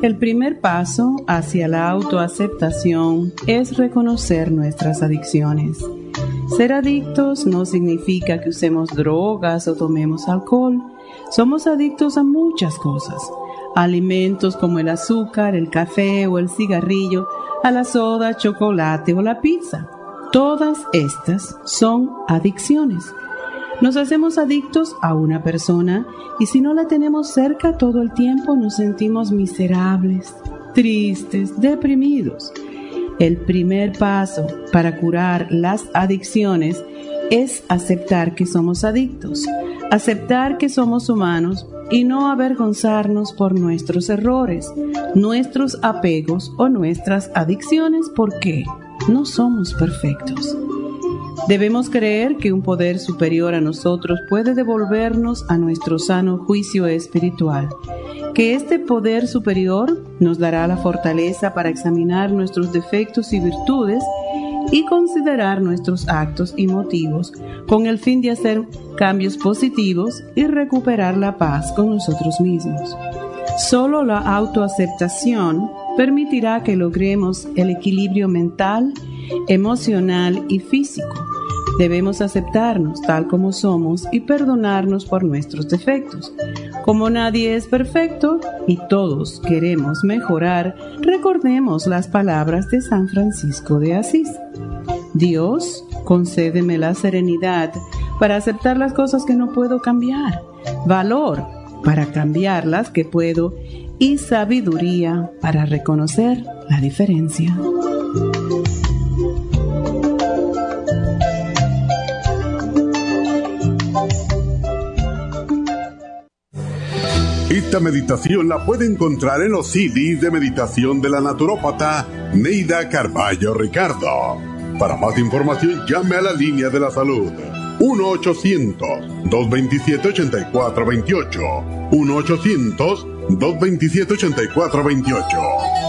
El primer paso hacia la autoaceptación es reconocer nuestras adicciones. Ser adictos no significa que usemos drogas o tomemos alcohol. Somos adictos a muchas cosas. Alimentos como el azúcar, el café o el cigarrillo, a la soda, chocolate o la pizza. Todas estas son adicciones. Nos hacemos adictos a una persona y si no la tenemos cerca todo el tiempo nos sentimos miserables, tristes, deprimidos. El primer paso para curar las adicciones es aceptar que somos adictos, aceptar que somos humanos y no avergonzarnos por nuestros errores, nuestros apegos o nuestras adicciones porque no somos perfectos. Debemos creer que un poder superior a nosotros puede devolvernos a nuestro sano juicio espiritual, que este poder superior nos dará la fortaleza para examinar nuestros defectos y virtudes y considerar nuestros actos y motivos con el fin de hacer cambios positivos y recuperar la paz con nosotros mismos. Solo la autoaceptación permitirá que logremos el equilibrio mental, emocional y físico Debemos aceptarnos tal como somos y perdonarnos por nuestros defectos. Como nadie es perfecto y todos queremos mejorar, recordemos las palabras de San Francisco de Asís. Dios, concédeme la serenidad para aceptar las cosas que no puedo cambiar, valor para cambiar las que puedo y sabiduría para reconocer la diferencia. Esta meditación la puede encontrar en los CDs de meditación de la naturópata Neida Carballo Ricardo. Para más información llame a la línea de la salud 1-800-227-8428. 1-800-227-8428.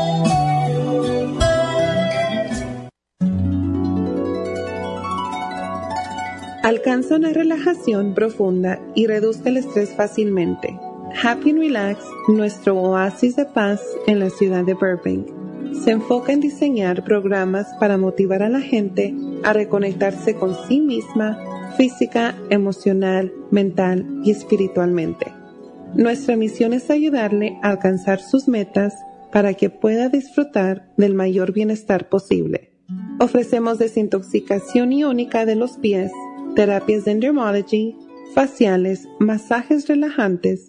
Alcanza una relajación profunda y reduzca el estrés fácilmente. Happy and Relax, nuestro oasis de paz en la ciudad de Burbank, se enfoca en diseñar programas para motivar a la gente a reconectarse con sí misma física, emocional, mental y espiritualmente. Nuestra misión es ayudarle a alcanzar sus metas para que pueda disfrutar del mayor bienestar posible. Ofrecemos desintoxicación iónica de los pies, terapias de endermology, faciales, masajes relajantes,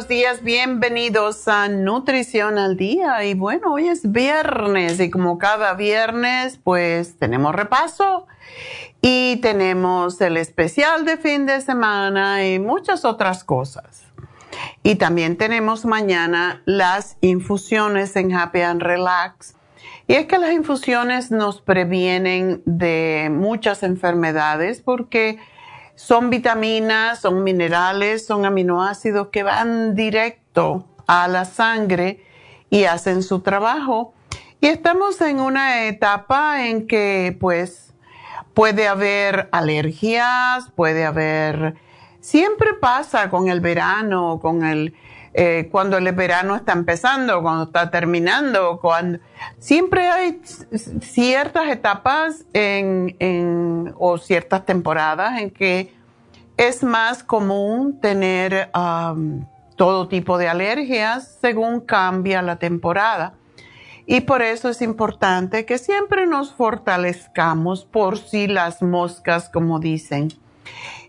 Buenos días, bienvenidos a Nutrición al Día. Y bueno, hoy es viernes y como cada viernes, pues tenemos repaso y tenemos el especial de fin de semana y muchas otras cosas. Y también tenemos mañana las infusiones en Happy and Relax Y es que las infusiones nos previenen de muchas enfermedades porque son vitaminas, son minerales, son aminoácidos que van directo a la sangre y hacen su trabajo. Y estamos en una etapa en que pues puede haber alergias, puede haber, siempre pasa con el verano, con el eh, cuando el verano está empezando, cuando está terminando, cuando siempre hay ciertas etapas en, o ciertas temporadas en que es más común tener todo tipo de alergias según cambia la temporada. Y por eso es importante que siempre nos fortalezcamos por si las moscas, como dicen.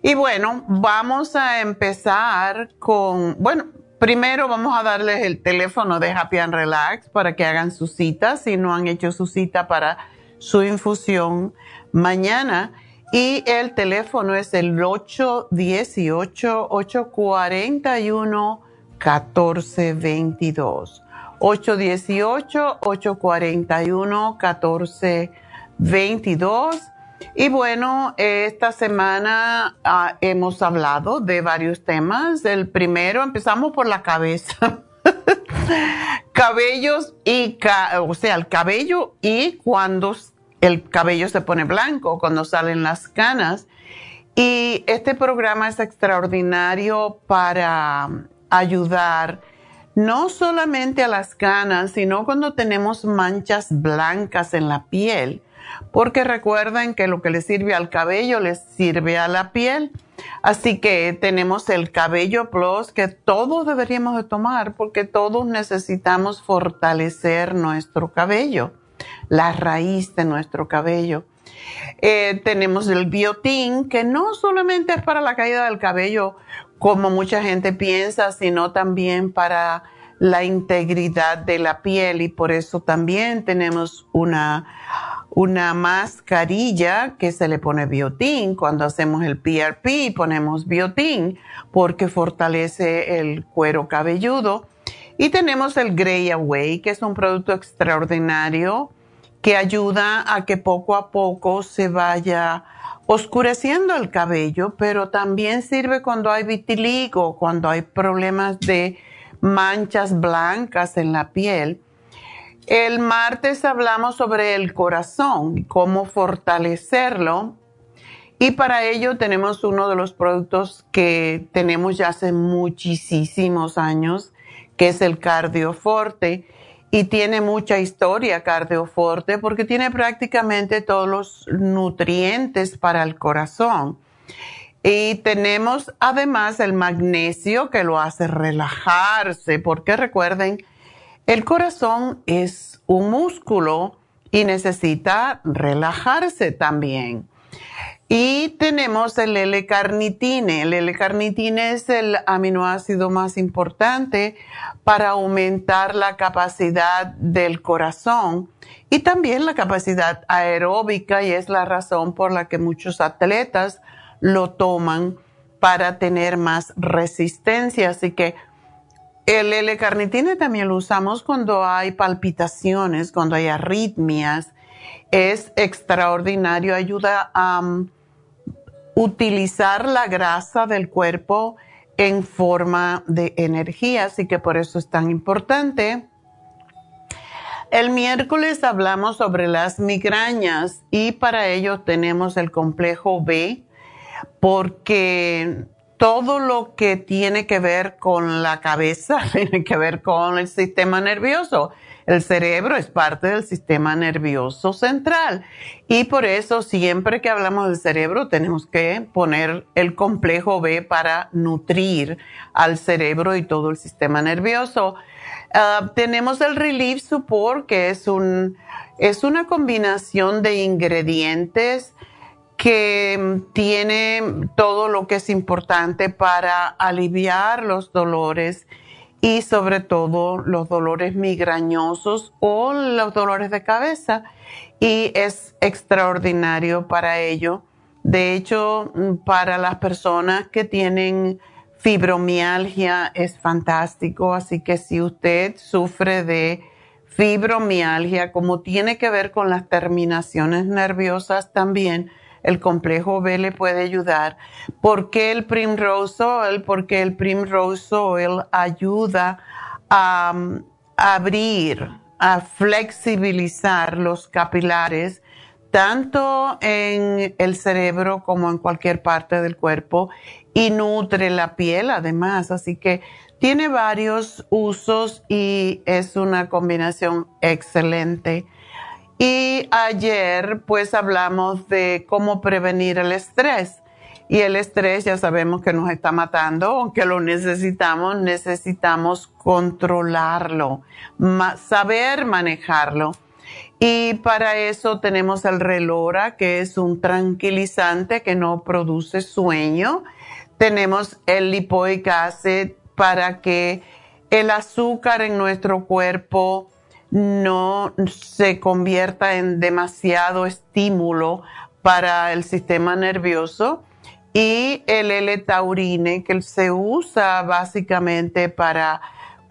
Y bueno, vamos a empezar con, bueno, Primero vamos a darles el teléfono de Happy and Relax para que hagan su cita si no han hecho su cita para su infusión mañana. Y el teléfono es el 818-841-1422. 818-841-1422. Y bueno, esta semana ah, hemos hablado de varios temas. El primero, empezamos por la cabeza. Cabellos y, o sea, el cabello y cuando el cabello se pone blanco, cuando salen las canas. Y este programa es extraordinario para ayudar no solamente a las canas, sino cuando tenemos manchas blancas en la piel porque recuerden que lo que le sirve al cabello les sirve a la piel. Así que tenemos el cabello plus que todos deberíamos de tomar porque todos necesitamos fortalecer nuestro cabello, la raíz de nuestro cabello. Eh, tenemos el biotín que no solamente es para la caída del cabello como mucha gente piensa, sino también para la integridad de la piel y por eso también tenemos una una mascarilla que se le pone biotín. Cuando hacemos el PRP ponemos biotín porque fortalece el cuero cabelludo. Y tenemos el Grey Away, que es un producto extraordinario que ayuda a que poco a poco se vaya oscureciendo el cabello, pero también sirve cuando hay vitiligo, cuando hay problemas de manchas blancas en la piel el martes hablamos sobre el corazón, cómo fortalecerlo. Y para ello tenemos uno de los productos que tenemos ya hace muchísimos años, que es el Cardioforte. Y tiene mucha historia Cardioforte porque tiene prácticamente todos los nutrientes para el corazón. Y tenemos además el magnesio que lo hace relajarse, porque recuerden el corazón es un músculo y necesita relajarse también. Y tenemos el L-carnitine. El L-carnitine es el aminoácido más importante para aumentar la capacidad del corazón y también la capacidad aeróbica y es la razón por la que muchos atletas lo toman para tener más resistencia. Así que el L-carnitine también lo usamos cuando hay palpitaciones, cuando hay arritmias. Es extraordinario, ayuda a um, utilizar la grasa del cuerpo en forma de energía, así que por eso es tan importante. El miércoles hablamos sobre las migrañas y para ello tenemos el complejo B porque todo lo que tiene que ver con la cabeza tiene que ver con el sistema nervioso. El cerebro es parte del sistema nervioso central y por eso siempre que hablamos del cerebro tenemos que poner el complejo B para nutrir al cerebro y todo el sistema nervioso. Ah, tenemos el Relief Support que es, un, es una combinación de ingredientes que tiene todo lo que es importante para aliviar los dolores y sobre todo los dolores migrañosos o los dolores de cabeza y es extraordinario para ello. De hecho, para las personas que tienen fibromialgia es fantástico, así que si usted sufre de fibromialgia, como tiene que ver con las terminaciones nerviosas también, el complejo B le puede ayudar. ¿Por qué el Primrose Oil? Porque el Primrose Oil ayuda a, um, abrir, a flexibilizar los capilares, tanto en el cerebro como en cualquier parte del cuerpo, y nutre la piel además. Así que tiene varios usos y es una combinación excelente. Y ayer pues hablamos de cómo prevenir el estrés. Y el estrés ya sabemos que nos está matando, aunque lo necesitamos, necesitamos controlarlo, saber manejarlo. Y para eso tenemos el relora, que es un tranquilizante que no produce sueño. Tenemos el lipoic acid para que el azúcar en nuestro cuerpo no se convierta en demasiado estímulo para el sistema nervioso y el L-taurine que se usa básicamente para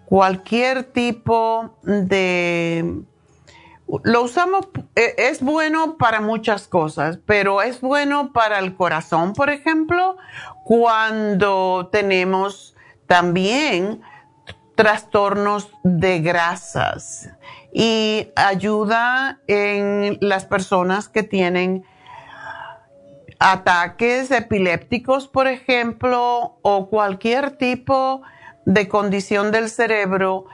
cualquier tipo de lo usamos, e, es bueno para muchas cosas, pero es bueno para el corazón, por ejemplo, cuando tenemos también trastornos de grasas y ayuda en las personas que tienen ataques epilépticos, por ejemplo, o cualquier tipo de condición del cerebro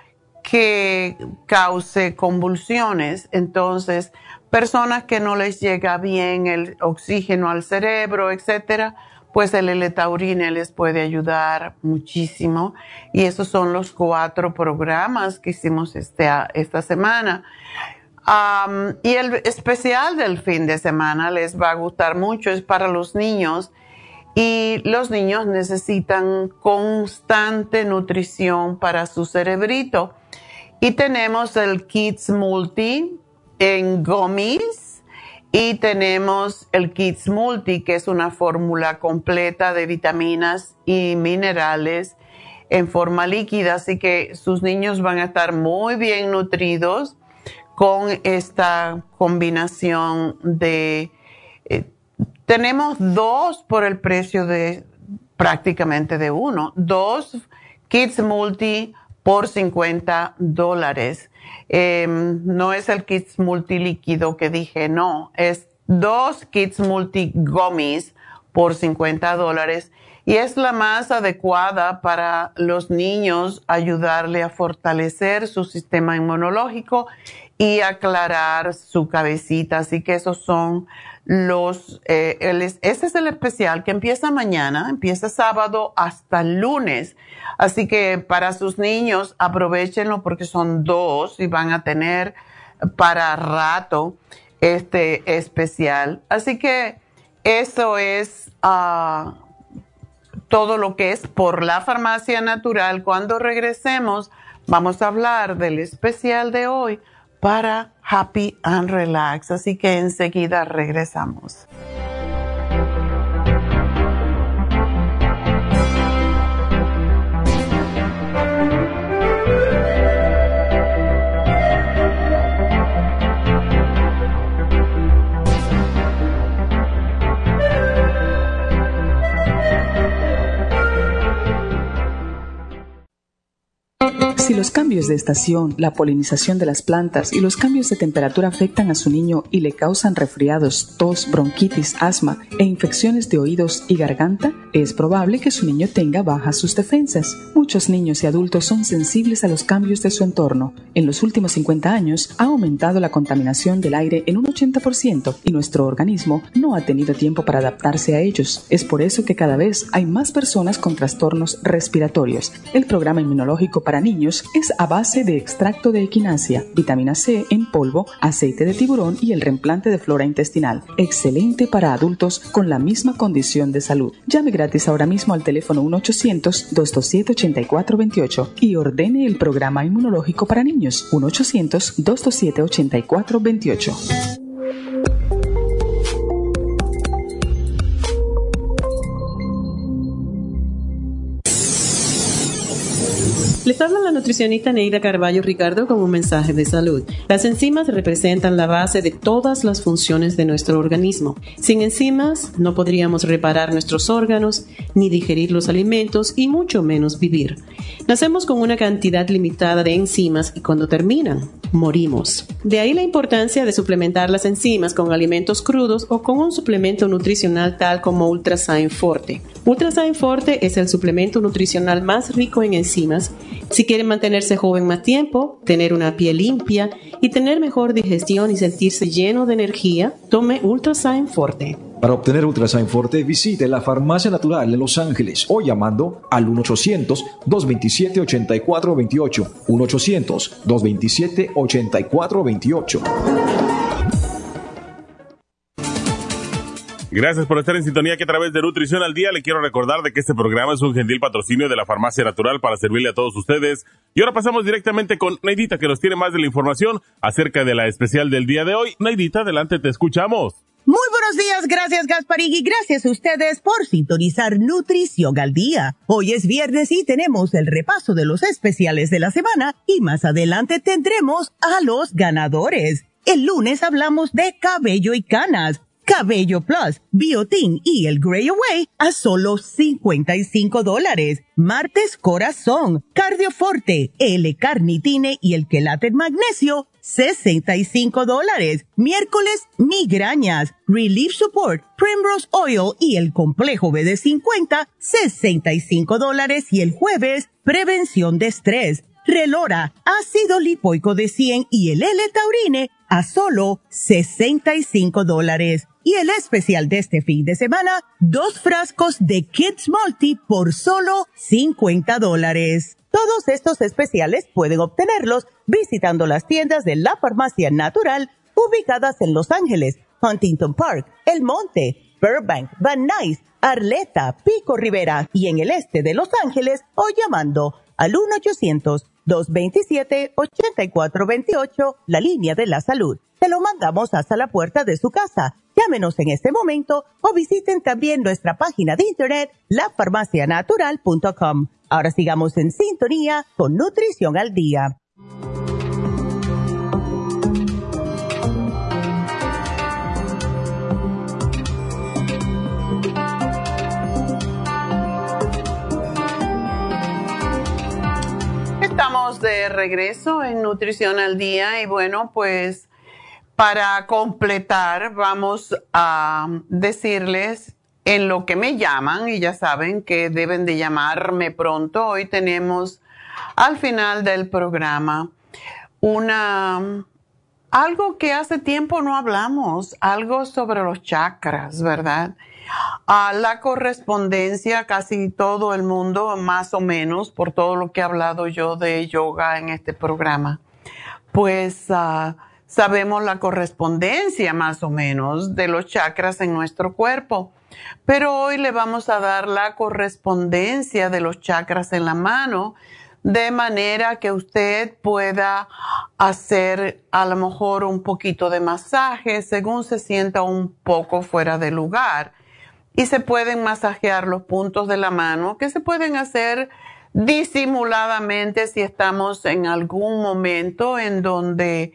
que cause convulsiones. Entonces, personas que no les llega bien el oxígeno al cerebro, etcétera, pues el L-taurine les puede ayudar muchísimo. Y esos son los cuatro programas que hicimos este, esta semana. y el especial del fin de semana les va a gustar mucho, es para los niños. Y los niños necesitan constante nutrición para su cerebrito. Y tenemos el Kids Multi en gummies y tenemos el Kids Multi, que es una fórmula completa de vitaminas y minerales en forma líquida, así que sus niños van a estar muy bien nutridos con esta combinación de... Eh, tenemos dos por el precio de prácticamente de uno, dos Kids Multi por 50 dólares. Em, no es el kits multilíquido que dije, no, es dos kits multi gummies por 50 dólares y es la más adecuada para los niños ayudarle a fortalecer su sistema inmunológico y aclarar su cabecita. Así que esos son los, este es el especial que empieza mañana, empieza sábado hasta lunes. Así que para sus niños aprovechenlo porque son dos y van a tener para rato este especial. Así que eso es ah, todo lo que es por la farmacia natural. Cuando regresemos vamos a hablar del especial de hoy para Happy and Relax. Así que enseguida regresamos. Si los cambios de estación, la polinización de las plantas y los cambios de temperatura afectan a su niño y le causan resfriados, tos, bronquitis, asma e infecciones de oídos y garganta, es probable que su niño tenga bajas sus defensas. Muchos niños y adultos son sensibles a los cambios de su entorno. En los últimos 50 años ha aumentado la contaminación del aire en un 80% y nuestro organismo no ha tenido tiempo para adaptarse a ellos. Es por eso que cada vez hay más personas con trastornos respiratorios. El programa inmunológico para niños es a base de extracto de equinacia, vitamina C en polvo, aceite de tiburón y el reemplante de flora intestinal. Excelente para adultos con la misma condición de salud. Llame gratis ahora mismo al teléfono 1-800-227-8428 y ordene el programa inmunológico para niños 1-800-227-8428. Les habla la nutricionista Neida Carballo Ricardo con un mensaje de salud. Las enzimas representan la base de todas las funciones de nuestro organismo. Sin enzimas no podríamos reparar nuestros órganos, ni digerir los alimentos y mucho menos vivir. Nacemos con una cantidad limitada de enzimas y cuando terminan, morimos. De ahí la importancia de suplementar las enzimas con alimentos crudos o con un suplemento nutricional tal como Ultrasign Forte. Ultrasign Forte es el suplemento nutricional más rico en enzimas si quieren mantenerse joven más tiempo, tener una piel limpia y tener mejor digestión y sentirse lleno de energía, tome Ultrasign Forte. Para obtener Ultrasign Forte, visite la Farmacia Natural de Los Ángeles o llamando al 1-800-227-8428. 1-800-227-8428. Gracias por estar en sintonía que a través de Nutrición al Día le quiero recordar de que este programa es un gentil patrocinio de la Farmacia Natural para servirle a todos ustedes. Y ahora pasamos directamente con Neidita que nos tiene más de la información acerca de la especial del día de hoy. Neidita, adelante, te escuchamos. Muy buenos días, gracias Gasparín y gracias a ustedes por sintonizar Nutrición al Día. Hoy es viernes y tenemos el repaso de los especiales de la semana y más adelante tendremos a los ganadores. El lunes hablamos de cabello y canas Cabello Plus, Biotin y el Grey Away a solo 55 dólares. Martes Corazón, Cardioforte, L-Carnitine y el Quelate Magnesio, 65 dólares. Miércoles, Migrañas, Relief Support, Primrose Oil y el Complejo BD50, 65 dólares. Y el jueves, Prevención de Estrés. Relora, ácido lipoico de 100 y el L-Taurine a solo 65 dólares. Y el especial de este fin de semana, dos frascos de Kids Multi por solo 50 dólares. Todos estos especiales pueden obtenerlos visitando las tiendas de la farmacia natural ubicadas en Los Ángeles, Huntington Park, El Monte, Burbank, Van Nuys, Arleta, Pico Rivera y en el este de Los Ángeles o llamando al 1-800-227-8428, la línea de la salud. Te lo mandamos hasta la puerta de su casa Llámenos en este momento o visiten también nuestra página de internet lafarmacianatural.com. Ahora sigamos en sintonía con Nutrición al Día. Estamos de regreso en Nutrición al Día y bueno, pues para completar, vamos a decirles en lo que me llaman, y ya saben que deben de llamarme pronto. Hoy tenemos al final del programa una algo que hace tiempo no hablamos, algo sobre los chakras, ¿verdad? A la correspondencia, casi todo el mundo, más o menos, por todo lo que he hablado yo de yoga en este programa, pues uh, sabemos la correspondencia más o menos de los chakras en nuestro cuerpo. Pero hoy le vamos a dar la correspondencia de los chakras en la mano de manera que usted pueda hacer a lo mejor un poquito de masaje según se sienta un poco fuera de lugar. Y se pueden masajear los puntos de la mano que se pueden hacer disimuladamente si estamos en algún momento en donde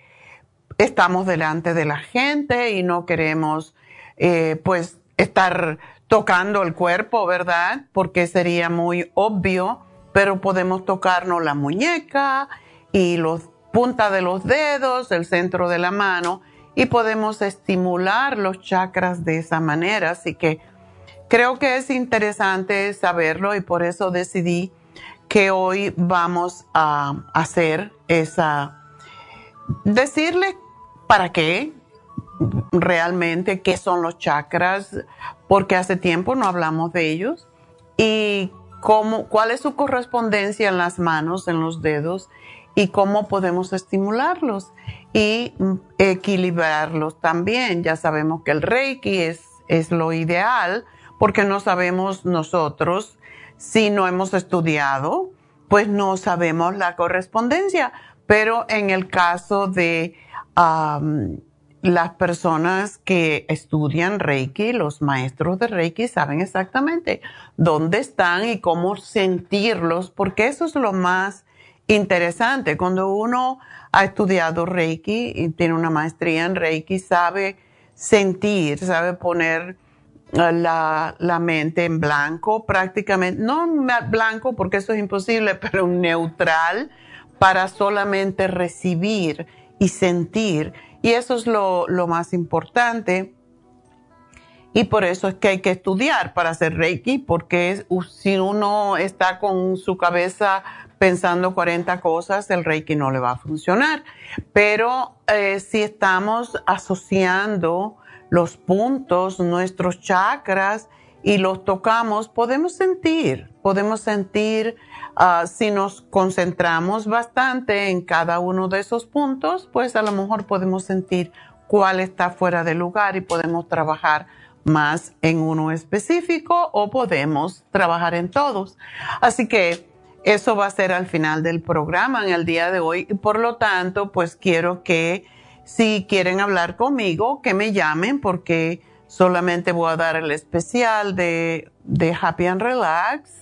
estamos delante de la gente y no queremos eh, pues estar tocando el cuerpo, ¿verdad? Porque sería muy obvio, pero podemos tocarnos la muñeca y los puntas de los dedos, el centro de la mano y podemos estimular los chakras de esa manera. Así que creo que es interesante saberlo y por eso decidí que hoy vamos a hacer esa, decirle para qué realmente, qué son los chakras, porque hace tiempo no hablamos de ellos, y cómo, cuál es su correspondencia en las manos, en los dedos, y cómo podemos estimularlos y equilibrarlos también. Ya sabemos que el Reiki es, es lo ideal, porque no sabemos nosotros, si no hemos estudiado, pues no sabemos la correspondencia, pero en el caso de las personas que estudian Reiki, los maestros de Reiki, saben exactamente dónde están y cómo sentirlos, porque eso es lo más interesante. Cuando uno ha estudiado Reiki y tiene una maestría en Reiki, sabe sentir, sabe poner eh, la, la, mente en blanco prácticamente, no blanco porque eso es imposible, pero neutral para solamente recibir y sentir. Y eso es lo, lo más importante. Y por eso es que hay que estudiar para hacer Reiki, porque si uno está con su cabeza pensando 40 cosas, el Reiki no le va a funcionar. Pero eh, si estamos asociando los puntos, nuestros chakras, y los tocamos, podemos sentir, podemos sentir, ah, si nos concentramos bastante en cada uno de esos puntos, pues a lo mejor podemos sentir cuál está fuera de lugar y podemos trabajar más en uno específico o podemos trabajar en todos. Así que eso va a ser al final del programa en el día de hoy. Y por lo tanto, pues quiero que si quieren hablar conmigo, que me llamen porque solamente voy a dar el especial de, Happy and Relax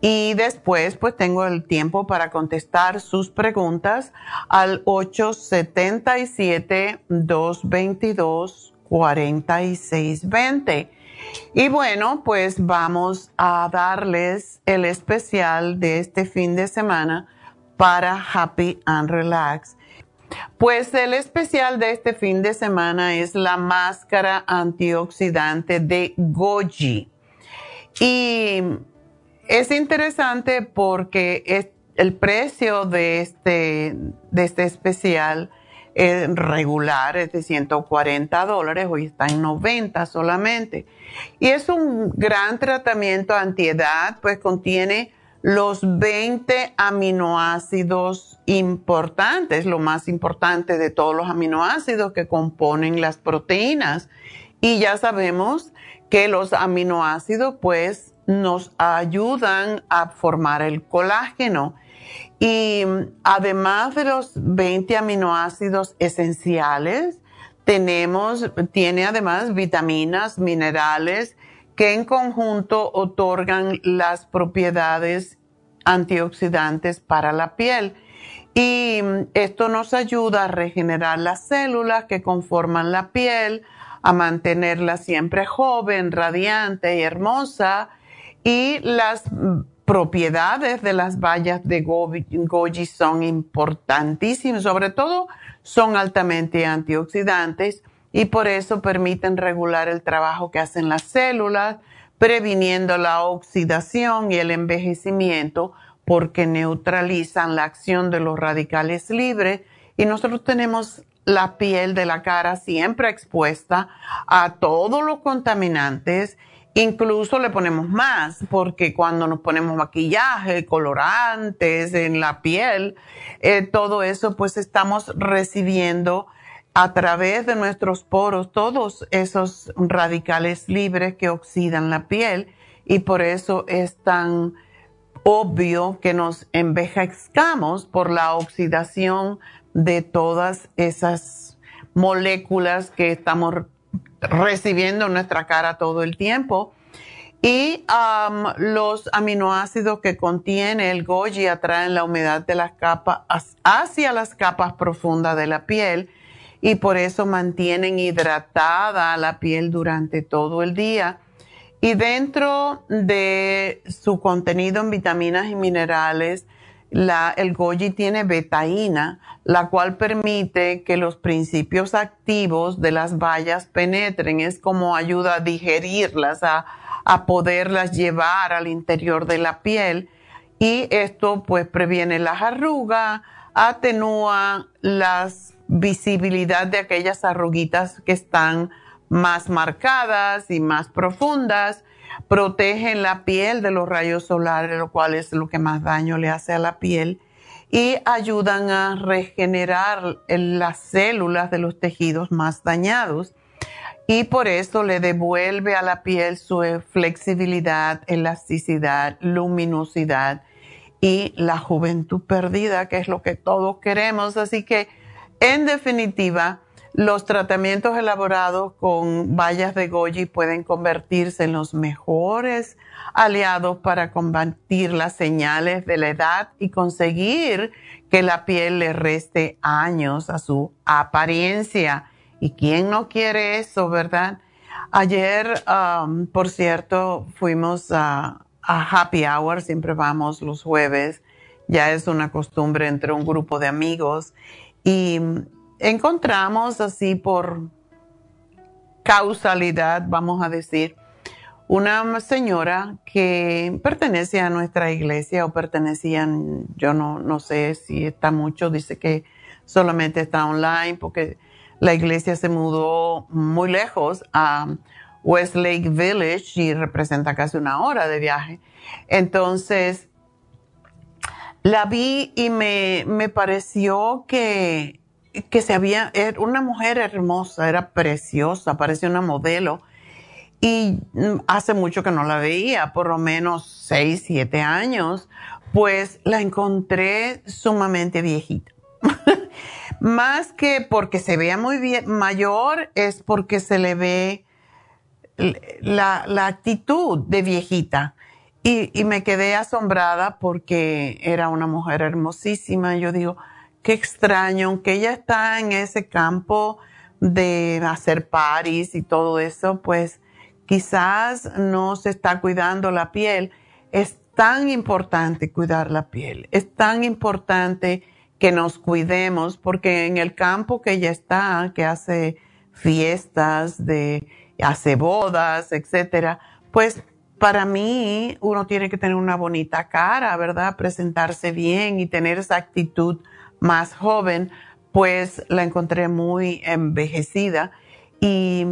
y después pues tengo el tiempo para contestar sus preguntas al 877-222-4620. Y bueno, pues vamos a darles el especial de este fin de semana para Happy and Relax. Pues el especial de este fin de semana es la máscara antioxidante de Goji. Y es interesante porque el precio de este, de este especial es regular es de 140 dólares, hoy está en 90 solamente. Y es un gran tratamiento antiedad, pues contiene los 20 aminoácidos importantes, lo más importante de todos los aminoácidos que componen las proteínas. Y ya sabemos que los aminoácidos pues nos ayudan a formar el colágeno. Y además de los 20 aminoácidos esenciales, tenemos, tiene además vitaminas, minerales que en conjunto otorgan las propiedades antioxidantes para la piel. Y esto nos ayuda a regenerar las células que conforman la piel, a mantenerla siempre joven, radiante y hermosa. Y las propiedades de las bayas de goji son importantísimas, sobre todo son altamente antioxidantes y por eso permiten regular el trabajo que hacen las células, previniendo la oxidación y el envejecimiento porque neutralizan la acción de los radicales libres. Y nosotros tenemos la piel de la cara siempre expuesta a todos los contaminantes, incluso le ponemos más porque cuando nos ponemos maquillaje, colorantes en la piel, eh, todo eso pues estamos recibiendo a través de nuestros poros todos esos radicales libres que oxidan la piel y por eso es tan obvio que nos envejezcamos por la oxidación de todas esas moléculas que estamos recibiendo en nuestra cara todo el tiempo. Y los aminoácidos que contiene el goji atraen la humedad de las capas hacia las capas profundas de la piel y por eso mantienen hidratada la piel durante todo el día. Y dentro de su contenido en vitaminas y minerales, la, el goji tiene betaína, la cual permite que los principios activos de las bayas penetren. Es como ayuda a digerirlas, a, a poderlas llevar al interior de la piel. Y esto pues previene las arrugas, atenúa las visibilidad de aquellas arruguitas que están más marcadas y más profundas, protegen la piel de los rayos solares, lo cual es lo que más daño le hace a la piel, y ayudan a regenerar las células de los tejidos más dañados. Y por eso le devuelve a la piel su flexibilidad, elasticidad, luminosidad y la juventud perdida, que es lo que todos queremos. Así que en definitiva, los tratamientos elaborados con bayas de goji pueden convertirse en los mejores aliados para combatir las señales de la edad y conseguir que la piel le reste años a su apariencia. ¿Y quién no quiere eso, verdad? Ayer, um, por cierto, fuimos a Happy Hour, siempre vamos los jueves, ya es una costumbre entre un grupo de amigos y encontramos así por causalidad, vamos a decir, una señora que pertenece a nuestra iglesia o pertenecían, yo no, no sé si está mucho, dice que solamente está online porque la iglesia se mudó muy lejos a Westlake Village y representa casi una hora de viaje. Entonces, la vi y me, me pareció que que se había, era una mujer hermosa, era preciosa, parecía una modelo. Y mm, hace mucho que no la veía, por lo menos seis, siete años, pues la encontré sumamente viejita. Más que porque se vea muy bien, mayor, es porque se le ve la, la actitud de viejita. Y, y me quedé asombrada porque era una mujer hermosísima. Yo digo, qué extraño, aunque ella está en ese campo de hacer paris y todo eso, pues quizás no se está cuidando la piel. Es tan importante cuidar la piel, es tan importante que nos cuidemos porque en el campo que ella está, que hace fiestas, de, hace bodas, etcétera, pues para mí uno tiene que tener una bonita cara, ¿verdad? Presentarse bien y tener esa actitud más joven, pues la encontré muy envejecida y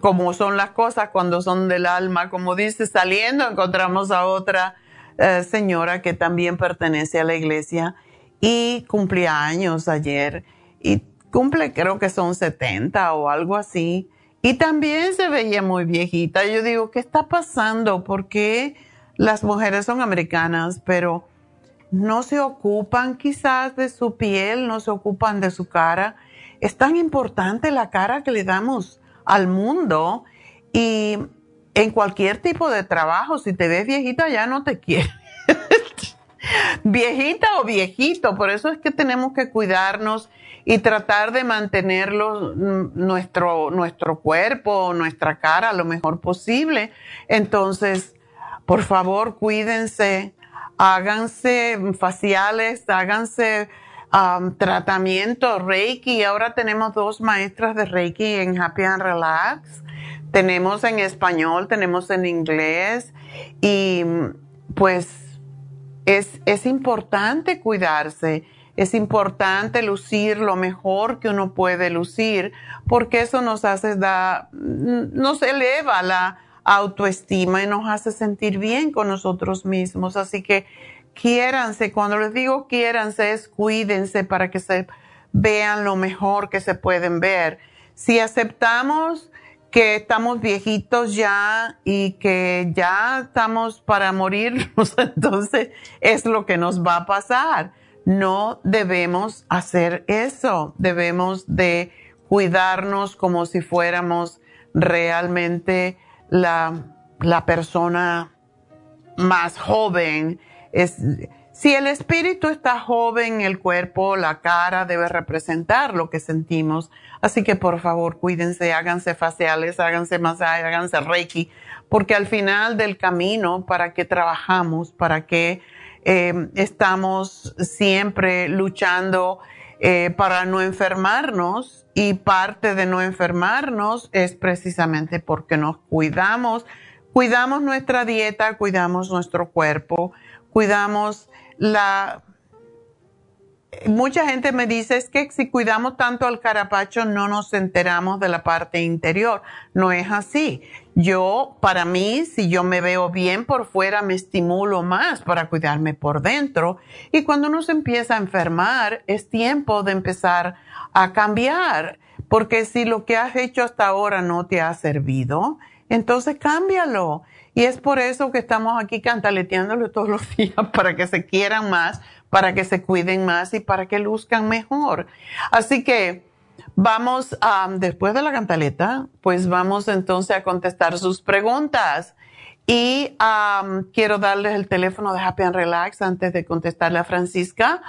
como son las cosas cuando son del alma, como dice, saliendo encontramos a otra eh, señora que también pertenece a la iglesia y cumplía años ayer y cumple creo que son 70 o algo así y también se veía muy viejita. Yo digo, ¿qué está pasando? Porque las mujeres son americanas, pero no se ocupan quizás de su piel, no se ocupan de su cara. Es tan importante la cara que le damos al mundo y en cualquier tipo de trabajo, si te ves viejita ya no te quiere. viejita o viejito, por eso es que tenemos que cuidarnos y tratar de mantenerlo mm, nuestro, nuestro cuerpo, nuestra cara lo mejor posible. Entonces, por favor, cuídense, háganse faciales, háganse um, tratamiento Reiki. Ahora tenemos dos maestras de Reiki en Happy and Relax. Tenemos en español, tenemos en inglés y pues es, es importante cuidarse. Es importante lucir lo mejor que uno puede lucir porque eso nos hace da, nos eleva la, autoestima y nos hace sentir bien con nosotros mismos. Así que quiéranse, cuando les digo quiéranse es cuídense para que se vean lo mejor que se pueden ver. Si aceptamos que estamos viejitos ya y que ya estamos para morirnos, entonces es lo que nos va a pasar. No debemos hacer eso, debemos de cuidarnos como si fuéramos realmente la, la persona más joven. Es, si el espíritu está joven, el cuerpo, la cara debe representar lo que sentimos. Así que por favor, cuídense, háganse faciales, háganse masajes, háganse reiki, porque al final del camino, ¿para qué trabajamos? ¿Para qué eh, estamos siempre luchando eh, para no enfermarnos? Y parte de no enfermarnos es precisamente porque nos cuidamos, cuidamos nuestra dieta, cuidamos nuestro cuerpo, cuidamos la... Mucha gente me dice es que si cuidamos tanto al carapacho no nos enteramos de la parte interior. No es así. Yo, para mí, si yo me veo bien por fuera, me estimulo más para cuidarme por dentro. Y cuando uno se empieza a enfermar, es tiempo de empezar a cambiar, porque si lo que has hecho hasta ahora no te ha servido, entonces cámbialo. Y es por eso que estamos aquí cantaleteándolo todos los días para que se quieran más, para que se cuiden más y para que luzcan mejor. Así que Vamos, después de la cantaleta, pues vamos entonces a contestar sus preguntas. Y quiero darles el teléfono de Happy and Relax antes de contestarle a Francisca.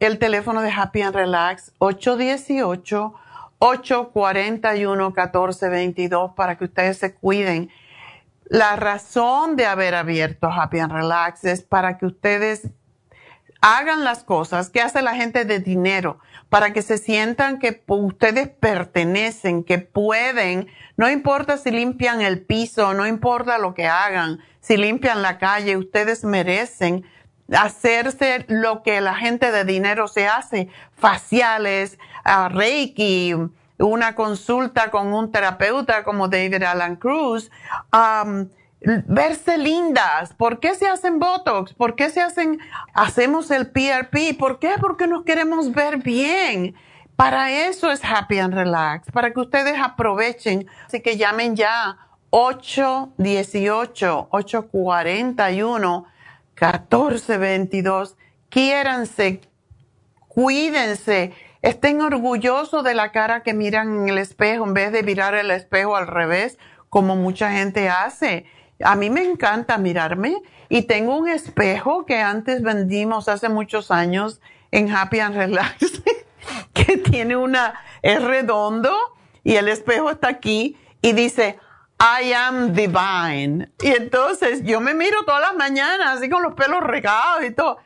el teléfono de Happy and Relax, 818-841-1422, para que ustedes se cuiden. La razón de haber abierto Happy and Relax es para que ustedes hagan las cosas que hace la gente de dinero para que se sientan que ustedes pertenecen, que pueden, no importa si limpian el piso, no importa lo que hagan, si limpian la calle, ustedes merecen hacerse lo que la gente de dinero se hace, faciales, reiki, una consulta con un terapeuta como David Alan Cruz, verse lindas. ¿Por qué se hacen Botox? ¿Por qué se hacen, hacemos el PRP? ¿Por qué? Porque nos queremos ver bien. Para eso es Happy and Relax, para que ustedes aprovechen. Así que llamen ya 818-841-1422. Quiéranse, cuídense, estén orgullosos de la cara que miran en el espejo en vez de mirar el espejo al revés, como mucha gente hace a mí me encanta mirarme y tengo un espejo que antes vendimos hace muchos años en Happy and Relax, que tiene una, es redondo y el espejo está aquí y dice, I am divine. Y entonces yo me miro todas las mañanas así con los pelos regados y todo.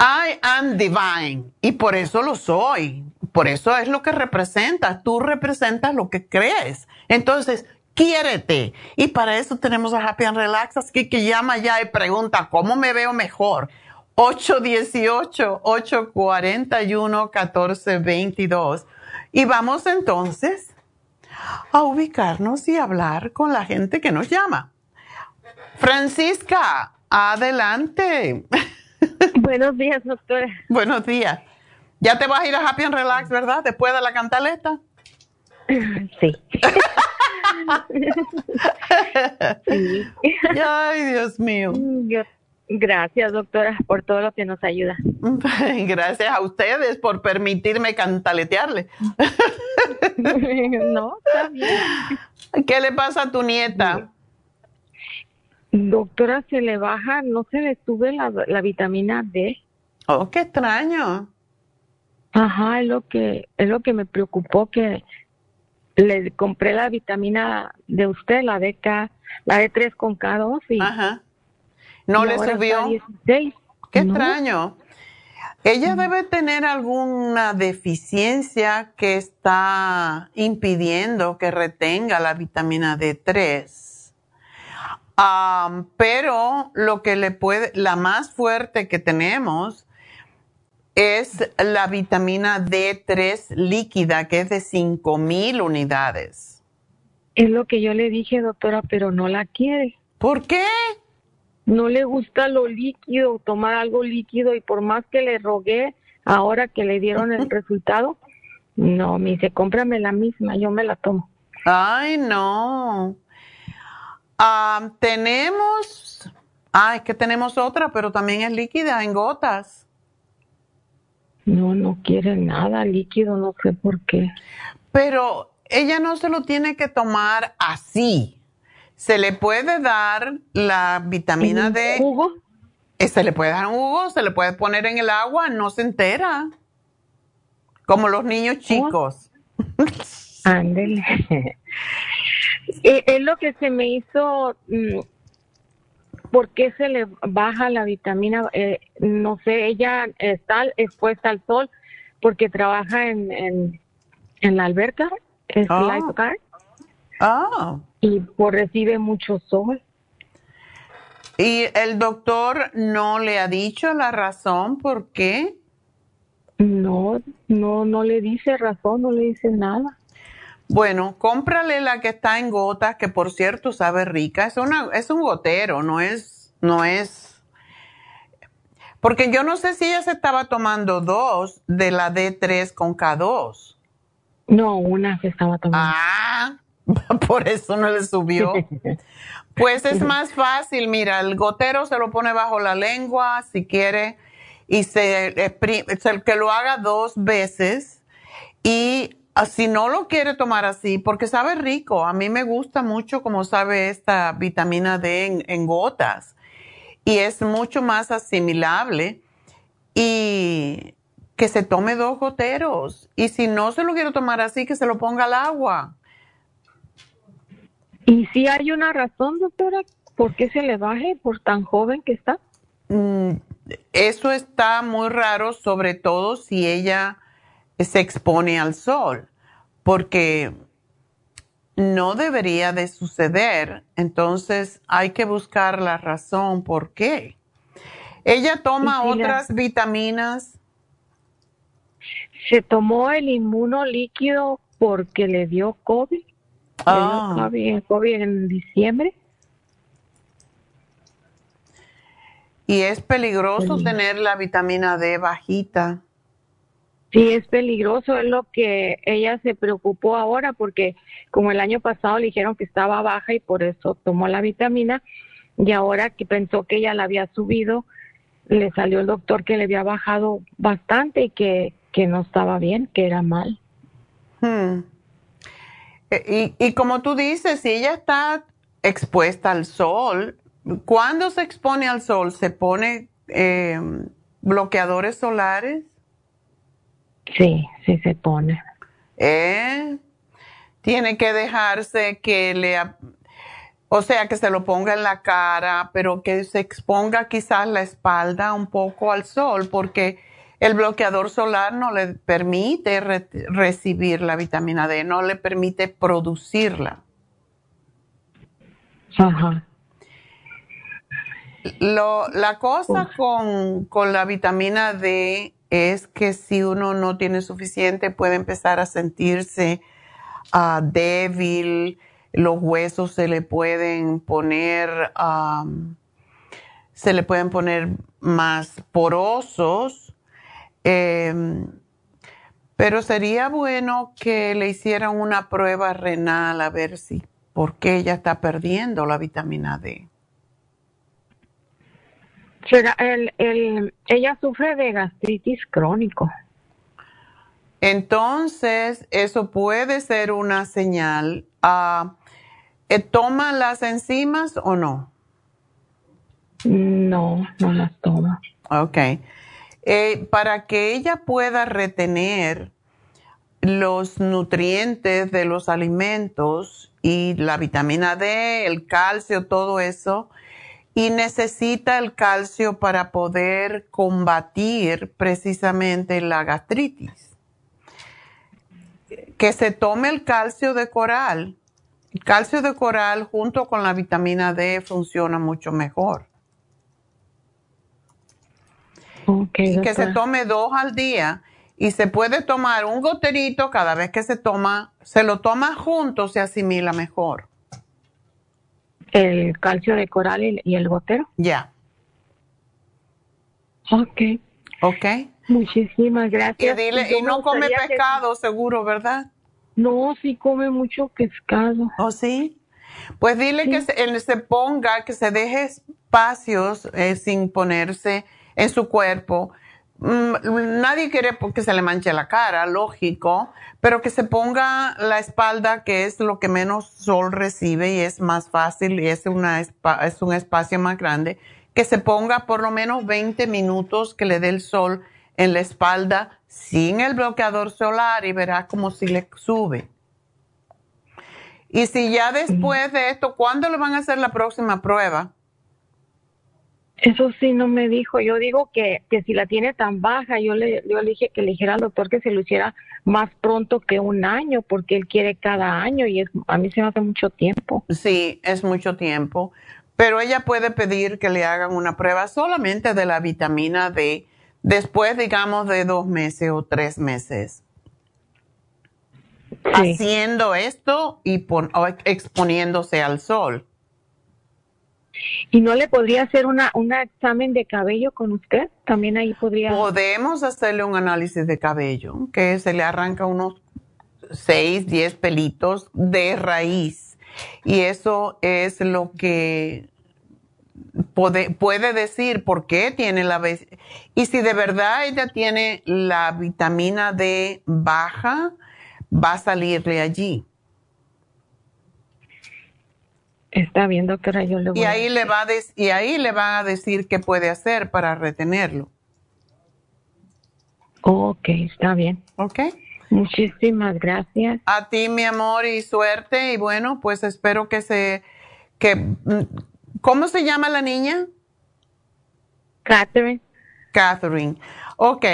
I am divine. Y por eso lo soy. Por eso es lo que representas. Tú representas lo que crees. Entonces, quiérete. Y para eso tenemos a Happy and Relax, así que llama ya y pregunta, ¿cómo me veo mejor? 818-841-1422. Y vamos entonces a ubicarnos y hablar con la gente que nos llama. Francisca, adelante. Buenos días, doctora. Buenos días. Ya te vas a ir a Happy and Relax, ¿verdad? Después de la cantaleta. Sí. Ay, Dios mío. Gracias, doctora, por todo lo que nos ayuda. Gracias a ustedes por permitirme cantaletearle. no, está bien. ¿Qué le pasa a tu nieta? Doctora, se le baja, no se le sube la, la vitamina D. Oh, qué extraño. Ajá, es lo que es lo que me preocupó que le compré la vitamina de usted, la DK, la D3 con K2 y Ajá. No le subió. Qué extraño. Ella debe tener alguna deficiencia que está impidiendo que retenga la vitamina D3. pero lo que le puede, la más fuerte que tenemos es la vitamina D3 líquida, que es de 5000 unidades. Es lo que yo le dije, doctora, pero no la quiere. ¿Por qué? No le gusta lo líquido, tomar algo líquido y por más que le rogué, ahora que le dieron el resultado, no, me dice, cómprame la misma, yo me la tomo. Ay, no. Ah, tenemos, ah, es que tenemos otra, pero también es líquida en gotas. No, no quiere nada líquido, no sé por qué. Pero ella no se lo tiene que tomar así. Se le puede dar la vitamina D. ¿Jugo? Eh, se le puede dar un jugo, se le puede poner en el agua, no se entera. Como los niños chicos. Ándele. Eh, es lo que se me hizo mm, ¿Por qué se le baja la vitamina? Eh, no sé, ella está expuesta al sol porque trabaja en, en, la alberca, es oh. Ah. Y por recibe mucho sol. ¿Y el doctor no le ha dicho la razón por qué? No, no, no le dice razón, no le dice nada. Bueno, cómprale la que está en gotas, que por cierto sabe rica. Es, una, es un gotero, no es, no es. Porque yo no sé si ella se estaba tomando dos de la D3 con K2. No, una se estaba tomando. Ah, por eso no le subió. Pues es más fácil, mira, el gotero se lo pone bajo la lengua si quiere y se, que lo haga dos veces y si no lo quiere tomar así, porque sabe rico, a mí me gusta mucho como sabe esta vitamina D en, gotas y es mucho más asimilable y que se tome dos goteros y si no se lo quiere tomar así, que se lo ponga al agua. ¿Y si hay una razón, doctora, por qué se le baje por tan joven que está? Mm, eso está muy raro, sobre todo si ella se expone al sol, porque no debería de suceder. Entonces hay que buscar la razón por qué. Ella toma otras vitaminas. Se tomó el inmuno líquido porque le dio COVID. Ah. Le dio COVID en diciembre. Y es peligroso tener la vitamina D bajita. Sí, es peligroso, es lo que ella se preocupó ahora porque como el año pasado le dijeron que estaba baja y por eso tomó la vitamina y ahora que pensó que ella la había subido, le salió el doctor que le había bajado bastante y que, que no estaba bien, que era mal. Hmm. E, y, y como tú dices, si ella está expuesta al sol, ¿cuándo se expone al sol? ¿Se pone eh, bloqueadores solares? Sí, sí se pone. ¿Eh? Tiene que dejarse que le, o sea, que se lo ponga en la cara, pero que se exponga quizás la espalda un poco al sol, porque el bloqueador solar no le permite recibir la vitamina D, no le permite producirla. Ajá. Lo, la cosa con, con la vitamina D es que si uno no tiene suficiente puede empezar a sentirse ah, débil, los huesos se le pueden poner, se le pueden poner más porosos, em, pero sería bueno que le hicieran una prueba renal a ver si, por qué ella está perdiendo la vitamina D el, ella sufre de gastritis crónico. Entonces, eso puede ser una señal. Uh, ¿Toma las enzimas o no? No, no las toma. Ok. Eh, para que ella pueda retener los nutrientes de los alimentos y la vitamina D, el calcio, todo eso, y necesita el calcio para poder combatir precisamente la gastritis. Que se tome el calcio de coral. El calcio de coral junto con la vitamina D funciona mucho mejor. y que se tome dos al día y se puede tomar un goterito cada vez que se toma, se lo toma junto, se asimila mejor el calcio de coral y, el gotero. Ya. Ok. Ok. Muchísimas gracias. Y, dile, y, no come pescado, seguro, ¿verdad? No, sí come mucho pescado. ¿Oh, sí? Pues dile que se, se, ponga, que se deje espacios eh, sin ponerse en su cuerpo nadie quiere que se le manche la cara, lógico, pero que se ponga la espalda, que es lo que menos sol recibe y es más fácil y es, una, es un espacio más grande, que se ponga por lo menos 20 minutos que le dé el sol en la espalda sin el bloqueador solar y verá como si le sube. Y si ya después de esto, ¿cuándo le van a hacer la próxima prueba? Eso sí no me dijo. Yo digo que, que si la tiene tan baja, yo le, yo le dije que le dijera al doctor que se lo hiciera más pronto que un año, porque él quiere cada año y es, a mí se me hace mucho tiempo. Sí, es mucho tiempo. Pero ella puede pedir que le hagan una prueba solamente de la vitamina D después, digamos, de dos meses o tres meses. Haciendo esto y exponiéndose al sol. ¿Y no le podría hacer una, un examen de cabello con usted? También ahí podría. Podemos hacerle un análisis de cabello, que se le arranca unos 6, 10 pelitos de raíz. Y eso es lo que puede, puede decir por qué tiene la... Y si de verdad ella tiene la vitamina D baja, va a salirle allí. Está bien, doctora, yo le voy y ahí le va a y ahí le van a decir qué puede hacer para retenerlo. Ok, está bien. Ok. Muchísimas gracias. A ti, mi amor, y suerte. Y bueno, pues espero que se... Que, mm, ¿Cómo se llama la niña? Catherine. Catherine. Ok,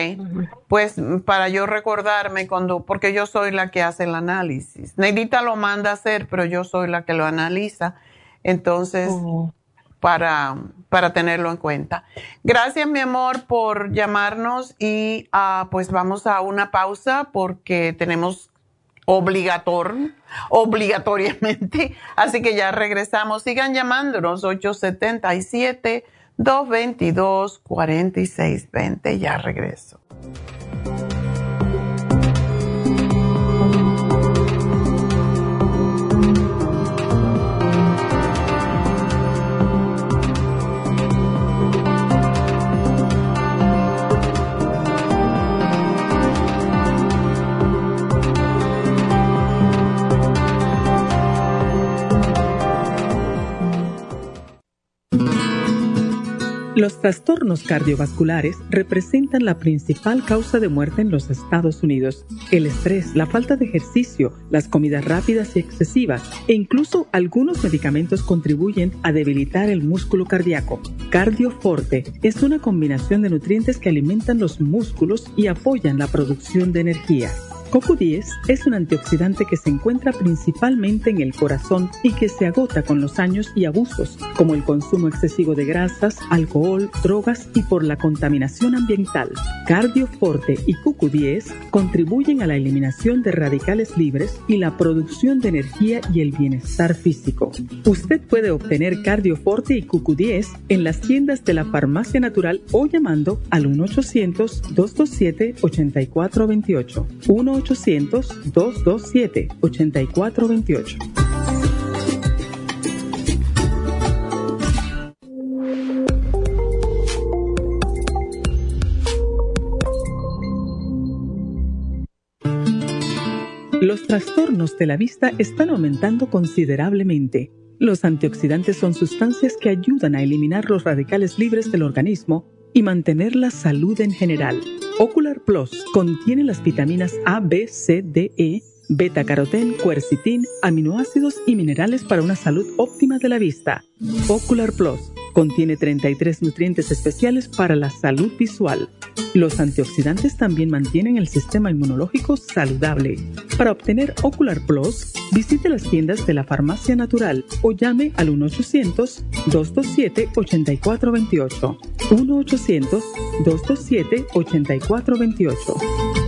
pues para yo recordarme cuando, porque yo soy la que hace el análisis. Neidita lo manda a hacer, pero yo soy la que lo analiza. Entonces, para, para tenerlo en cuenta. Gracias, mi amor, por llamarnos y uh, pues vamos a una pausa porque tenemos obligator, obligatoriamente. Así que ya regresamos. Sigan llamándonos 877 222-4620. Ya regreso. Los trastornos cardiovasculares representan la principal causa de muerte en los Estados Unidos. El estrés, la falta de ejercicio, las comidas rápidas y excesivas e incluso algunos medicamentos contribuyen a debilitar el músculo cardíaco. Cardioforte es una combinación de nutrientes que alimentan los músculos y apoyan la producción de energía. CoQ10 es un antioxidante que se encuentra principalmente en el corazón y que se agota con los años y abusos, como el consumo excesivo de grasas, alcohol, drogas y por la contaminación ambiental. Cardioforte y CoQ10 contribuyen a la eliminación de radicales libres y la producción de energía y el bienestar físico. Usted puede obtener Cardioforte y CoQ10 en las tiendas de la Farmacia Natural o llamando al 1-800-227-8428. 1-800-227-8428. Los trastornos de la vista están aumentando considerablemente. Los antioxidantes son sustancias que ayudan a eliminar los radicales libres del organismo y mantener la salud en general. Ocular Plus contiene las vitaminas A, B, C, D, E, beta carotén, quercitín, aminoácidos y minerales para una salud óptima de la vista. Ocular Plus contiene 33 nutrientes especiales para la salud visual. Los antioxidantes también mantienen el sistema inmunológico saludable. Para obtener Ocular Plus, visite las tiendas de la Farmacia Natural o llame al 1-800-227-8428. 1-800-227-8428.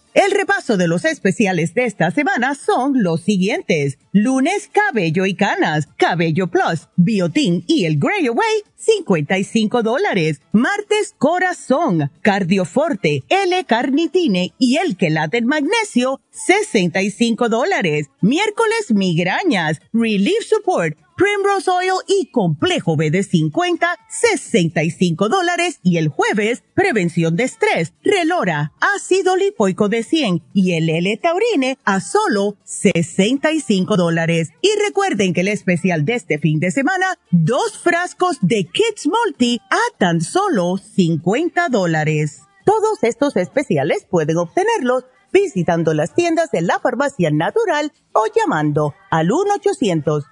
El repaso de los especiales de esta semana son los siguientes. Lunes, cabello y canas, cabello plus, biotin y el Grey Away, 55 dólares. Martes, corazón, cardioforte, L-carnitine y el quelate magnesio, 65 dólares. Miércoles, migrañas, relief support, Primrose Oil y Complejo B de 50, 65 dólares. Y el jueves, prevención de estrés, Relora, ácido lipoico de 100 y el L-Taurine a solo 65 dólares. Y recuerden que el especial de este fin de semana, dos frascos de Kids Multi a tan solo 50 dólares. Todos estos especiales pueden obtenerlos visitando las tiendas de la farmacia natural o llamando al 1 800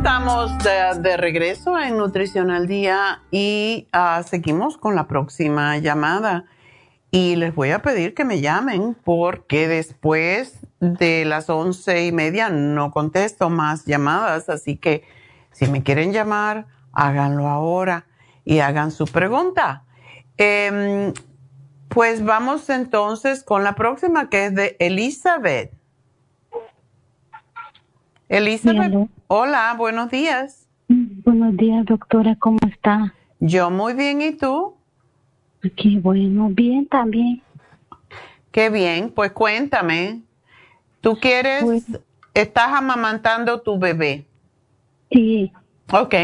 Estamos de, regreso en Nutrición al Día y ah, seguimos con la próxima llamada. y les voy a pedir que me llamen porque después de las once y media no contesto más llamadas, así que si me quieren llamar, háganlo ahora y hagan su pregunta. Em, pues vamos entonces con la próxima que es de Elizabeth. Elizabeth, hola, buenos días. Buenos días, doctora, ¿cómo está? Yo muy bien, ¿y tú? Qué bueno, bien también. Qué bien, pues cuéntame, ¿tú quieres, pues estás amamantando tu bebé? Sí. Ok.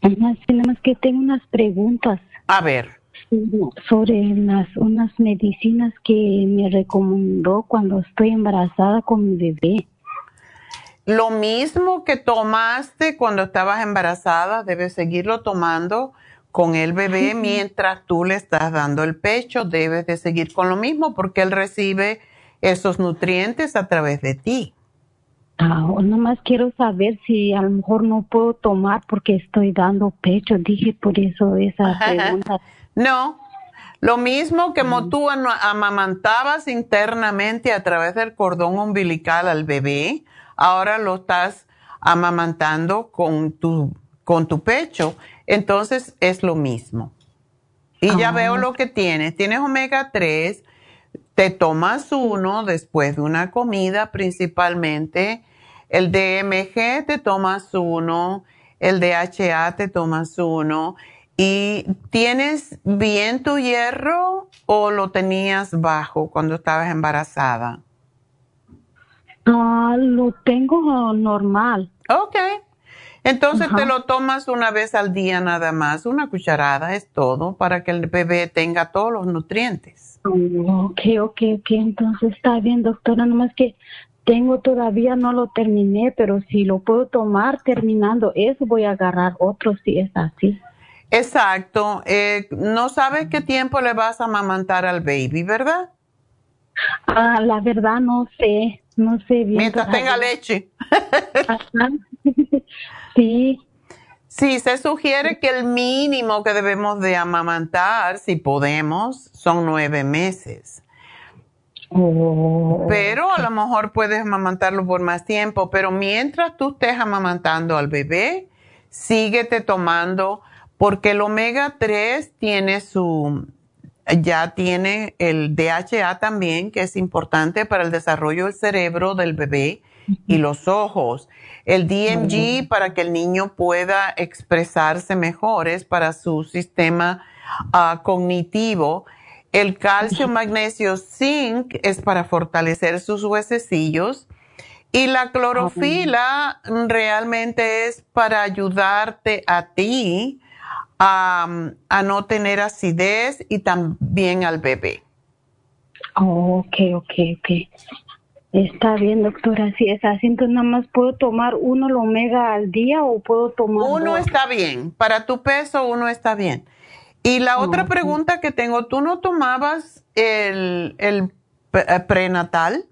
Nada más que tengo unas preguntas. A ver. Sobre las, unas medicinas que me recomendó cuando estoy embarazada con mi bebé. Lo mismo que tomaste cuando estabas embarazada, debes seguirlo tomando con el bebé mientras tú le estás dando el pecho. Debes de seguir con lo mismo porque él recibe esos nutrientes a través de ti. Ah, nomás quiero saber si a lo mejor no puedo tomar porque estoy dando pecho. Dije por eso esa pregunta. no, lo mismo que como tú amamantabas internamente a través del cordón umbilical al bebé, ahora lo estás amamantando con tu, con tu pecho, entonces es lo mismo. Y ya veo ah. lo que tienes. Tienes omega 3, te tomas uno después de una comida principalmente. El DMG te tomas uno, el DHA te tomas uno. ¿Y tienes bien tu hierro o lo tenías bajo cuando estabas embarazada? Ah, lo tengo normal. Ok. Entonces te lo tomas una vez al día nada más, una cucharada es todo para que el bebé tenga todos los nutrientes. Ok, ok, ok, entonces está bien, doctora, nomás que tengo todavía, no lo terminé, pero si lo puedo tomar terminando eso, voy a agarrar otro si es así. Exacto, eh, no sabes qué tiempo le vas a amamantar al baby, ¿verdad? Ah, la verdad no sé, no sé bien. Mientras tenga leche. sí. Sí, se sugiere que el mínimo que debemos de amamantar, si podemos, son nueve meses. Oh. Pero a lo mejor puedes amamantarlo por más tiempo, pero mientras tú estés amamantando al bebé, síguete tomando, porque el omega 3 tiene su, ya tiene el DHA también, que es importante para el desarrollo del cerebro del bebé y los ojos. El DMG para que el niño pueda expresarse mejor, es para su sistema ah, cognitivo. El calcio, magnesio, zinc es para fortalecer sus huesecillos. Y la clorofila realmente es para ayudarte a ti a, no tener acidez y también al bebé. Oh, ok, ok, ok. Está bien, doctora. Si es así, entonces nada más puedo tomar uno el omega al día o puedo tomar. Uno está bien. Para tu peso, uno está bien. Y la otra pregunta que tengo, ¿tú no tomabas el, el eh, prenatal?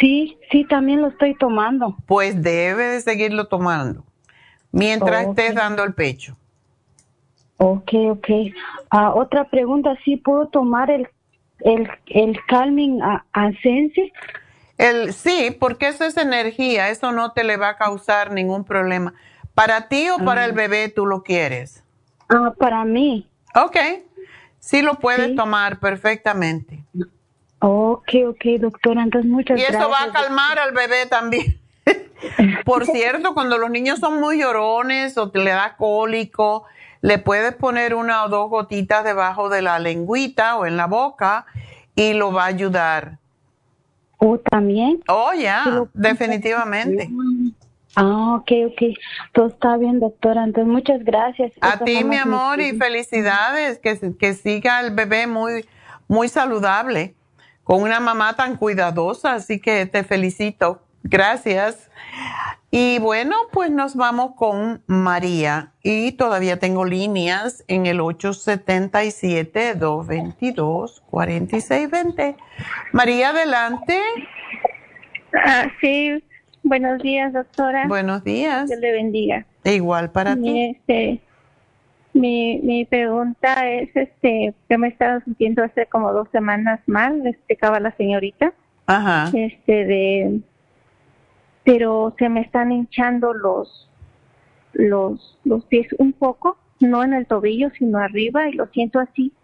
Sí, sí, también lo estoy tomando. Pues debe de seguirlo tomando mientras estés dando el pecho. Ok, ok. Ah, otra pregunta, ¿sí puedo tomar el, el, el Calming Ascensi? El, sí, porque eso es energía, eso no te le va a causar ningún problema. ¿Para ti o para el ah. bebé tú lo quieres? Ah, para mí. Ok, sí lo puedes tomar perfectamente. Ok, ok, doctora, entonces muchas gracias. Y eso va a calmar al bebé también. Por cierto, cuando los niños son muy llorones o te le da cólico, le puedes poner una o dos gotitas debajo de la lengüita o en la boca y lo va a ayudar. ¿O también? Oh, ya, definitivamente. Ah, ok, ok. Todo está bien, doctora. Entonces, muchas gracias. A ti, mi amor, y felicidades. Que, que siga el bebé muy, muy saludable, con una mamá tan cuidadosa. Así que te felicito. Gracias. Y bueno, pues nos vamos con María y todavía tengo líneas en el 877-222-4620. María, adelante. Ah, sí, buenos días, doctora. Buenos días. Dios le bendiga. igual para ti. Este, Mi, mi pregunta es, este, que me estaba sintiendo hace como dos semanas mal, le explicaba la señorita. Ajá. Este, de, pero se me están hinchando los, los, los pies un poco, no en el tobillo, sino arriba, y lo siento así,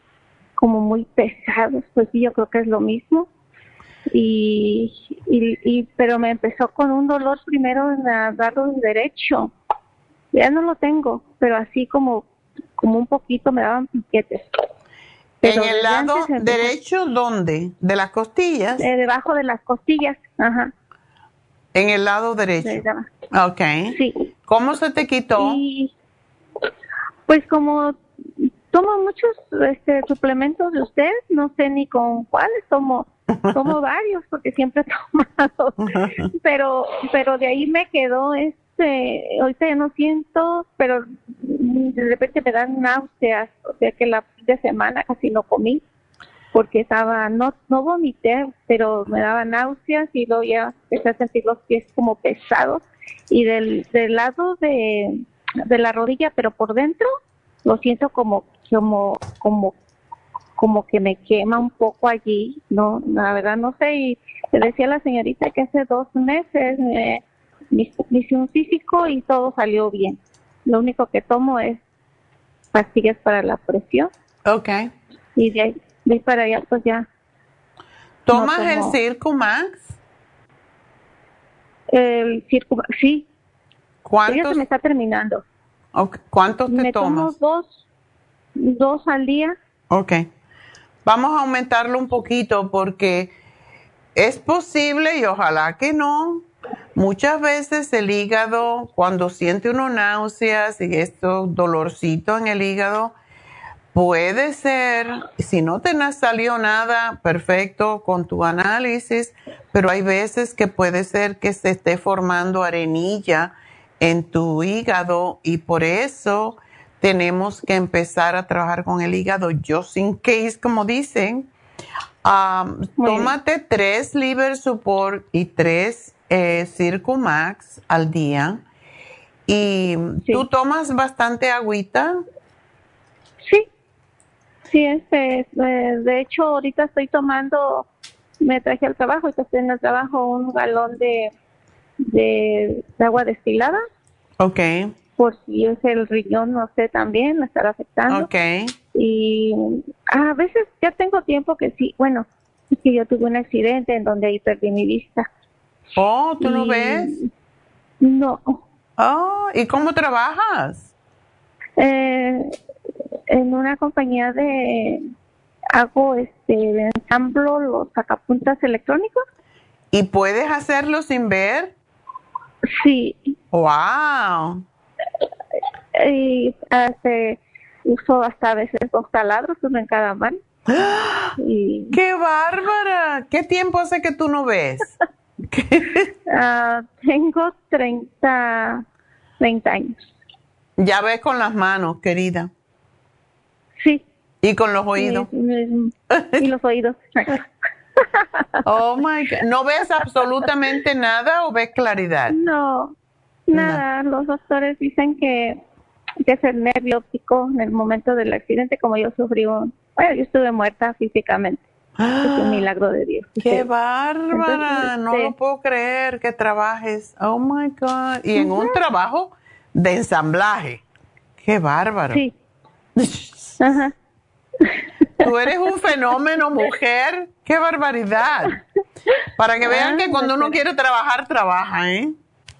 como muy pesados, pues sí, yo creo que es lo mismo. Y, y, y pero me empezó con un dolor primero en el lado derecho. Ya no lo tengo, pero así como como un poquito me daban piquetes. Pero ¿En el lado derecho dónde? ¿De las costillas? eh, debajo de las costillas, ajá. En el lado derecho. Ok. Sí. ¿Cómo se te quitó? Y pues como tomo muchos este, suplementos de usted, no sé ni con cuáles tomo, tomo varios porque siempre he tomado, pero pero de ahí me quedó este, ahorita ya no siento, pero de repente me dan náuseas, o sea que la fin de semana casi no comí porque estaba, no, no vomité, pero me daba náuseas y luego ya empecé a sentir los pies como pesados y del, del lado de, de la rodilla, pero por dentro lo siento como, como, como, como que me quema un poco allí, no, la verdad no sé, y le decía a la señorita que hace dos meses me, me, me hice un físico y todo salió bien. Lo único que tomo es pastillas para la presión Ok. y de ahí, de para allá pues ya ¿Tomas No el. Circumax? el circo, sí, ¿Cuántos, se me está terminando. ¿cuántos te me tomas? tomo dos, dos al día. Ok. Vamos a aumentarlo un poquito porque es posible y ojalá que no. Muchas veces el hígado, cuando siente uno náuseas y esto dolorcito en el hígado, puede ser, si no te salió nada perfecto con tu análisis, pero hay veces que puede ser que se esté formando arenilla en tu hígado y por eso tenemos que empezar a trabajar con el hígado just in case, como dicen. Um, tómate tres liver support y tres eh, Circumax al día. Y Sí. tú tomas bastante agüita. Sí, este, eh, de hecho ahorita estoy tomando, me traje al trabajo, estoy en el trabajo un galón de, de, de agua destilada, Ok, por si es el riñón, no sé, también me estará afectando. ok. Y a veces ya tengo tiempo que sí, bueno, es que yo tuve un accidente en donde ahí perdí mi vista. Oh, ¿tú no Y- ves? No, Oh, ¿y cómo trabajas? eh, en una compañía de hago este de ensamblo los sacapuntas electrónicos ¿Y puedes hacerlo sin ver? sí Wow. y este uso hasta a veces dos taladros uno en cada mano y ¡Qué bárbara! ¿Qué tiempo hace que tú no ves? ah, tengo 30 30 años ya ves con las manos, querida. Sí Y con los oídos. y, los oídos Oh my God. ¿No ves absolutamente nada o ves claridad? No, nada. Los doctores dicen que, que es el nervio óptico en el momento del accidente, como yo sufrí un... Bueno, yo estuve muerta físicamente. Es un milagro de Dios. ¡Qué Sí. bárbara! Entonces, no este- lo puedo creer que trabajes. Oh my God. Y en un trabajo de ensamblaje. ¡Qué bárbaro! Sí. Ajá. Tú eres un fenómeno, mujer. ¡Qué barbaridad! Para que vean que Ah, cuando uno quiere trabajar, trabaja, ¿eh?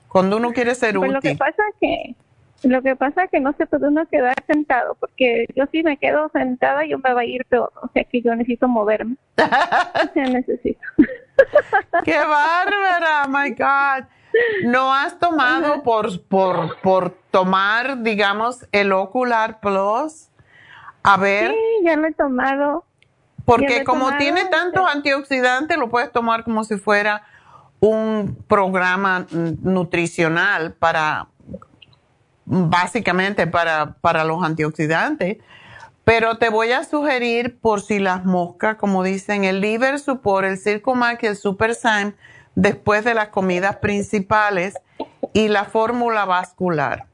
Cuando uno quiere ser Pues lo que útil. pasa que lo que pasa que no se puede uno quedar sentado, porque yo si me quedo sentada yo me va a ir peor, o sea que yo necesito moverme. O sea, necesito. ¡Qué bárbara! ¡My God! ¿No has tomado por, por, por tomar, digamos, el Ocular Plus? A ver, Sí, ya lo he tomado. porque como tomado, tiene tantos este- antioxidantes, lo puedes tomar como si fuera un programa mm, nutricional para, básicamente para, para los antioxidantes. Pero te voy a sugerir, por si las moscas, como dicen, el liver support, el Circumax y el Super Syme después de las comidas principales y la fórmula vascular.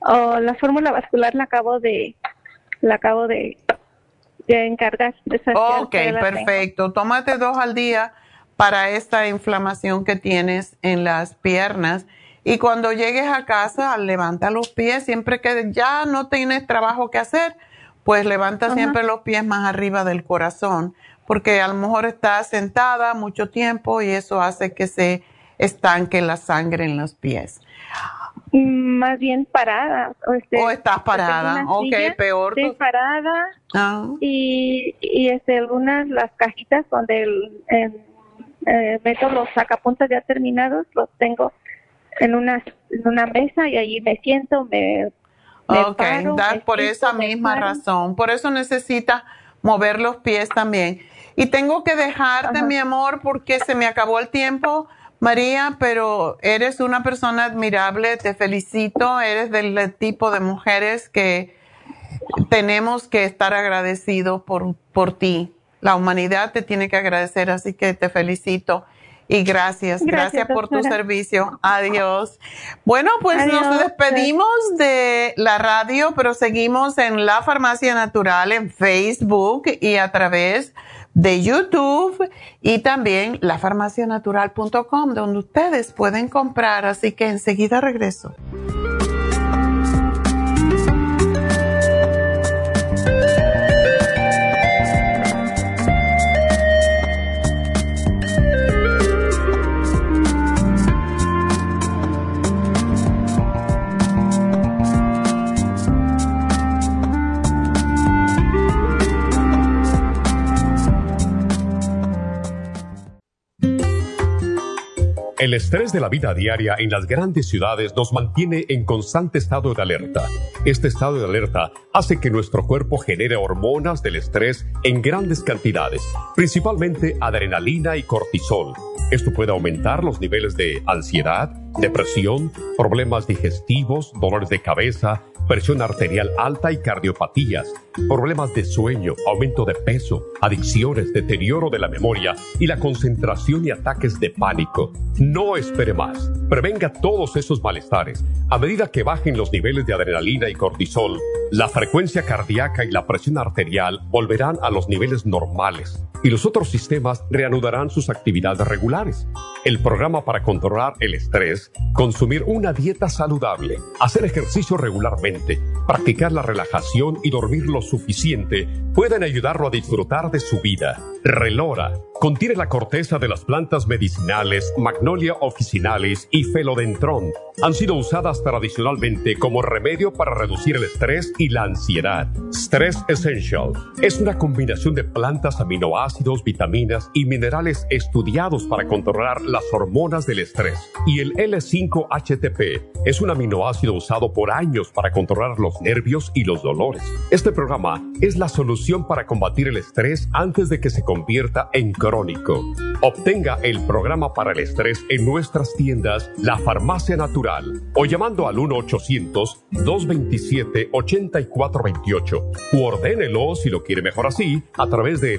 Oh, la fórmula vascular la acabo de, la acabo de, de encargar. De ok, perfecto. Tómate dos al día para esta inflamación que tienes en las piernas. Y cuando llegues a casa, levanta los pies, siempre que ya no tienes trabajo que hacer, pues levanta siempre los pies más arriba del corazón, porque a lo mejor estás sentada mucho tiempo y eso hace que se estanque la sangre en los pies. Más bien parada. O, este, estás parada, ok, peor. Estoy parada ah. y, y este, algunas, las cajitas donde el, eh, meto los sacapuntas ya terminados, los tengo en una, en una mesa y allí me siento, me... ok, por esa misma razón. Por eso necesita mover los pies también. Y tengo que dejarte, mi amor, porque se me acabó el tiempo María, pero eres una persona admirable, te felicito, eres del tipo de mujeres que tenemos que estar agradecidos por, por ti. La humanidad te tiene que agradecer, así que te felicito y gracias, gracias, por tu servicio. Adiós. Bueno, pues nos despedimos de la radio, pero seguimos en La Farmacia Natural en Facebook y a través de YouTube y también lafarmacianatural.com donde ustedes pueden comprar. Así que enseguida regreso. El estrés de la vida diaria en las grandes ciudades nos mantiene en constante estado de alerta. Este estado de alerta hace que nuestro cuerpo genere hormonas del estrés en grandes cantidades, principalmente adrenalina y cortisol. Esto puede aumentar los niveles de ansiedad, depresión, problemas digestivos, dolores de cabeza, presión arterial alta y cardiopatías, problemas de sueño, aumento de peso, adicciones, deterioro de la memoria y la concentración y ataques de pánico. No espere más. Prevenga todos esos malestares. A medida que bajen los niveles de adrenalina y cortisol, la frecuencia cardíaca y la presión arterial volverán a los niveles normales y los otros sistemas reanudarán sus actividades regulares. El programa para controlar el estrés, consumir una dieta saludable, hacer ejercicio regularmente, practicar la relajación y dormir lo suficiente pueden ayudarlo a disfrutar de su vida. Relora contiene la corteza de las plantas medicinales Magnolia officinalis y Felodentron. Han sido usadas tradicionalmente como remedio para reducir el estrés y la ansiedad. Stress Essential es una combinación de plantas, vitaminas y minerales estudiados para controlar las hormonas del estrés. Y el L5-HTP es un aminoácido usado por años para controlar los nervios y los dolores. Este programa es la solución para combatir el estrés antes de que se convierta en crónico. Obtenga el programa para el estrés en nuestras tiendas La Farmacia Natural o llamando al 1-800-227-8428 o ordénelo si lo quiere mejor así a través de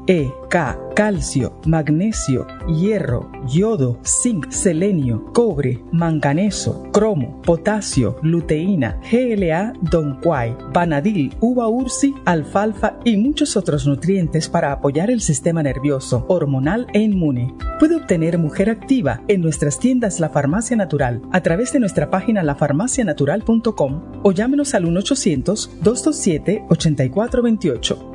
E, K, calcio, magnesio, hierro, yodo, zinc, selenio, cobre, manganeso, cromo, potasio, luteína, GLA, donquai, vanadil, uva ursi, alfalfa y muchos otros nutrientes para apoyar el sistema nervioso, hormonal e inmune. Puede obtener Mujer Activa en nuestras tiendas La Farmacia Natural a través de nuestra página lafarmacianatural.com o llámenos al 1 800 227 8428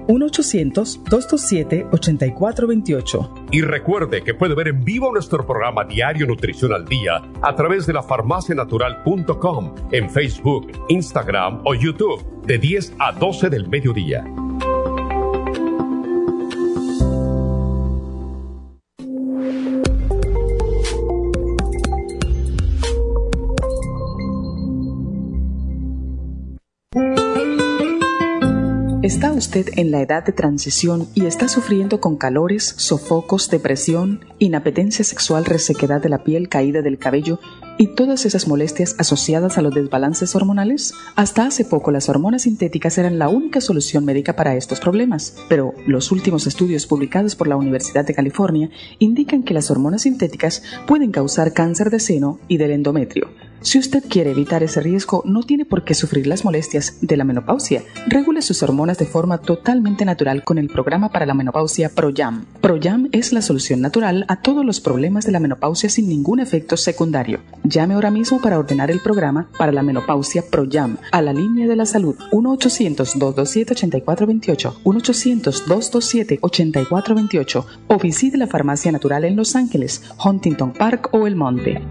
1-800-227-8428. Y recuerde que puede ver en vivo nuestro programa Diario Nutrición al Día a través de la farmacianatural.com en Facebook, Instagram o YouTube de 10 a 12 del mediodía. ¿Está usted en la edad de transición y está sufriendo con calores, sofocos, depresión, inapetencia sexual, resequedad de la piel, caída del cabello y todas esas molestias asociadas a los desbalances hormonales? Hasta hace poco las hormonas sintéticas eran la única solución médica para estos problemas, pero los últimos estudios publicados por la Universidad de California indican que las hormonas sintéticas pueden causar cáncer de seno y del endometrio. Si usted quiere evitar ese riesgo, no tiene por qué sufrir las molestias de la menopausia. Regule sus hormonas de forma totalmente natural con el programa para la menopausia ProYam. ProYam es la solución natural a todos los problemas de la menopausia sin ningún efecto secundario. Llame ahora mismo para ordenar el programa para la menopausia ProYam a la línea de la salud 1-800-227-8428, 1-800-227-8428 o visite la farmacia natural en Los Ángeles, Huntington Park o El Monte.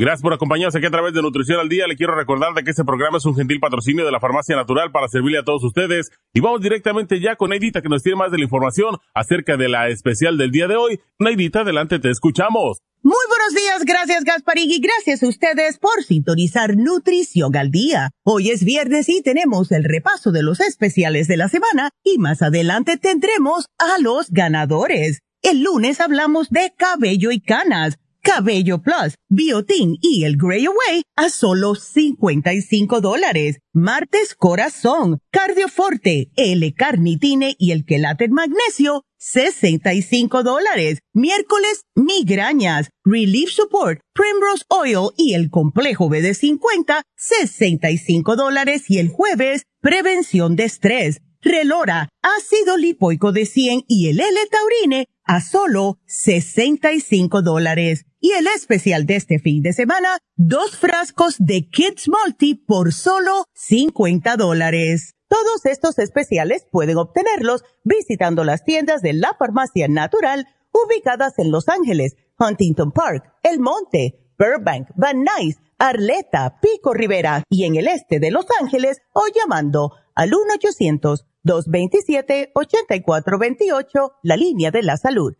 Gracias por acompañarnos aquí a través de Nutrición al Día. Le quiero recordar de que este programa es un gentil patrocinio de la Farmacia Natural para servirle a todos ustedes. Y vamos directamente ya con Neidita que nos tiene más de la información acerca de la especial del día de hoy. Neidita, adelante, te escuchamos. Muy buenos días, gracias Gasparig y gracias a ustedes por sintonizar Nutrición al Día. Hoy es viernes y tenemos el repaso de los especiales de la semana y más adelante tendremos a los ganadores. El lunes hablamos de cabello y canas Cabello Plus, Biotin y el Grey Away a solo 55 dólares. Martes Corazón, Cardioforte, L-Carnitine y el Quelate Magnesio, 65 dólares. Miércoles, Migrañas, Relief Support, Primrose Oil y el Complejo BD50, 65 dólares. Y el jueves, Prevención de Estrés, Relora, Ácido Lipoico de 100 y el L-Taurine a solo 65 dólares. Y el especial de este fin de semana, dos frascos de Kids Multi por solo 50 dólares. Todos estos especiales pueden obtenerlos visitando las tiendas de la farmacia natural ubicadas en Los Ángeles, Huntington Park, El Monte, Burbank, Van Nuys, Arleta, Pico Rivera y en el este de Los Ángeles o llamando al 1-800-227-8428, la línea de la salud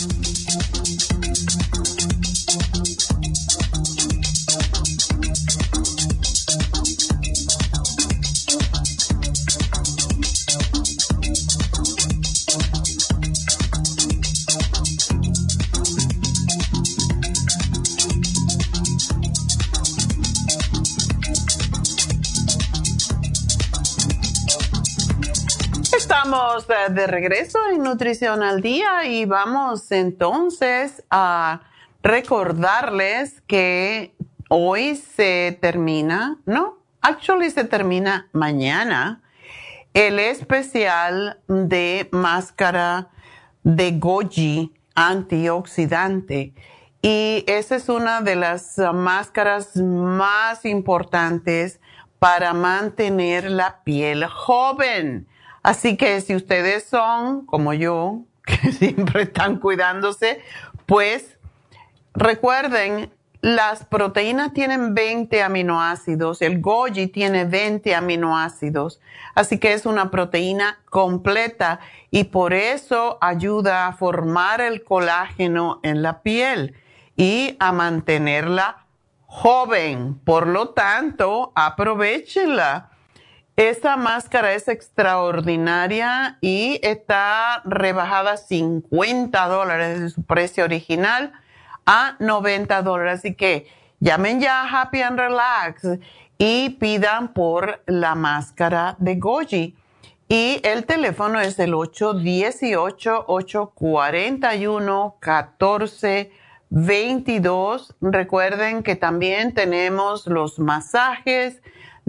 Estamos de regreso en Nutrición al Día y vamos entonces a recordarles que hoy se termina, no, actually se termina mañana el especial de máscara de goji antioxidante. Y esa es una de las máscaras más importantes para mantener la piel joven. Así que si ustedes son como yo, que siempre están cuidándose, pues recuerden, las proteínas tienen 20 aminoácidos, el goji tiene 20 aminoácidos, así que es una proteína completa y por eso ayuda a formar el colágeno en la piel y a mantenerla joven. Por lo tanto, aprovechenla esta máscara es extraordinaria y está rebajada 50 dólares de su precio original a 90 dólares. Así que llamen ya a Happy and Relax y pidan por la máscara de Goji. Y el teléfono es el 818-841-1422. Recuerden que también tenemos los masajes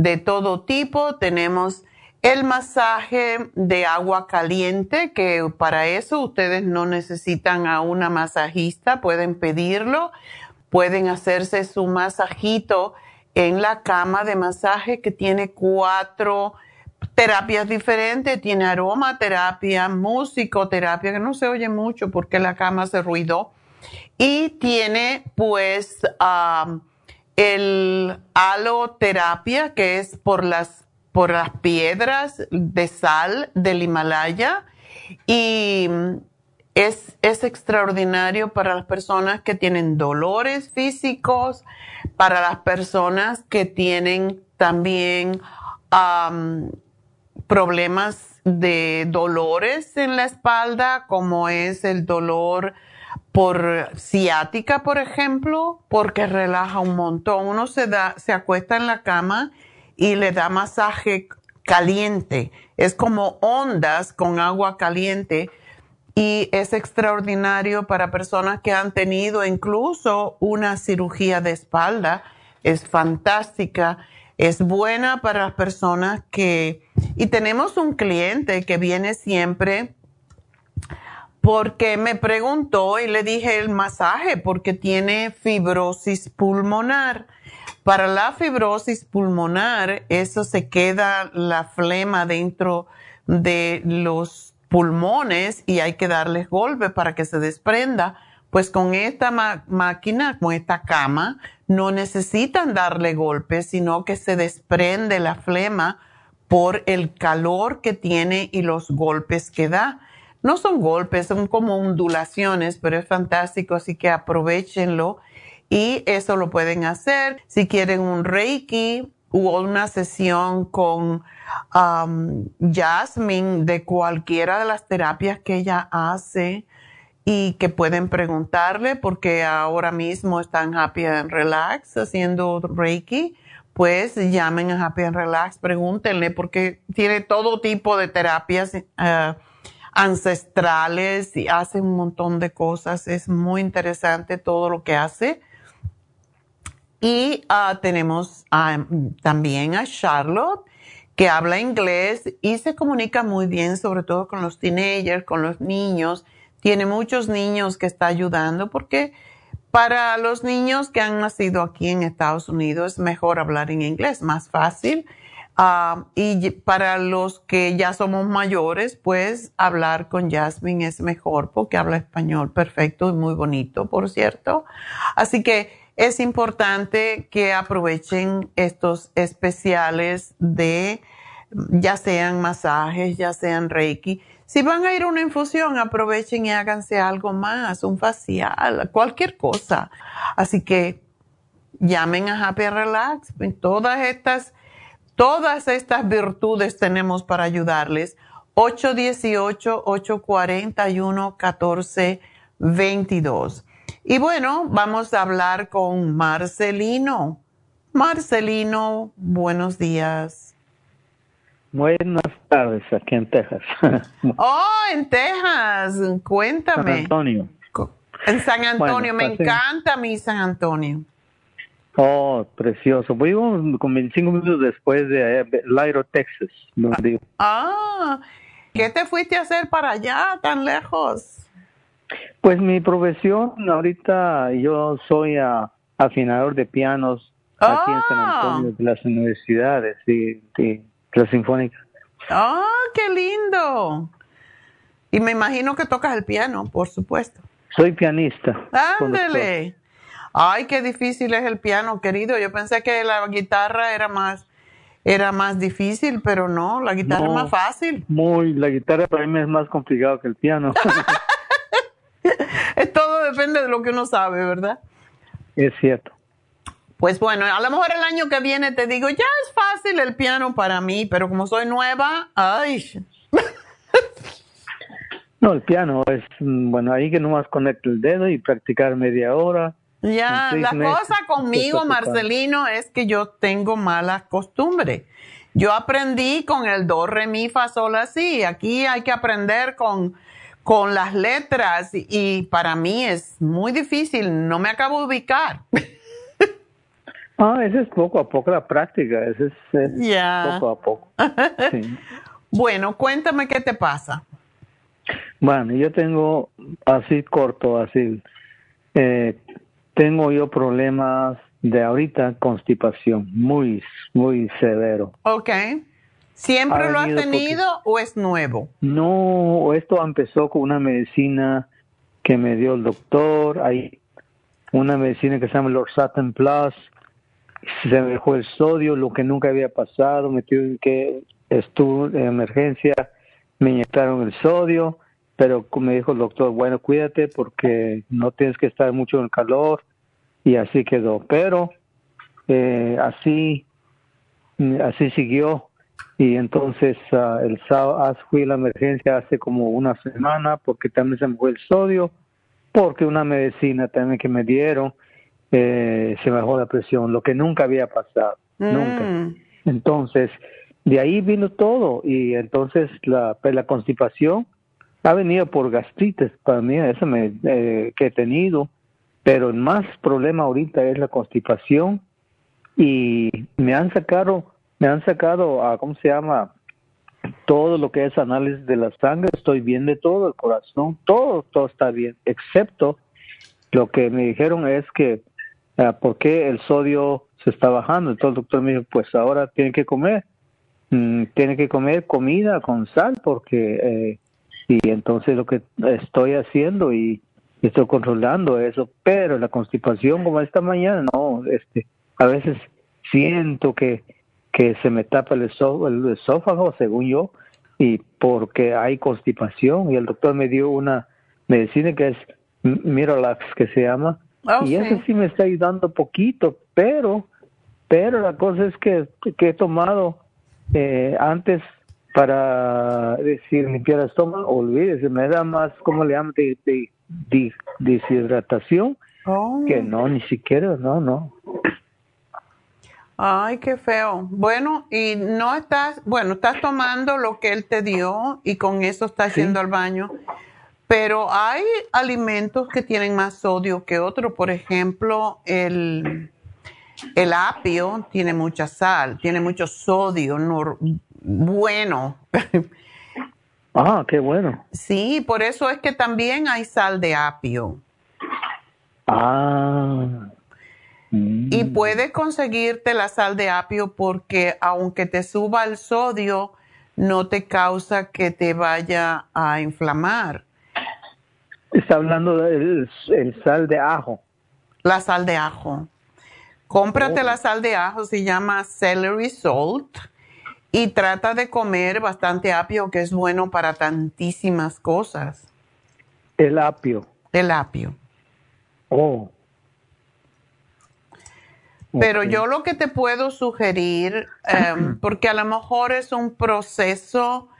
de todo tipo. Tenemos el masaje de agua caliente, que para eso ustedes no necesitan a una masajista, pueden pedirlo, pueden hacerse su masajito en la cama de masaje que tiene cuatro terapias diferentes, tiene aromaterapia, musicoterapia, que no se oye mucho porque la cama se ruidó, y tiene pues el aloterapia, que es por las, por las piedras de sal del Himalaya, y es, es extraordinario para las personas que tienen dolores físicos, para las personas que tienen también problemas de dolores en la espalda, como es el dolor por ciática, por ejemplo, porque relaja un montón. Uno se da, se acuesta en la cama y le da masaje caliente. Es como ondas con agua caliente y es extraordinario para personas que han tenido incluso una cirugía de espalda. Es fantástica, es buena para las personas que... Y tenemos un cliente que viene siempre porque me preguntó y le dije el masaje porque tiene fibrosis pulmonar. Para la fibrosis pulmonar, eso se queda la flema dentro de los pulmones y hay que darles golpe para que se desprenda. Pues con esta máquina, con esta cama, no necesitan darle golpes, sino que se desprende la flema por el calor que tiene y los golpes que da. No son golpes, son como ondulaciones, pero es fantástico, así que aprovechenlo. Y eso lo pueden hacer. Si quieren un Reiki o una sesión con um, Jasmine de cualquiera de las terapias que ella hace y que pueden preguntarle porque ahora mismo están Happy and Relax haciendo Reiki, pues llamen a Happy and Relax, pregúntenle porque tiene todo tipo de terapias uh, ancestrales y hace un montón de cosas. Es muy interesante todo lo que hace. Y uh, tenemos uh, también a Charlotte, que habla inglés y se comunica muy bien, sobre todo con los teenagers, con los niños. Tiene muchos niños que está ayudando porque para los niños que han nacido aquí en Estados Unidos es mejor hablar en inglés, más fácil. Ah, y para los que ya somos mayores, pues hablar con Jasmine es mejor porque habla español perfecto y muy bonito, por cierto. Así que es importante que aprovechen estos especiales de ya sean masajes, ya sean reiki. Si van a ir a una infusión, aprovechen y háganse algo más, un facial, cualquier cosa. Así que llamen a Happy Relax. Todas estas, todas estas virtudes tenemos para ayudarles. 818-841-1422. Y bueno, vamos a hablar con Marcelino. Marcelino, buenos días. Buenas tardes, aquí en Texas. oh, en Texas, cuéntame. San Antonio. En San Antonio, me encanta mi San Antonio. Oh, precioso. Vivo con 25 minutos después de Lyro, Texas. Ah, ¿qué te fuiste a hacer para allá tan lejos? Pues mi profesión, ahorita yo soy afinador de pianos aquí en San ah. Antonio de las universidades y de, la Sinfónica. ¡Ah, qué lindo! Y me imagino que tocas el piano, por supuesto. Soy pianista. Ándele. Ay, qué difícil es el piano, querido. Yo pensé que la guitarra era más era más difícil, pero no, la guitarra es más fácil. Muy, la guitarra para mí es más complicado que el piano. Todo depende de lo que uno sabe, ¿verdad? Es cierto. Pues bueno, a lo mejor el año que viene te digo, ya es fácil el piano para mí, pero como soy nueva, ay. No, el piano es, mm, bueno, ahí que nomás conecto el dedo y practicar media hora. Ya, la cosa conmigo, Marcelino, es que yo tengo mala costumbre. Yo aprendí con el do, re, mi, fa, sol, así. Aquí hay que aprender con con las letras y para mí es muy difícil, no me acabo de ubicar. Ah, ese es poco a poco la práctica, ese es, poco a poco. bueno, cuéntame qué te pasa. Bueno, yo tengo así corto, así, eh, tengo yo problemas de ahorita constipación, muy, muy severo. Ok. ¿Siempre lo has tenido o es nuevo? No, esto empezó con una medicina que me dio el doctor, hay una medicina que se llama Lorsatin Plus, se me dejó el sodio, lo que nunca había pasado, me tuve que estuvo en emergencia, me inyectaron el sodio, pero me dijo el doctor, bueno, cuídate porque no tienes que estar mucho en el calor y así quedó. Pero eh, así, así siguió y entonces uh, el sábado fui a la emergencia hace como una semana porque también se me fue el sodio, porque una medicina también que me dieron eh, se me bajó la presión, lo que nunca había pasado, nunca. Mm. Entonces, de ahí vino todo y entonces la, pues, la constipación ha venido por gastritis para mí, eso me, eh, que he tenido, pero el más problema ahorita es la constipación y me han sacado, me han sacado a, ¿cómo se llama? Todo lo que es análisis de la sangre, estoy bien de todo, el corazón, todo, todo está bien, excepto lo que me dijeron es que uh, ¿por qué el sodio se está bajando? Entonces el doctor me dijo, pues ahora tiene que comer, mm, tiene que comer comida con sal porque, eh, y entonces lo que estoy haciendo y estoy controlando eso, pero la constipación como esta mañana, no, este, a veces siento que, que se me tapa el, el esófago, según yo, y porque hay constipación y el doctor me dio una medicina que es Miralax que se llama Oh, y eso sí me está ayudando poquito, pero, pero la cosa es que, que he tomado eh, antes para decir limpiar el estómago, olvídese, me da más, ¿cómo le llaman? De, de, deshidratación, oh. que no, ni siquiera, no, no. Ay, qué feo. Bueno, y no estás, bueno, estás tomando lo que él te dio y con eso estás yendo al baño. Pero hay alimentos que tienen más sodio que otros. Por ejemplo, el, el apio tiene mucha sal, tiene mucho sodio bueno. Ah, qué bueno. Sí, por eso es que también hay sal de apio. Ah. Y puedes conseguirte la sal de apio porque aunque te suba el sodio, no te causa que te vaya a inflamar. Está hablando del sal de ajo. La sal de ajo. Cómprate oh. la sal de ajo, se llama celery salt. Y trata de comer bastante apio, que es bueno para tantísimas cosas. El apio. El apio. Oh. Pero yo lo que te puedo sugerir, em, porque a lo mejor es un proceso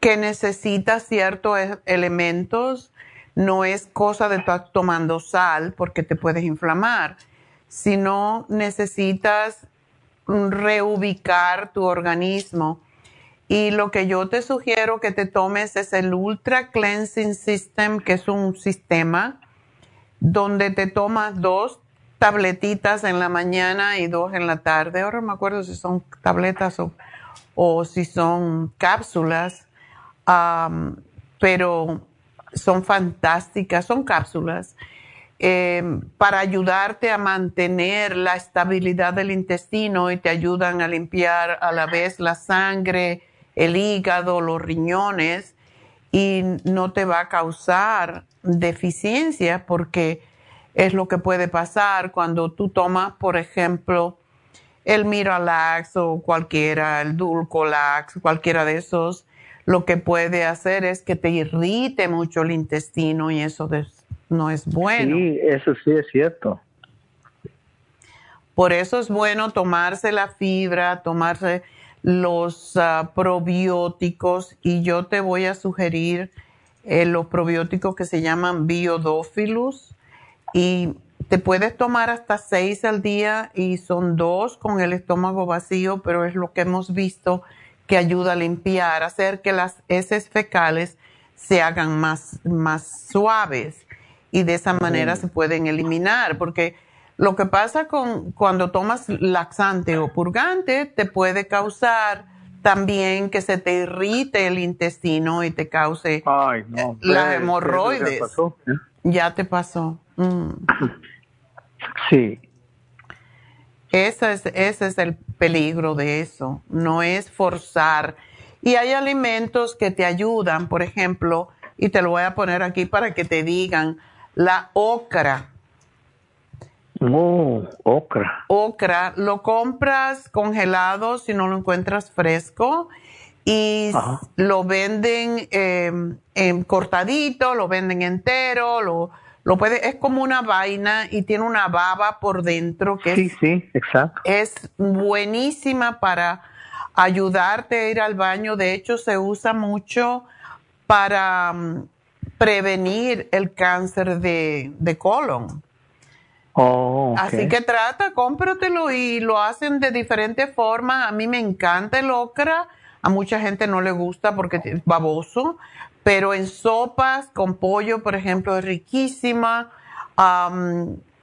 que necesita ciertos elementos, no es cosa de estar tomando sal porque te puedes inflamar, sino necesitas reubicar tu organismo. Y lo que yo te sugiero que te tomes es el Ultra Cleansing System, que es un sistema donde te tomas dos tabletitas en la mañana y dos en la tarde. Ahora me acuerdo si son tabletas o, o si son cápsulas pero son fantásticas, son cápsulas em, para ayudarte a mantener la estabilidad del intestino y te ayudan a limpiar a la vez la sangre, el hígado, los riñones y no te va a causar deficiencia porque es lo que puede pasar cuando tú tomas, por ejemplo, el Miralax o cualquiera, el Dulcolax, cualquiera de esos lo que puede hacer es que te irrite mucho el intestino y eso no es bueno. Sí, eso sí es cierto. Por eso es bueno tomarse la fibra, tomarse los ah, probióticos y yo te voy a sugerir eh, los probióticos que se llaman Biodófilus y te puedes tomar hasta seis al día y son dos con el estómago vacío, pero es lo que hemos visto que ayuda a limpiar, hacer que las heces fecales se hagan más, más suaves y de esa manera se pueden eliminar, porque Lo que pasa con cuando tomas laxante o purgante te puede causar también que se te irrite el intestino y te cause Ay, no, las hemorroides. ya pasó, ¿eh? Ya te pasó. Mm. Sí. Ese es, ese es el peligro de eso, no es forzar. Y hay alimentos que te ayudan, por ejemplo, y te lo voy a poner aquí para que te digan, la ocra. Oh, ocra. Ocra, lo compras congelado si no lo encuentras fresco y Ajá. lo venden eh, en cortadito, lo venden entero, lo, lo puede, es como una vaina y tiene una baba por dentro que Sí, es sí, exacto. es buenísima para ayudarte a ir al baño. De hecho, se usa mucho para mm, prevenir el cáncer de, de colon. Oh. Así que trata, cómpratelo y lo hacen de diferentes formas. A mí me encanta el ocra. A mucha gente no le gusta porque es baboso, pero en sopas con pollo, por ejemplo, es riquísima.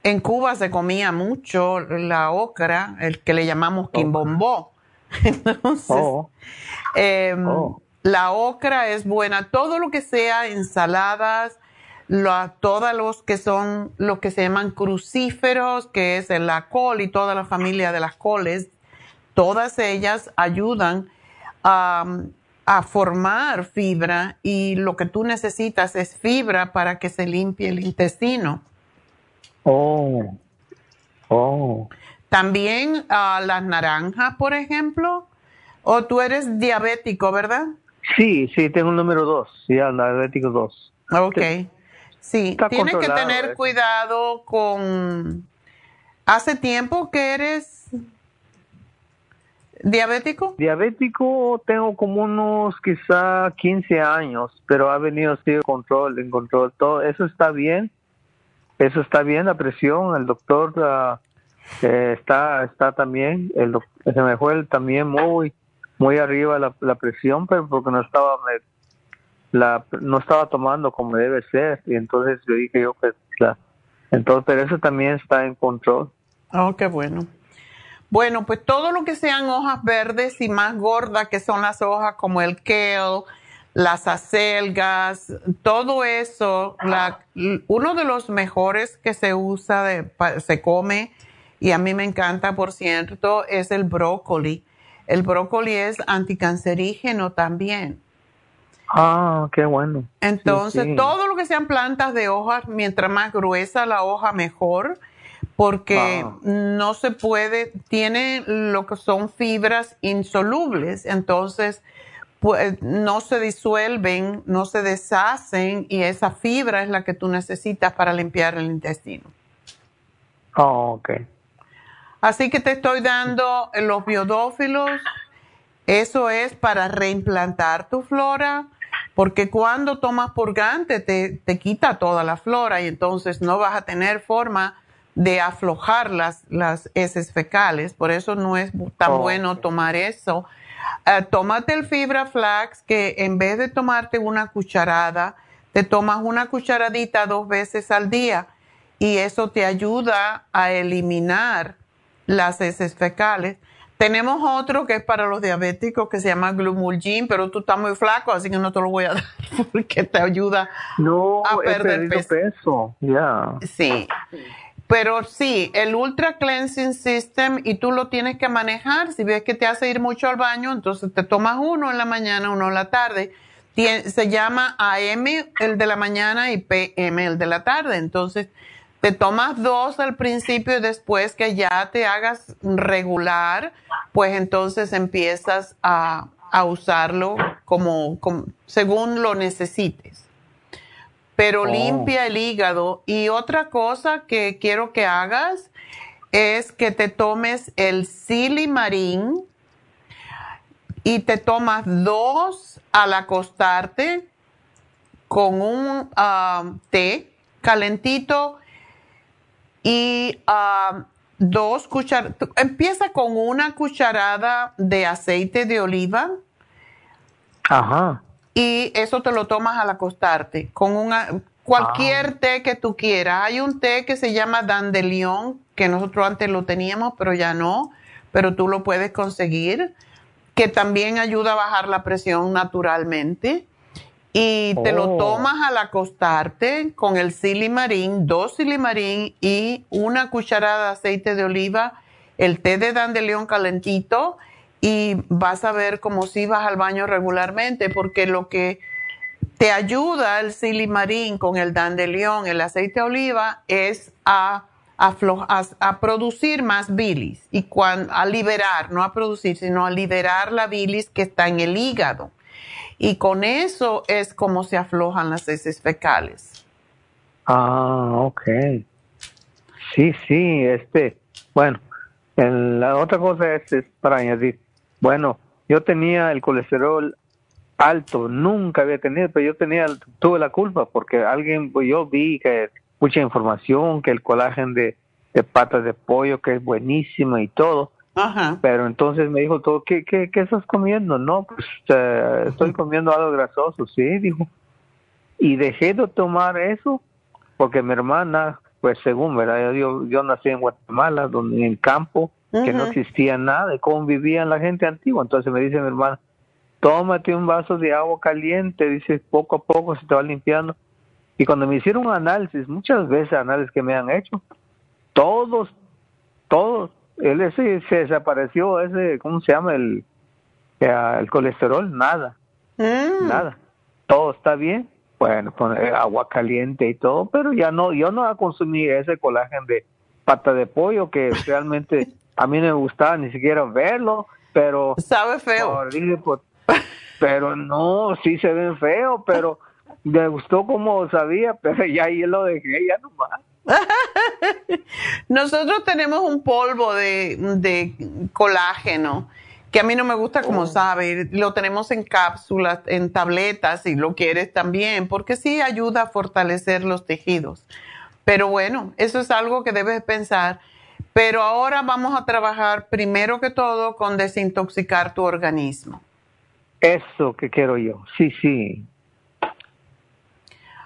En Cuba se comía mucho la ocra, el que le llamamos quimbombó. Entonces, Oh, em, Oh. la ocra es buena. Todo lo que sea ensaladas, la- todos los que son los que se llaman crucíferos, que es la col y toda la familia de las coles, todas ellas ayudan a, a formar fibra y lo que tú necesitas es fibra para que se limpie el intestino. oh, oh. También ah, las naranjas, por ejemplo. O tú eres diabético, ¿verdad? Sí, sí, tengo un número dos, ya, el diabético 2. Ok. Sí, Está tienes que tener eso. cuidado con... ¿Hace tiempo que eres diabético? Diabético tengo como unos quizá 15 años, pero ha venido así en control, en control. Todo eso está bien, eso está bien, la presión, el doctor ah, eh, está está también, el se me fue el- también muy muy arriba la, la presión, pero porque no estaba me- la no estaba tomando como debe ser y entonces yo dije yo que la entonces pero eso también está en control. Oh, qué bueno. Bueno, pues todo lo que sean hojas verdes y más gordas, que son las hojas como el kale, las acelgas, todo eso, la- uno de los mejores que se usa, de, pa- se come, y a mí me encanta, por cierto, es el brócoli. El brócoli es anticancerígeno también. Ah, qué bueno. Entonces, Sí, sí. todo lo que sean plantas de hojas, mientras más gruesa la hoja, mejor, porque Ah. no se puede, tiene lo que son fibras insolubles, entonces pues, no se disuelven, no se deshacen y esa fibra es la que tú necesitas para limpiar el intestino. Oh, ok. Así que te estoy dando los biodófilos. Eso es para reimplantar tu flora, porque cuando tomas purgante te, te quita toda la flora y entonces no vas a tener forma de aflojar las, las heces fecales. Por eso no es tan Oh, bueno tomar eso. Eh, tómate el fibra flax, que en vez de tomarte una cucharada, te tomas una cucharadita dos veces al día y eso te ayuda a eliminar las heces fecales. Tenemos otro que es para los diabéticos que se llama Glumulgin, pero tú estás muy flaco, así que no te lo voy a dar porque te ayuda No, a perder peso. Sí. Pero sí, el Ultra Cleansing System y tú lo tienes que manejar. Si ves que te hace ir mucho al baño, entonces te tomas uno en la mañana, uno en la tarde. Se llama AM el de la mañana y PM el de la tarde. Entonces te tomas dos al principio y después que ya te hagas regular, pues entonces empiezas a, a usarlo como, como según lo necesites pero Oh. limpia el hígado. Y otra cosa que quiero que hagas es que te tomes el silimarín y te tomas dos al acostarte con un ah, té calentito y ah, dos cucharadas. Empieza con una cucharada de aceite de oliva Ajá. Y eso te lo tomas al acostarte con una cualquier té que tú quieras. Hay un té que se llama dandelion que nosotros antes lo teníamos, pero ya no, pero tú lo puedes conseguir, que también ayuda a bajar la presión naturalmente. Y te lo Oh. tomas al acostarte con el silimarín, dos silimarín y una cucharada de aceite de oliva, el té de dandelión calentito y vas a ver como si vas al baño regularmente, porque lo que te ayuda el silimarín con el dandelión, el aceite de oliva, es a, a, producir más bilis y a liberar, no a producir, sino a liberar la bilis que está en el hígado. Y con eso es como se aflojan las heces fecales. Ah, ok. Sí, sí, este, bueno, en la otra cosa es, es para añadir, bueno, yo tenía el colesterol alto, nunca había tenido, pero yo tenía, tuve la culpa porque alguien, pues yo vi que mucha información, que el colágeno de, de patas de pollo, que es buenísimo y todo, Ajá. pero entonces me dijo todo, ¿qué, qué, qué estás comiendo? No, pues eh, estoy comiendo algo grasoso, sí, dijo. Y dejé de tomar eso porque mi hermana, pues según, ¿verdad? Yo, yo nací en Guatemala, donde en el campo, que no existía nada, de cómo vivían la gente antigua. Entonces me dice mi hermana, tómate un vaso de agua caliente, dice, poco a poco se te va limpiando. Y cuando me hicieron un análisis, muchas veces análisis que me han hecho, todos, todos, él ese se desapareció, ese, ¿cómo se llama? El, eh, el colesterol, nada, Mm. nada. Todo está bien. Bueno, poner agua caliente y todo, pero ya no, yo no consumí ese colágeno de pata de pollo que realmente a mí no me gustaba ni siquiera verlo, pero... Sabe feo. por- dije, pues, pero no, sí se ven feo, pero me gustó como sabía, pero ya ahí lo dejé, ya nomás. Nosotros tenemos un polvo de, de colágeno que a mí no me gusta como sabe. Lo tenemos en cápsulas, en tabletas, si lo quieres también, porque sí ayuda a fortalecer los tejidos. Pero bueno, eso es algo que debes pensar. Pero ahora vamos a trabajar primero que todo con desintoxicar tu organismo. Eso que quiero yo, sí, sí.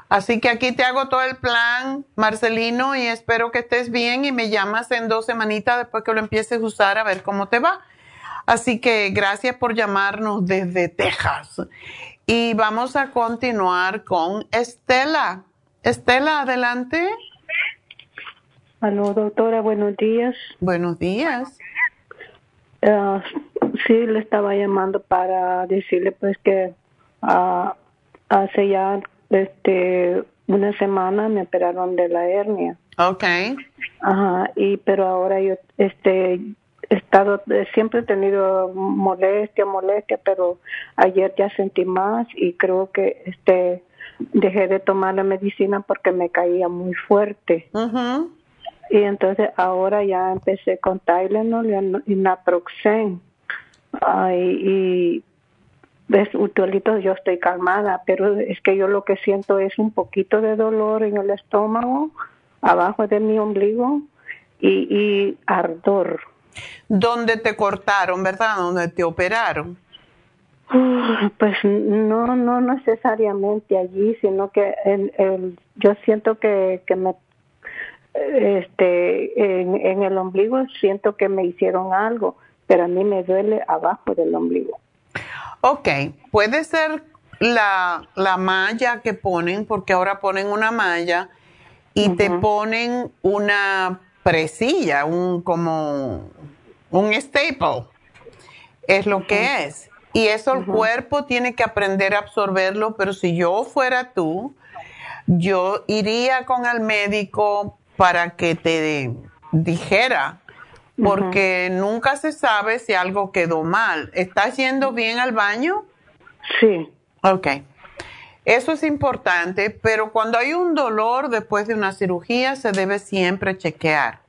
Así que aquí te hago todo el plan, Marcelino, y espero que estés bien y me llamas en dos semanitas después que lo empieces a usar a ver cómo te va. Así que gracias por llamarnos desde Texas. Y vamos a continuar con Estela. Estela, adelante. Aló, doctora, buenos días. Buenos días. Ah, sí, le estaba llamando para decirle pues que ah, hace ya este una semana me operaron de la hernia. Ok. Ajá, y pero ahora yo este he estado eh, siempre he tenido molestia, molestia, pero ayer ya sentí más y creo que este dejé de tomar la medicina porque me caía muy fuerte. Y entonces ahora ya empecé con Tylenol y- Naproxen. Ay, y ves, Utolito, yo estoy calmada, pero es que yo lo que siento es un poquito de dolor en el estómago, abajo de mi ombligo y, y ardor. ¿Dónde te cortaron, verdad? ¿Dónde te operaron? Ah, Pues no, no necesariamente allí, sino que el, el, yo siento que, que me, este, en, en el ombligo siento que me hicieron algo, pero a mí me duele abajo del ombligo. Ok, puede ser la, la malla que ponen, porque ahora ponen una malla y te ponen una presilla, un como un staple. Es lo que es. Y eso el cuerpo tiene que aprender a absorberlo, pero si yo fuera tú, yo iría con el médico para que te dijera, porque nunca se sabe si algo quedó mal. ¿Estás yendo bien al baño? Sí. Ok. Eso es importante, pero cuando hay un dolor después de una cirugía se debe siempre chequear.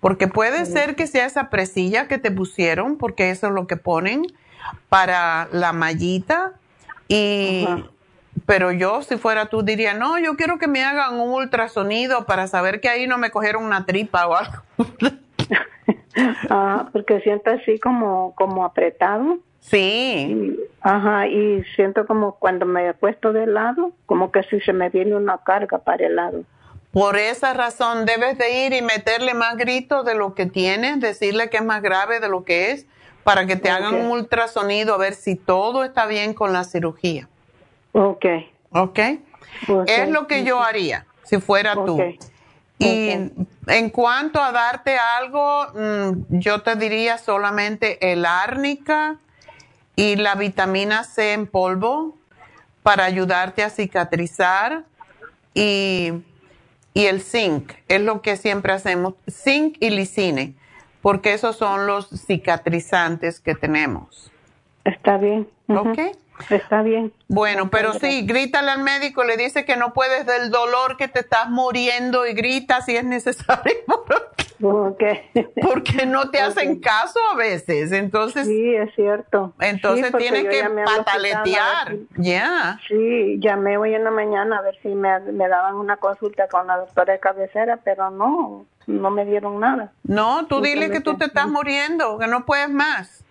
Porque puede ser que sea esa presilla que te pusieron, porque eso es lo que ponen para la mallita. Y, pero yo, si fuera tú, diría, no, yo quiero que me hagan un ultrasonido para saber que ahí no me cogieron una tripa o algo. Ah, porque siento así como, como apretado. Sí. ajá, y siento como cuando me he puesto de lado, como que si se me viene una carga para el lado. Por esa razón debes de ir y meterle más gritos de lo que tienes, decirle que es más grave de lo que es, para que te hagan un ultrasonido a ver si todo está bien con la cirugía. Ok. Ok. Es lo que yo haría si fuera tú. Y en cuanto a darte algo, mm, yo te diría solamente el árnica y la vitamina C en polvo para ayudarte a cicatrizar y y el zinc, es lo que siempre hacemos, zinc y lisine, porque esos son los cicatrizantes que tenemos. Está bien. ¿Ok? Está bien. Bueno, pero sí, grítale al médico, le dice que no puedes del dolor que te estás muriendo y grita si es necesario. Porque no te hacen caso a veces, entonces. Sí, es cierto. Entonces tienes que pataletear, ya. Sí, llamé hoy en la mañana a ver si me, me daban una consulta con la doctora de cabecera, pero no, no me dieron nada. No, tú dile que tú te estás muriendo, que no puedes más.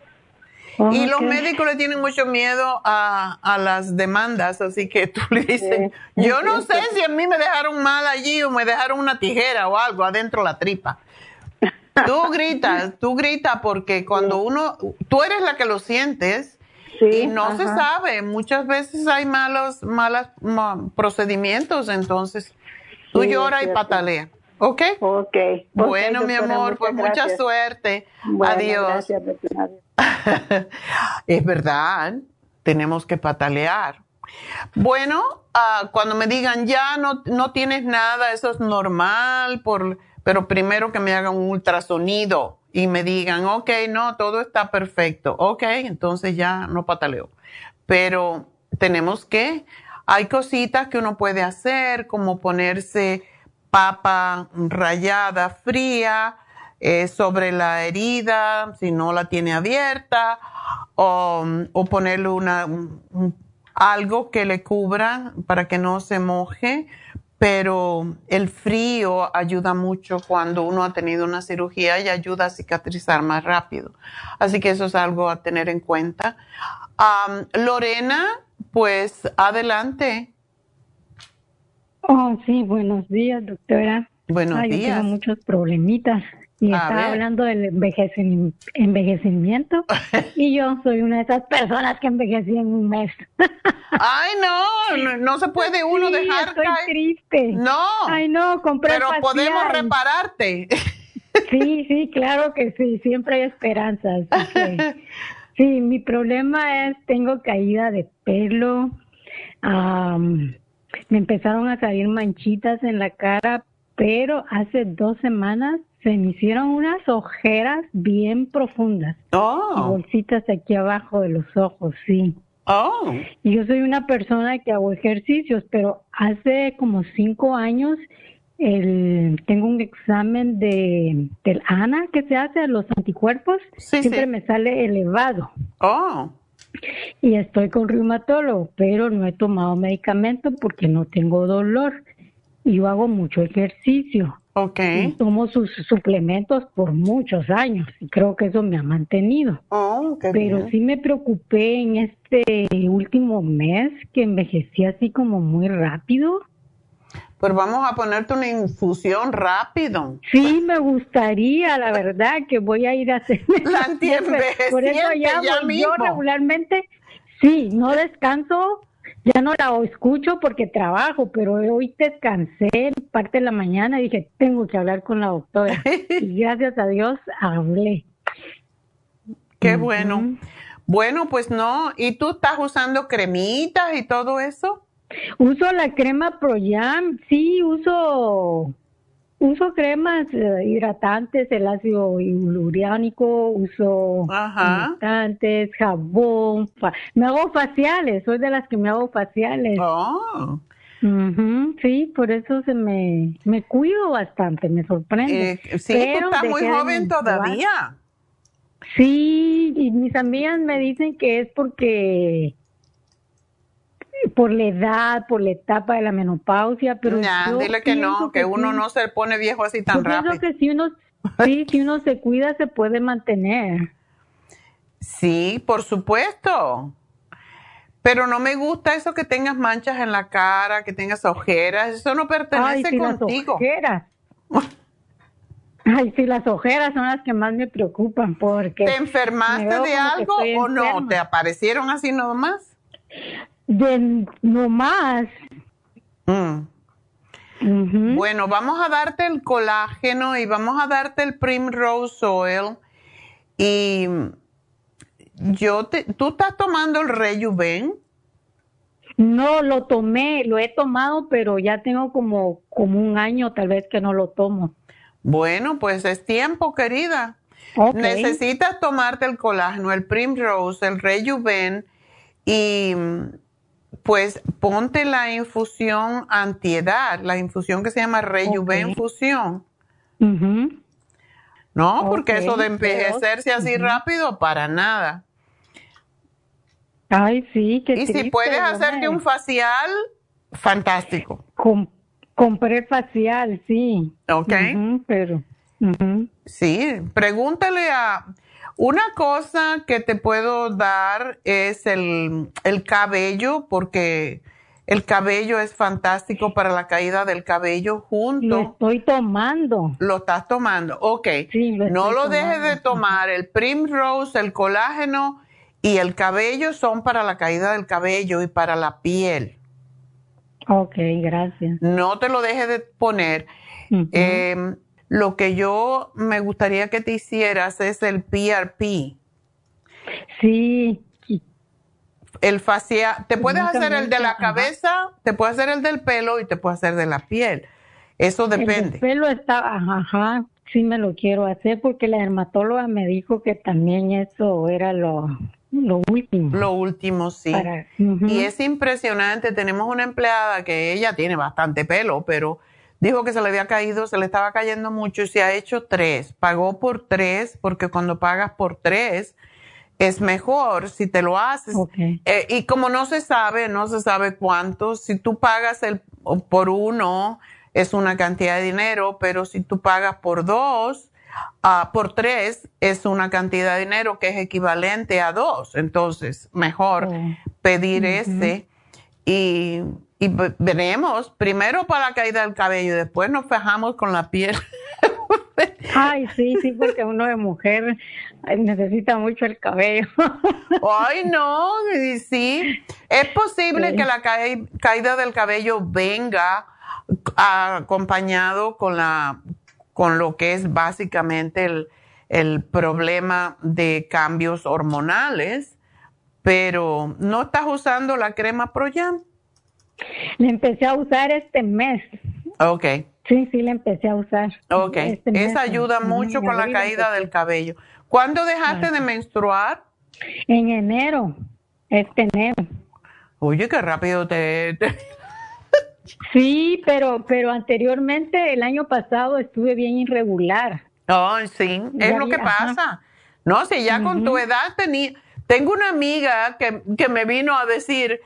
Y los médicos le tienen mucho miedo a, a, las demandas, así que tú le dices, yo no sé si a mí me dejaron mal allí o me dejaron una tijera o algo adentro de la tripa. Tú gritas, tú gritas porque cuando uno, tú eres la que lo sientes y no se sabe, muchas veces hay malos, malos procedimientos, entonces tú lloras y patalea. ¿Ok? Ok. Bueno, mi amor, pues mucha suerte. Adiós. es verdad, tenemos que patalear. Bueno, uh, cuando me digan ya no, no tienes nada, eso es normal, por, pero primero que me hagan un ultrasonido y me digan, ok, no, todo está perfecto, ok, entonces ya no pataleo. Pero tenemos que, hay cositas que uno puede hacer, como ponerse papa rayada fría, eh, sobre la herida, si no la tiene abierta, o, ponerle una, algo que le cubra para que no se moje. Pero el frío ayuda mucho cuando uno ha tenido una cirugía y ayuda a cicatrizar más rápido. Así que eso es algo a tener en cuenta. Lorena, pues adelante. Oh, sí, buenos días, doctora. Buenos días. tengo muchos problemitas. Y estaba hablando del envejecimiento y yo soy una de esas personas que envejecí en un mes. Ay, no, no, se puede uno dejar estoy triste. No. Ay, no, compré Pero podemos repararte. Sí, sí, claro que sí, siempre hay esperanza. sí, mi problema es, tengo caída de pelo, me empezaron a salir manchitas en la cara, pero hace dos semanas se me hicieron unas ojeras bien profundas. Oh. Bolsitas aquí abajo de los ojos, sí. Oh. Y yo soy una persona que hago ejercicios, pero hace como cinco años el, tengo un examen de del ANA que se hace a los anticuerpos. siempre me sale elevado. Oh. Y estoy con reumatólogo, pero no he tomado medicamento porque no tengo dolor. Y yo hago mucho ejercicio. Ok. tomo sus suplementos por muchos años y creo que eso me ha mantenido. Oh, Pero sí me preocupé en este último mes que envejecí así como muy rápido. Pues vamos a ponerte una infusión rápido. Sí, me gustaría, la verdad, que voy a ir a hacer. La Por eso ya, yo regularmente, sí, no descanso ya no la escucho porque trabajo, pero hoy descansé parte de la mañana y dije, tengo que hablar con la doctora. y gracias a Dios hablé. Qué bueno. Bueno, pues no. ¿Y tú estás usando cremitas y todo eso? Uso la crema ProYam, sí, uso uso cremas eh, hidratantes, el ácido hialurónico, uso hidratantes, jabón, me hago faciales, soy de las que me hago faciales. Oh. sí, por eso se me, me cuido bastante, me sorprende. Eh, sí, tú estás muy joven todavía. Sí, y mis amigas me dicen que es porque por la edad, por la etapa de la menopausia, pero dile que no, que, uno no se pone viejo así tan rápido. que si uno, sí, si uno se cuida se puede mantener. Sí, por supuesto. Pero no me gusta eso que tengas manchas en la cara, que tengas ojeras. Eso no pertenece Ay, sí, contigo. Las ojeras. Ay, sí, las ojeras son las que más me preocupan porque... ¿Te enfermaste de algo o no? ¿Te aparecieron así nomás? De nomás. Mm. Bueno, vamos a darte el colágeno y vamos a darte el Primrose Oil. Y yo te, ¿tú estás tomando el Rejuven? No, lo tomé, lo he tomado, pero ya tengo como, como un año tal vez que no lo tomo. Bueno, pues es tiempo, querida. Necesitas tomarte el colágeno, el Primrose, el Rejuven y pues ponte la infusión antiedad, la infusión que se llama Rejuven Ok. Fusión. Ujú. No, porque eso de envejecerse así rápido, para nada. Ay, sí, qué Y si puedes hacerte un facial, fantástico. Com- compré facial, sí. Ok. Pero... Sí, pregúntale a... Una cosa que te puedo dar es el, el cabello, porque el cabello es fantástico para la caída del cabello junto. Lo estoy tomando. Lo estás tomando, ok. lo no lo dejes de tomar. El Primrose, el colágeno y el cabello son para la caída del cabello y para la piel. Ok, gracias. No te lo dejes de poner. Eh, lo que yo me gustaría que te hicieras es el PRP. Sí. El facial. Te puedes Nunca hacer el de la ajá. cabeza, te puedes hacer el del pelo y te puedes hacer de la piel. Eso El depende. pelo está, ajá, ajá, sí me lo quiero hacer porque la dermatóloga me dijo que también eso era lo, lo último. Lo último, sí. Para-. Y es impresionante. Tenemos una empleada que ella tiene bastante pelo, pero dijo que se le había caído, se le estaba cayendo mucho y se ha hecho tres. Pagó por tres porque cuando pagas por tres es mejor si te lo haces. Eh, y como no se sabe, no se sabe cuánto, si tú pagas el, por uno es una cantidad de dinero, pero si tú pagas por dos, ah, por tres es una cantidad de dinero que es equivalente a dos. Entonces, mejor pedir ese y, y ve- veremos, primero para la caída del cabello, después nos fijamos con la piel. Ay, sí, sí, porque uno de mujer ay, necesita mucho el cabello. Ay, no, y sí. Es posible Sí. que la caí- caída del cabello venga acompañado con la con lo que es básicamente el, el problema de cambios hormonales, pero no estás usando la crema Proyam. La empecé a usar este mes. Ok, Sí, sí, la empecé a usar. ok. Este Esa ayuda mucho con la caída del cabello. ¿Cuándo dejaste de menstruar? En enero, este enero. Oye, qué rápido te... te- Sí, pero pero anteriormente el año pasado estuve bien irregular. Ay, sí, es Ya lo que ajá. pasa. No, si ya con tu edad tenía... Tengo una amiga que, que me vino a decir,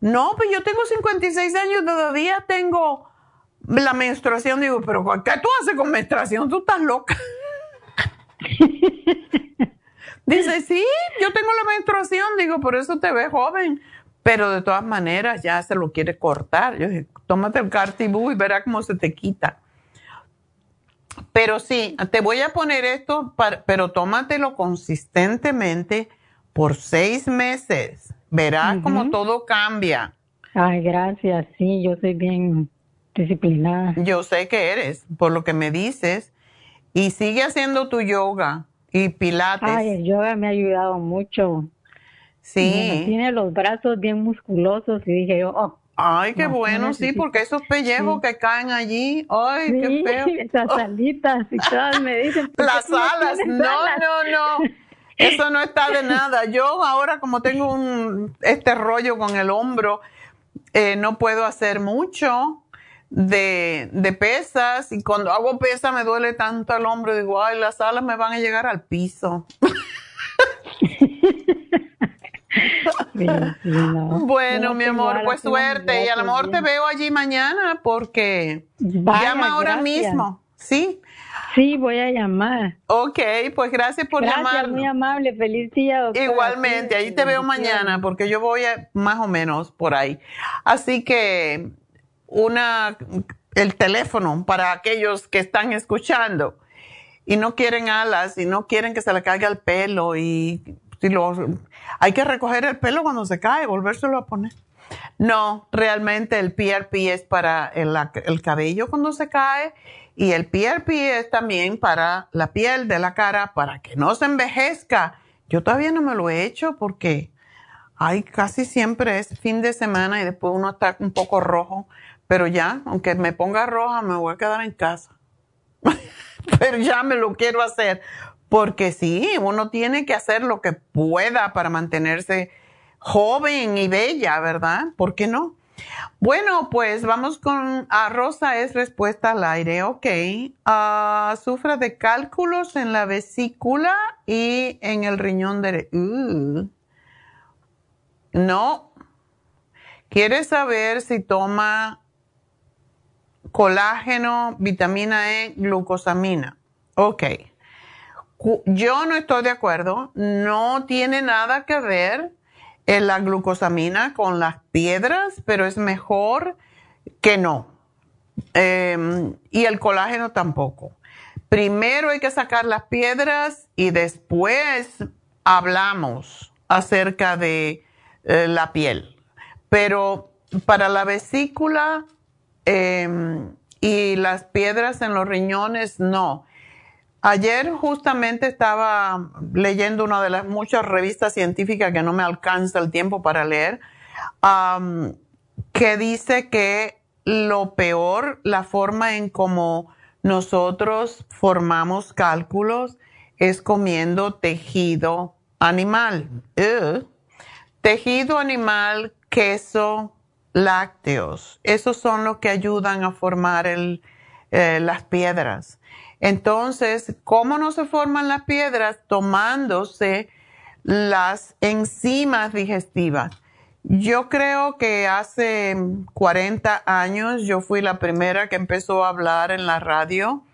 no, pues yo tengo 56 años, todavía tengo la menstruación. Digo, pero ¿qué tú haces con menstruación? Tú estás loca. Dice, sí, yo tengo la menstruación. Digo, por eso te ves joven. Pero de todas maneras ya se lo quiere cortar. Yo dije, tómate el Cartibú y verá cómo se te quita. Pero sí, te voy a poner esto, para- pero tómatelo consistentemente por seis meses. Verás cómo todo cambia. Ay, gracias. Sí, yo soy bien disciplinada. Yo sé que eres, por lo que me dices. Y sigue haciendo tu yoga y pilates. Ay, el yoga me ha ayudado mucho. Sí. Tiene los brazos bien musculosos y dije yo, oh. Ay, qué no, bueno, no sí, porque esos pellejos que caen allí, ay, qué Sí, feo. esas alitas y todas me dicen. ¿por qué Las alas, no, no, no. Eso no está de nada. Yo ahora como tengo un, este rollo con el hombro, eh, no puedo hacer mucho de, de pesas y cuando hago pesas me duele tanto el hombro, digo, ay, las alas me van a llegar al piso. No. Bueno, No mi amor, pues suerte y a lo mejor te veo allí mañana porque Vaya, llama ahora gracias. mismo. ¿sí? Sí, voy a llamar. Ok, pues gracias por gracias, muy amable. Feliz día, doctora. Igualmente, ahí te veo mañana porque yo voy más o menos por ahí. Así que una el teléfono para aquellos que están escuchando y no quieren alas y no quieren que se le caiga el pelo y lo, hay que recoger el pelo cuando se cae, volvérselo a poner. No, realmente el PRP es para el, el cabello cuando se cae y el PRP es también para la piel de la cara para que no se envejezca. Yo todavía no me lo he hecho porque hay casi siempre es fin de semana y después uno está un poco rojo, pero ya, aunque me ponga roja, me voy a quedar en casa. pero ya me lo quiero hacer porque sí, uno tiene que hacer lo que pueda para mantenerse joven y bella, ¿verdad? ¿Por qué no? Bueno, pues vamos con a Rosa es respuesta al aire, ok. Uh, sufre de cálculos en la vesícula y en el riñón derecho. Uh. No. Quiere saber si toma colágeno, vitamina E, glucosamina. Ok. Yo no estoy de acuerdo. No tiene nada que ver la glucosamina con las piedras, pero es mejor que no. Em, y el colágeno tampoco. Primero hay que sacar las piedras y después hablamos acerca de eh, la piel. Pero para la vesícula em, y las piedras en los riñones, no. Ayer justamente estaba leyendo una de las muchas revistas científicas que no me alcanza el tiempo para leer, que dice que lo peor, la forma en cómo nosotros formamos cálculos es comiendo tejido animal. Tejido animal, queso, lácteos. Esos son los que ayudan a formar eh, las piedras. Entonces, ¿cómo no se forman las piedras? Tomándose las enzimas digestivas. Yo creo que hace 40 años yo fui la primera que empezó a hablar en la radio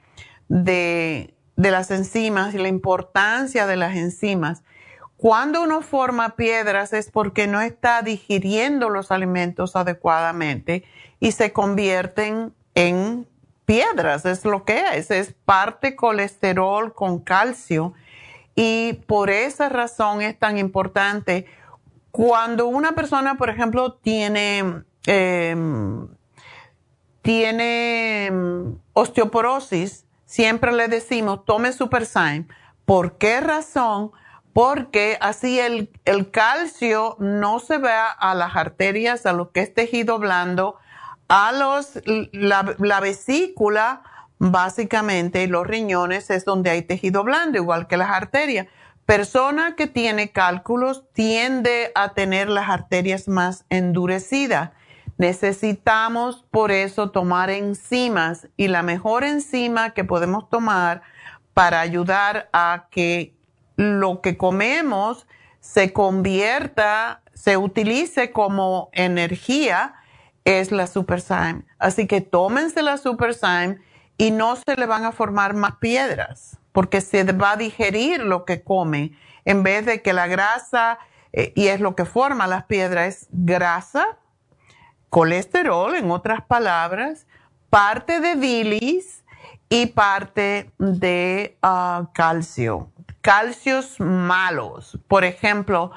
de, de las enzimas y la importancia de las enzimas. Cuando uno forma piedras es porque no está digiriendo los alimentos adecuadamente y se convierten en piedras, es lo que es, es parte colesterol con calcio y por esa razón es tan importante. Cuando una persona, por ejemplo, tiene, em, tiene em, osteoporosis, siempre le decimos, tome Supersign. ¿Por qué razón? Porque así el, el calcio no se va a las arterias, a lo que es tejido blando, a los, la, vesícula, básicamente, los riñones es donde hay tejido blando, igual que las arterias. Persona que tiene cálculos tiende a tener las arterias más endurecidas. Necesitamos por eso tomar enzimas y la mejor enzima que podemos tomar para ayudar a que lo que comemos se convierta, se utilice como energía es la Super Así que tómense la Super y no se le van a formar más piedras porque se va a digerir lo que come en vez de que la grasa, eh, y es lo que forma las piedras, es grasa, colesterol, en otras palabras, parte de bilis y parte de ah, calcio. Calcios malos. Por ejemplo,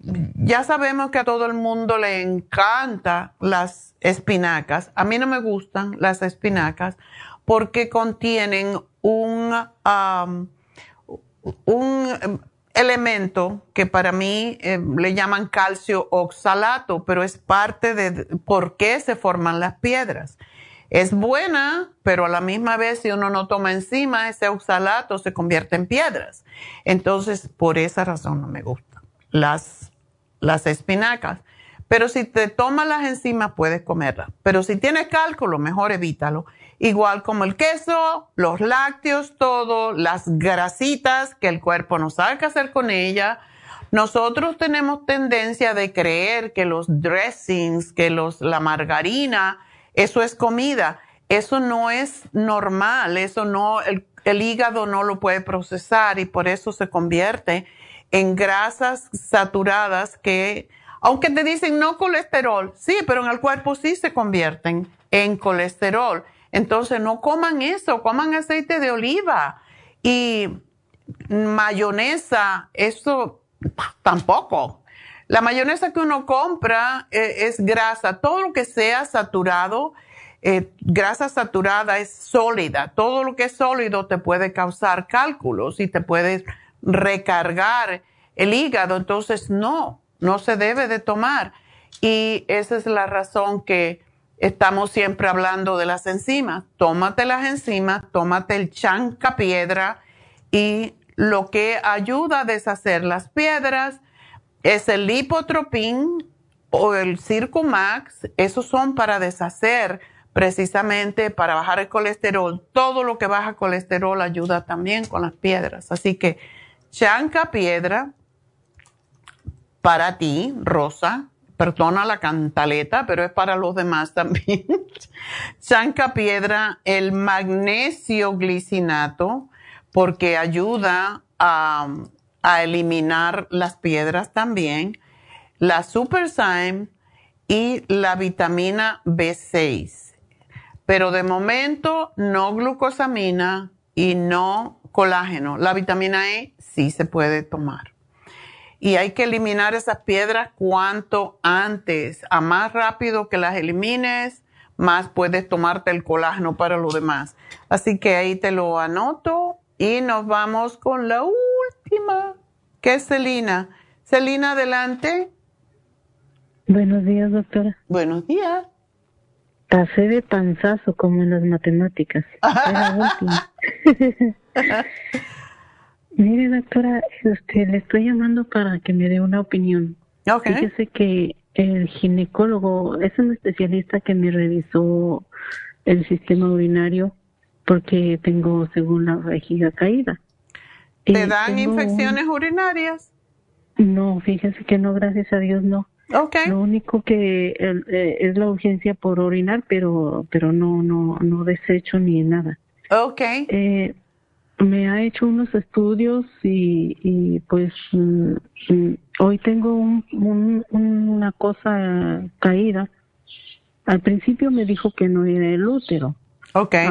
ya sabemos que a todo el mundo le encanta las espinacas. A mí no me gustan las espinacas porque contienen un, un elemento que para mí eh, le llaman calcio oxalato, pero es parte de por qué se forman las piedras. Es buena, pero a la misma vez si uno no toma encima, ese oxalato se convierte en piedras. Entonces, por esa razón no me gusta. Las las espinacas. Pero si te tomas las enzimas, puedes comerlas. Pero si tienes cálculo, mejor evítalo. Igual como el queso, los lácteos, todo, las grasitas que el cuerpo no sabe qué hacer con ella. Nosotros tenemos tendencia de creer que los dressings, que los, la margarina, eso es comida. eso no es normal, eso no, el, el hígado no lo puede procesar y por eso se convierte en grasas saturadas que, aunque te dicen no colesterol, sí, pero en el cuerpo sí se convierten en colesterol. Entonces no coman eso, coman aceite de oliva y mayonesa, eso tampoco. La mayonesa que uno compra eh, es grasa, todo lo que sea saturado, eh, grasa saturada es sólida, todo lo que es sólido te puede causar cálculos y te puede recargar el hígado, entonces no, no se debe de tomar. Y esa es la razón que estamos siempre hablando de las enzimas. Tómate las enzimas, tómate el chanca piedra y lo que ayuda a deshacer las piedras es el lipotropín o el Circumax. Esos son para deshacer precisamente para bajar el colesterol. Todo lo que baja colesterol ayuda también con las piedras. Así que chanca piedra para ti, Rosa, perdona la cantaleta, pero es para los demás también. Chanca piedra, el magnesio glicinato, porque ayuda a, eliminar las piedras también. La Superzyme y la vitamina B6. Pero de momento no glucosamina y no colágeno. La vitamina E sí se puede tomar y hay que eliminar esas piedras cuanto antes. A más rápido que las elimines, más puedes tomarte el colágeno para lo demás. Así que ahí te lo anoto y nos vamos con la última, que es Celina. Celina, adelante. Buenos días, doctora. Buenos días. Pasé de panzazo como en las matemáticas. Mire, doctora, este, le estoy llamando para que me dé una opinión. Okay. Fíjese que el ginecólogo es un especialista que me revisó el sistema urinario porque tengo, según la vejiga caída. ¿Te dan infecciones urinarias? No, fíjese que no, gracias a Dios no. Okay. Lo único que eh, es la urgencia por orinar, pero pero no no no desecho ni nada. Okay. Eh, me ha hecho unos estudios y, pues mm, hoy tengo un, una cosa caída. Al principio me dijo que no era el útero. Okay.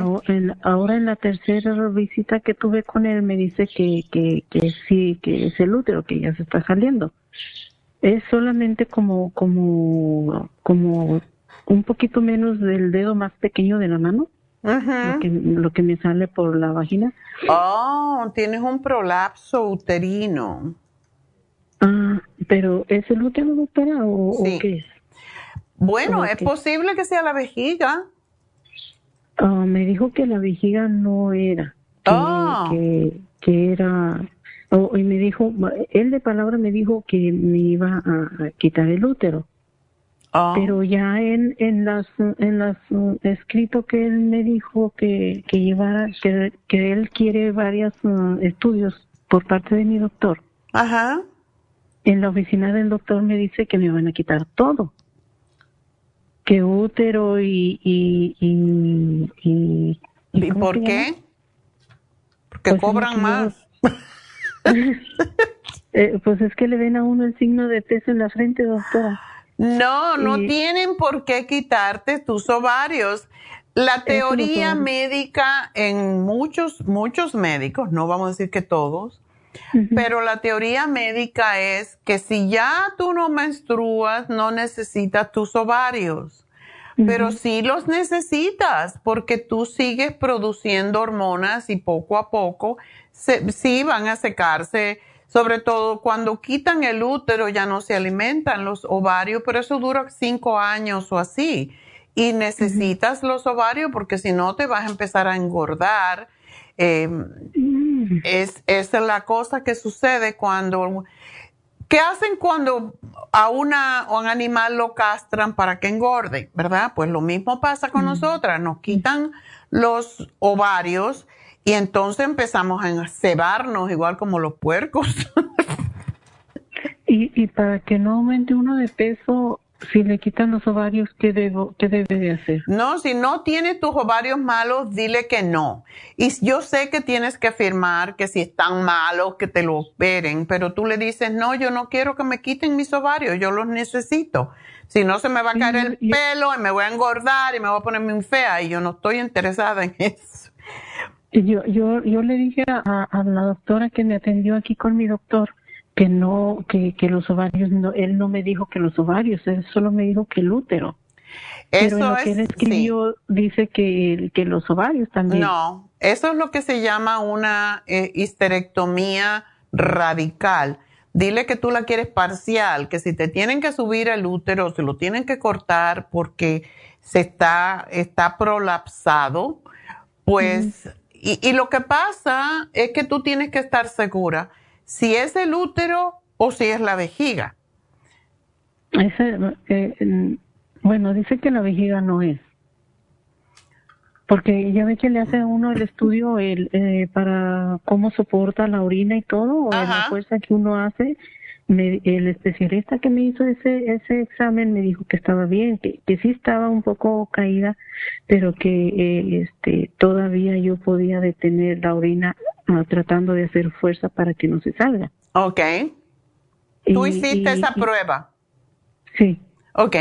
Ahora en, la tercera visita que tuve con él me dice que, que, que sí, que es el útero, que ya se está saliendo. Es solamente como, como, como un poquito menos del dedo más pequeño de la mano lo, que, lo que me sale por la vagina. Oh, tienes un prolapso uterino. Ah, pero ¿es el útero, doctora, o, qué es? Bueno, es posible que sea la vejiga. Ah, me dijo que la vejiga no era. Que, oh. que, era. y me dijo, él de palabra me dijo que me iba a quitar el útero. Ah. Pero ya en, en las en las uh, escrito que él me dijo que que llevara que, que él quiere varios uh, estudios por parte de mi doctor. Ajá. En la oficina del doctor me dice que me van a quitar todo. Que útero y y y, y, por qué? Porque pues cobran más. eh, pues es que le ven a uno el signo de peso en la frente, doctora. No, no tienen por qué quitarte tus ovarios. La teoría médica en muchos, muchos médicos, no vamos a decir que todos, pero la teoría médica es que si ya tú no menstruas, no necesitas tus ovarios. Pero sí los necesitas porque tú sigues produciendo hormonas y poco a poco sí van a secarse sobre todo cuando quitan el útero ya no se alimentan los ovarios, pero eso dura cinco años o así. Y necesitas los ovarios porque si no te vas a empezar a engordar. Mm. es, es la cosa que sucede cuando... ¿Qué hacen cuando a una un animal lo castran para que engorde? ¿Verdad? Pues lo mismo pasa con nosotras. Nos quitan los ovarios y entonces empezamos a cebarnos igual como los puercos. y, y para que no aumente uno de peso, si le quitan los ovarios, ¿qué, debo, ¿qué debe de hacer? No, si no tiene tus ovarios malos, dile que no. Y yo sé que tienes que afirmar que si están malos, que te lo operen, pero tú le dices, no, yo no quiero que me quiten mis ovarios, yo los necesito. Si no, se me va a caer el pelo y me voy a engordar y me voy a poner muy fea y yo no estoy interesada en eso. Yo, yo, yo le dije a, a la doctora que me atendió aquí con mi doctor, que no, que, que los ovarios, no, él no me dijo que los ovarios, él solo me dijo que el útero. Pero lo que él escribió dice que, que los ovarios también. No, eso es lo que se llama una eh, histerectomía radical. Dile que tú la quieres parcial, que si te tienen que subir el útero, se lo tienen que cortar porque se está, está prolapsado, pues, y, y lo que pasa es que tú tienes que estar segura si es el útero o si es la vejiga. Eh, bueno, dice que la vejiga no es. Porque ya ve que le hace a uno el estudio el, eh, para cómo soporta la orina y todo, o la fuerza que uno hace. El especialista que me hizo ese, ese examen me dijo que estaba bien, que, que sí estaba un poco caída, pero que eh, este, todavía yo podía detener la orina tratando de hacer fuerza para que no se salga. Ok. ¿Tú hiciste esa prueba? Sí. Ok.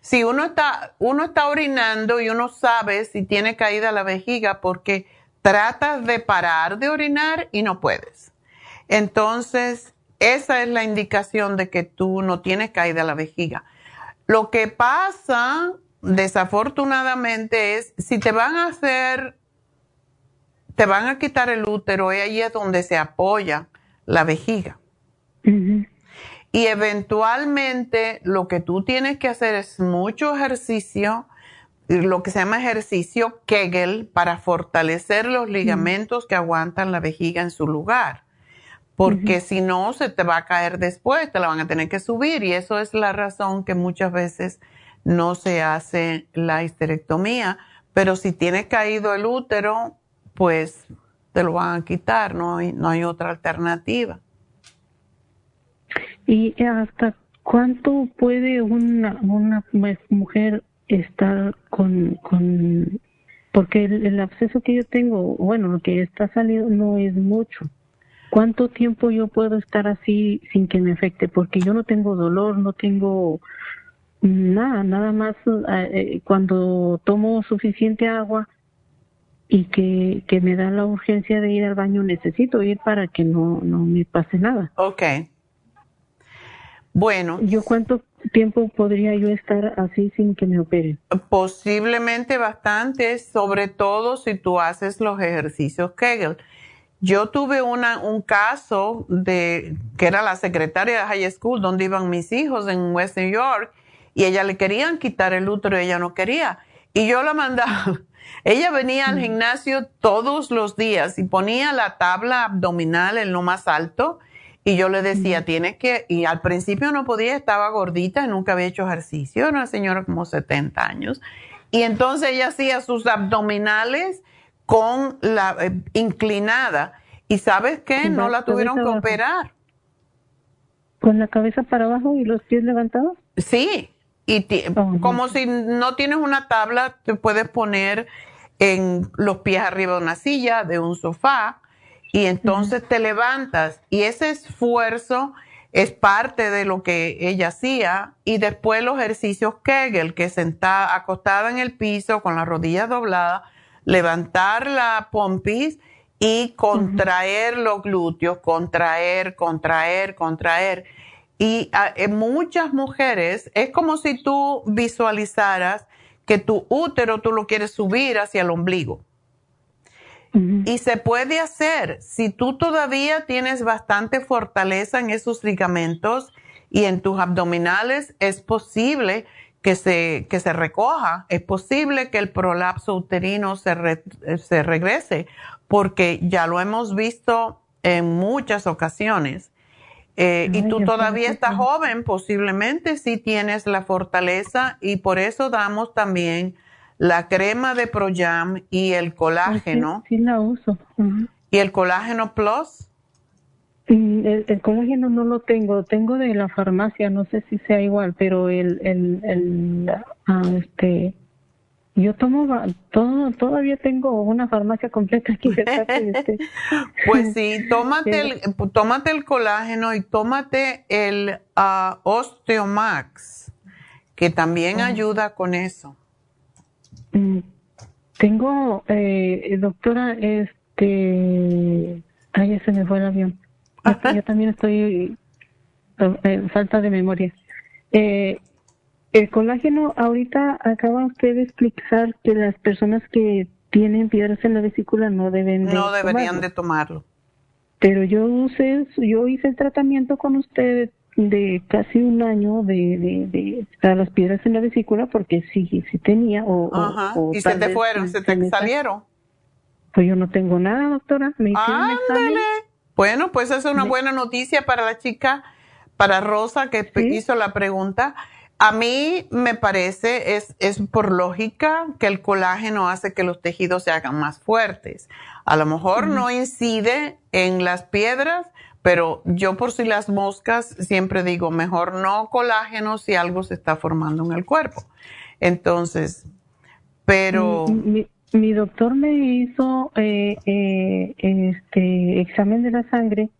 Si uno está, uno está orinando y uno sabe si tiene caída la vejiga porque tratas de parar de orinar y no puedes. Entonces, esa es la indicación de que tú no tienes caída la vejiga. Lo que pasa, desafortunadamente, es si te van a hacer te van a quitar el útero y ahí es donde se apoya la vejiga. Y eventualmente lo que tú tienes que hacer es mucho ejercicio, lo que se llama ejercicio Kegel para fortalecer los ligamentos que aguantan la vejiga en su lugar. Porque si no, se te va a caer después, te la van a tener que subir y eso es la razón que muchas veces no se hace la histerectomía. Pero si tiene caído el útero, pues te lo van a quitar, no hay, no hay otra alternativa. ¿Y hasta cuánto puede una, una mujer estar con, con porque el, el, absceso que yo tengo, bueno, lo que está saliendo no es mucho. ¿Cuánto tiempo yo puedo estar así sin que me afecte? Porque yo no tengo dolor, no tengo nada, nada más eh, eh, cuando tomo suficiente agua, y que, que me da la urgencia de ir al baño, necesito ir para que no, no me pase nada. Ok. Bueno. ¿Yo cuánto tiempo podría yo estar así sin que me operen? Posiblemente bastante, sobre todo si tú haces los ejercicios Kegel. Yo tuve una, un caso de que era la secretaria de high school donde iban mis hijos en West New York y ella le querían quitar el útero y ella no quería. Y yo la mandaba ella venía al gimnasio todos los días y ponía la tabla abdominal en lo más alto y yo le decía, tienes que, y al principio no podía, estaba gordita, nunca había hecho ejercicio, era una señora como 70 años. Y entonces ella hacía sus abdominales con la eh, inclinada. ¿Y sabes qué? No la tuvieron que operar. ¿Con la cabeza para abajo y los pies levantados? Sí, y como si no tienes una tabla, te puedes poner en los pies arriba de una silla, de un sofá, y entonces te levantas. Y ese esfuerzo es parte de lo que ella hacía. Y después los ejercicios Kegel, que sentada, acostada en el piso con las rodillas dobladas, levantar la pompis y contraer los glúteos, contraer, contraer, contraer. Y ah, en muchas mujeres es como si tú visualizaras que tu útero tú lo quieres subir hacia el ombligo. Y se puede hacer. Si tú todavía tienes bastante fortaleza en esos ligamentos y en tus abdominales, es posible que se, que se recoja. Es posible que el prolapso uterino se, se regrese, porque ya lo hemos visto en muchas ocasiones eh, y tú todavía estás joven, posiblemente sí tienes la fortaleza y por eso damos también la crema de Proyam y el colágeno. Sí, la uso. ¿Y el colágeno plus? Mm, el, colágeno no lo tengo, tengo de la farmacia, no sé si sea igual, pero el, el, el ah, este, yo tomo todo, todavía tengo una farmacia completa aquí. Este. pues sí, tómate el, tómate el colágeno y tómate el uh, Osteomax, que también ayuda con eso. Mm, tengo, eh, doctora, este, ay, se me fue el avión. Yo, también estoy en eh, falta de memoria. Eh, el colágeno, ahorita acaba usted de explicar que las personas que tienen piedras en la vesícula no deben de No deberían de tomarlo. Pero yo usé, yo hice el tratamiento con usted de casi un año de, de, de, las piedras en la vesícula porque sí, sí tenía o, y se te fueron, se te salieron. Pues yo no tengo nada, doctora. Me bueno, pues es una buena noticia para la chica, para Rosa que hizo la pregunta. A mí me parece, es, es por lógica, que el colágeno hace que los tejidos se hagan más fuertes. A lo mejor no incide en las piedras, pero yo por si las moscas siempre digo, mejor no colágeno si algo se está formando en el cuerpo. Entonces, pero mi doctor me hizo eh, eh, este examen de la sangre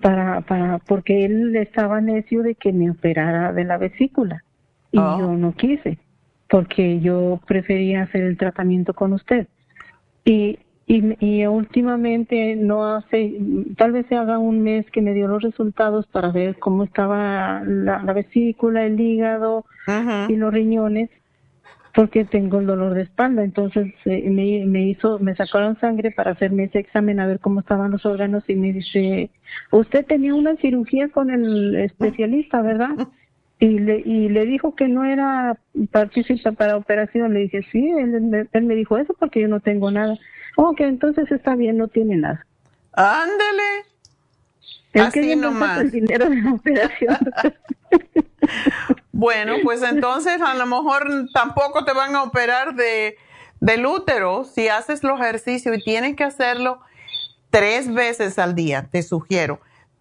para para porque él estaba necio de que me operara de la vesícula. Y oh. yo no quise porque yo prefería hacer el tratamiento con usted. Y y, y últimamente no hace tal vez se haga un mes que me dio los resultados para ver cómo estaba la, vesícula el hígado y los riñones porque tengo el dolor de espalda. Entonces eh, me, me, hizo, me sacaron sangre para hacerme ese examen a ver cómo estaban los órganos y me dice, usted tenía una cirugía con el especialista, ¿verdad? Y le, y le dijo que no era participa para operación. Le dije, sí, él, él me dijo eso porque yo no tengo nada. Ok, entonces está bien, no tiene nada. Ándele. Así nomás. El dinero de la operación. Bueno, pues entonces a lo mejor tampoco te van a operar de, del útero si haces los ejercicios y tienes que hacerlo tres veces al día, te sugiero.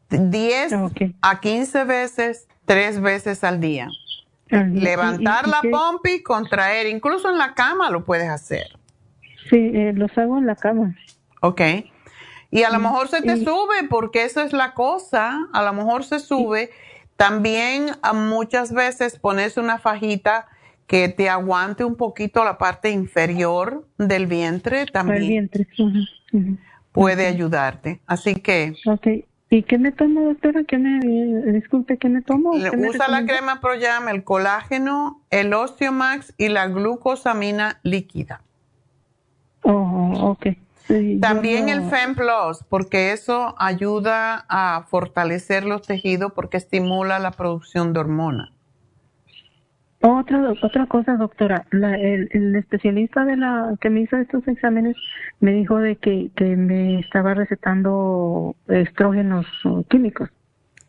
10 a 15 veces, tres veces al día. Levantar la pompi, contraer, incluso en la cama lo puedes hacer. Sí, eh, los hago en la cama. Ok. Y a lo mejor se te sube, porque eso es la cosa, a lo mejor se sube. También muchas veces pones una fajita que te aguante un poquito la parte inferior del vientre también. El vientre, Puede ayudarte. Así que. Okay. ¿Y qué me tomo, doctora? ¿Qué me, disculpe, ¿qué me tomo? usa la crema Proyam, el colágeno, el Osteomax y la glucosamina líquida. Oh, ok. También el FemPlus, porque eso ayuda a fortalecer los tejidos porque estimula la producción de hormonas. Otra, otra cosa, doctora, el, especialista de la que me hizo estos exámenes me dijo de que, que me estaba recetando estrógenos químicos.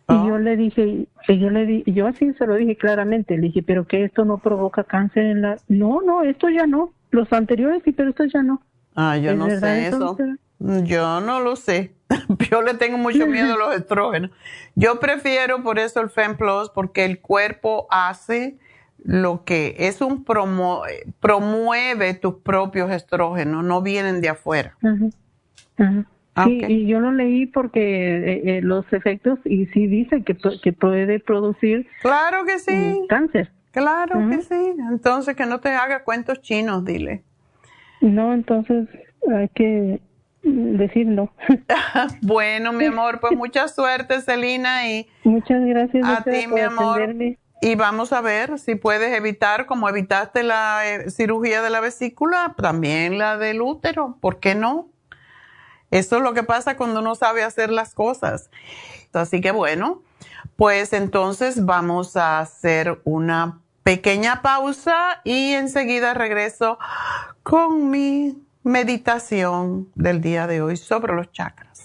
Y ah. yo le dije, y yo le di, yo así se lo dije claramente, le dije, pero que esto no provoca cáncer en la... No, no, esto ya no. Los anteriores sí, pero esto ya no. Ah, yo no sé eso. Yo no lo sé. Yo le tengo mucho miedo a los estrógenos. Yo prefiero por eso el FemPlus porque el cuerpo hace lo que es un promo, promueve tus propios estrógenos, no vienen de afuera. Ah, sí, y yo lo leí porque eh, eh, los efectos, y sí dice que, que puede producir claro que sí. cáncer. Claro que sí. Entonces que no te haga cuentos chinos, dile. No, entonces hay que decirlo. bueno, mi amor, pues mucha suerte, Celina, y muchas gracias a ti, mi amor. Y vamos a ver si puedes evitar, como evitaste la eh, cirugía de la vesícula, también la del útero, ¿por qué no? Eso es lo que pasa cuando uno sabe hacer las cosas. Así que bueno, pues entonces vamos a hacer una pequeña pausa y enseguida regreso con mi meditación del día de hoy sobre los chakras.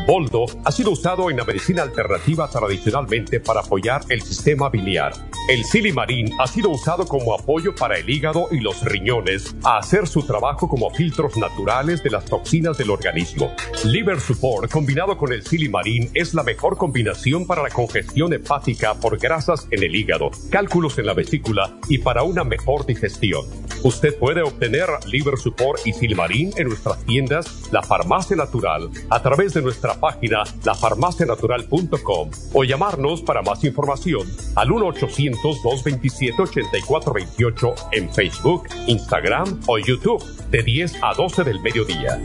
Boldo ha sido usado en la medicina alternativa tradicionalmente para apoyar el sistema biliar. El silimarín ha sido usado como apoyo para el hígado y los riñones a hacer su trabajo como filtros naturales de las toxinas del organismo. Liver Support combinado con el silimarín es la mejor combinación para la congestión hepática por grasas en el hígado, cálculos en la vesícula y para una mejor digestión. Usted puede obtener Liver Support y silimarín en nuestras tiendas La Farmacia Natural a través de nuestra página lafarmacianatural.com o llamarnos para más información al 1 800 227-8428 en Facebook, Instagram o YouTube de 10 a 12 del mediodía.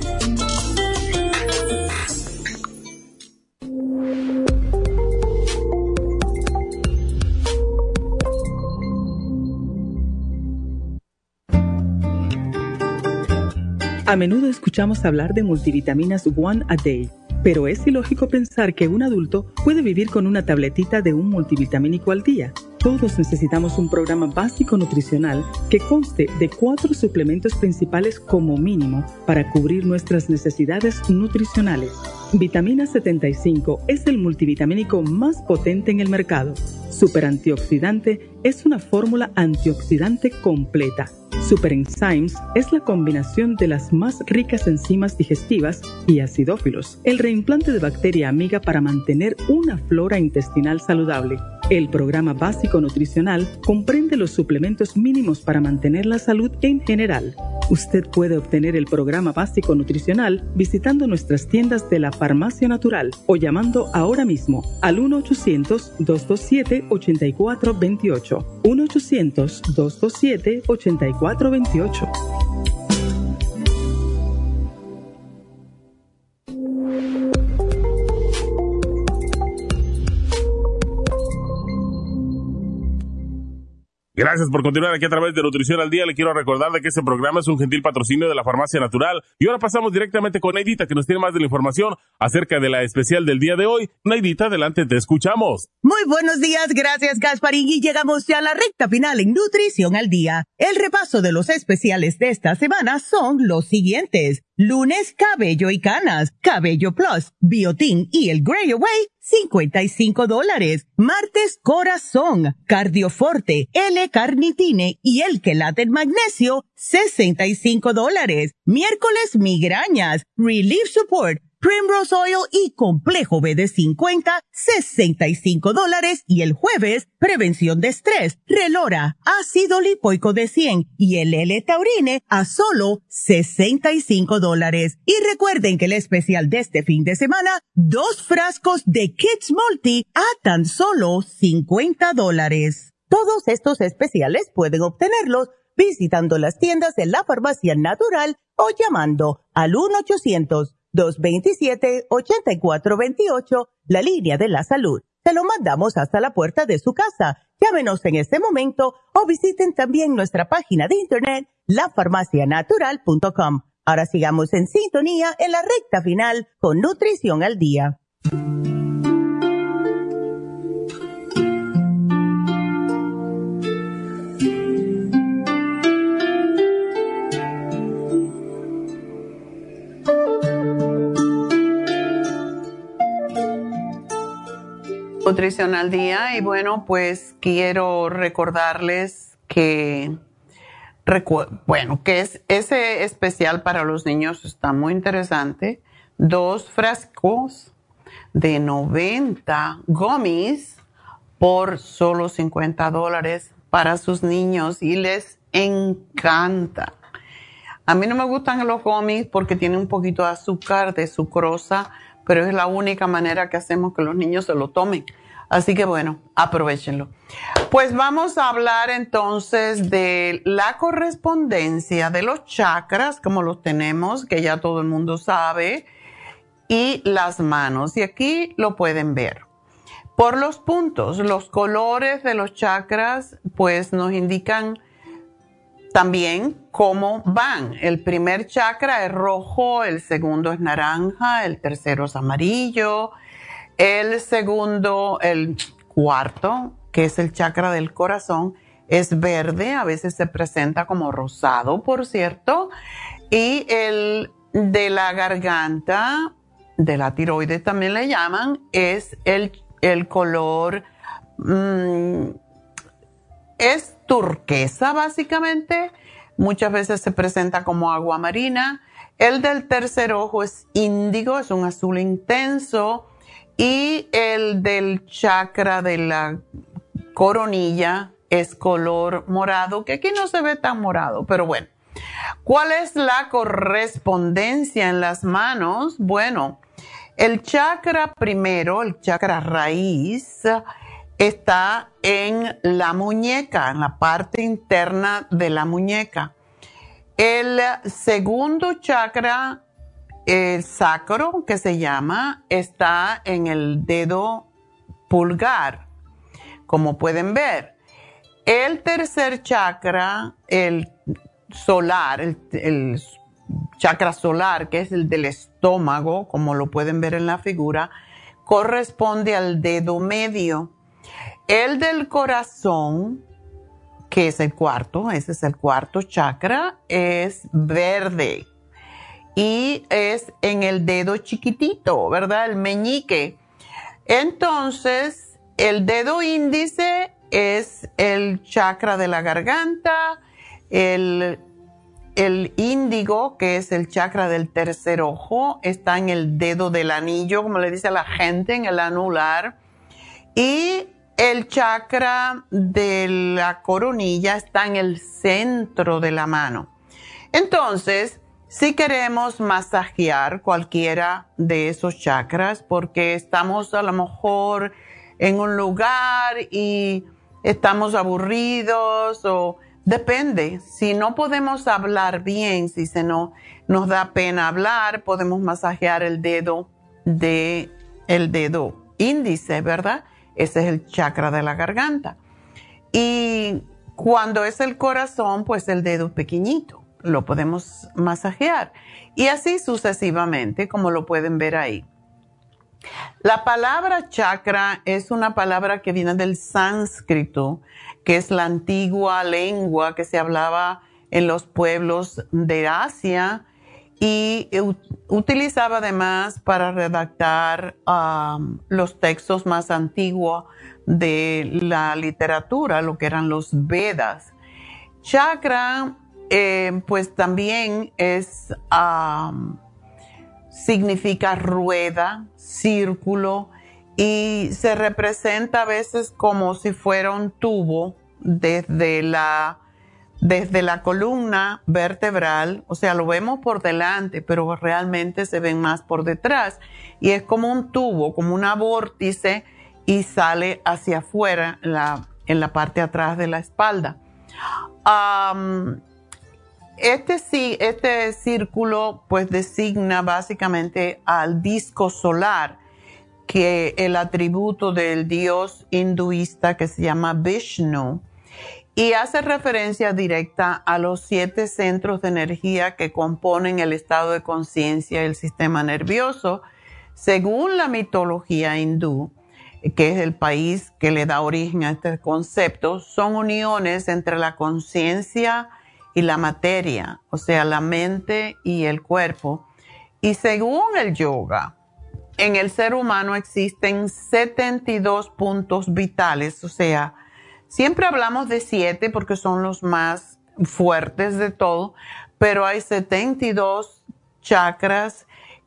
A menudo escuchamos hablar de multivitaminas One a Day, pero es ilógico pensar que un adulto puede vivir con una tabletita de un multivitamínico al día. Todos necesitamos un programa básico nutricional que conste de cuatro suplementos principales como mínimo para cubrir nuestras necesidades nutricionales. Vitamina 75 es el multivitamínico más potente en el mercado. Super antioxidante es una fórmula antioxidante completa Super Enzymes es la combinación de las más ricas enzimas digestivas y acidófilos, el reimplante de bacteria amiga para mantener una flora intestinal saludable. El programa básico nutricional comprende los suplementos mínimos para mantener la salud en general. Usted puede obtener el programa básico nutricional visitando nuestras tiendas de la Farmacia Natural o llamando ahora mismo al 1-800-227-8428. 1-800-227-8428. Gracias por continuar aquí a través de Nutrición al Día. Le quiero recordar de que este programa es un gentil patrocinio de la Farmacia Natural. Y ahora pasamos directamente con Neidita, que nos tiene más de la información acerca de la especial del día de hoy. Neidita, adelante, te escuchamos. Muy buenos días, gracias Gasparín. Y llegamos ya a la recta final en Nutrición al Día. El repaso de los especiales de esta semana son los siguientes. Lunes, cabello y canas, cabello plus, biotin y el Grey Away, 55 dólares. Martes, corazón, cardioforte, L-carnitine y el quelate magnesio, 65 dólares. Miércoles, migrañas, relief support, Primrose Oil y Complejo B de 50, 65 dólares. Y el jueves, prevención de estrés, Relora, ácido lipoico de 100 y el L-Taurine a solo 65 dólares. Y recuerden que el especial de este fin de semana, dos frascos de Kids Multi a tan solo 50 dólares. Todos estos especiales pueden obtenerlos visitando las tiendas de la farmacia natural o llamando al 1 800 227-8428, la línea de la salud. Se lo mandamos hasta la puerta de su casa. Llámenos en este momento o visiten también nuestra página de internet, lafarmacianatural.com. Ahora sigamos en sintonía en la recta final con Nutrición al Día. Nutrición al día y bueno, pues quiero recordarles que, bueno, que es ese especial para los niños está muy interesante. Dos frascos de 90 gummies por solo 50 dólares para sus niños y les encanta. A mí no me gustan los gummies porque tienen un poquito de azúcar, de sucrosa pero es la única manera que hacemos que los niños se lo tomen. Así que bueno, aprovechenlo. Pues vamos a hablar entonces de la correspondencia de los chakras, como los tenemos, que ya todo el mundo sabe, y las manos. Y aquí lo pueden ver. por los puntos. Los colores de los chakras pues nos indican también cómo van. El primer chakra es rojo, el segundo es naranja, el tercero es amarillo, el segundo, el cuarto, que es el chakra del corazón, es verde, a veces se presenta como rosado, por cierto, y el de la garganta, de la tiroides también le llaman, es el, color, mm, es turquesa básicamente, muchas veces se presenta como agua marina. El del tercer ojo es índigo, es un azul intenso. Y el del chakra de la coronilla es color morado, que aquí no se ve tan morado, pero bueno. ¿Cuál es la correspondencia en las manos? Bueno, el chakra primero, el chakra raíz, está en la muñeca, en la parte interna de la muñeca. El segundo chakra, el sacro, que se llama, está en el dedo pulgar, como pueden ver. El tercer chakra, el solar, el, chakra solar, que es el del estómago, como lo pueden ver en la figura, corresponde al dedo medio. El del corazón, que es el cuarto, ese es el cuarto chakra, es verde y es en el dedo chiquitito, ¿verdad? El meñique. Entonces, el dedo índice es el chakra de la garganta, el, el índigo, que es el chakra del tercer ojo, está en el dedo del anillo, como le dice la gente, en el anular. Y el chakra de la coronilla está en el centro de la mano. Entonces, si queremos masajear cualquiera de esos chakras, porque estamos a lo mejor en un lugar y estamos aburridos o depende. Si no podemos hablar bien, si se no, nos da pena hablar, podemos masajear el dedo de el dedo índice, ¿verdad? Ese es el chakra de la garganta. Y cuando es el corazón, pues el dedo pequeñito, lo podemos masajear. Y así sucesivamente, como lo pueden ver ahí. La palabra chakra es una palabra que viene del sánscrito, que es la antigua lengua que se hablaba en los pueblos de Asia y utilizaba además para redactar los textos más antiguos de la literatura, lo que eran los Vedas. Chakra, eh, pues también es, significa rueda, círculo y se representa a veces como si fuera un tubo desde la, desde la columna vertebral, o sea, lo vemos por delante, pero realmente se ven más por detrás. Y es como un tubo, como una vórtice y sale hacia afuera en la, en la parte atrás de la espalda. este, sí, este círculo pues designa básicamente al disco solar que el atributo del dios hinduista que se llama Vishnu y hace referencia directa a los siete centros de energía que componen el estado de conciencia y el sistema nervioso. Según la mitología hindú, que es el país que le da origen a este concepto, son uniones entre la conciencia y la materia, o sea, la mente y el cuerpo. Y según el yoga, en el ser humano existen 72 puntos vitales, o sea, siempre hablamos de 7 porque son los más fuertes de todo, pero hay 72 chakras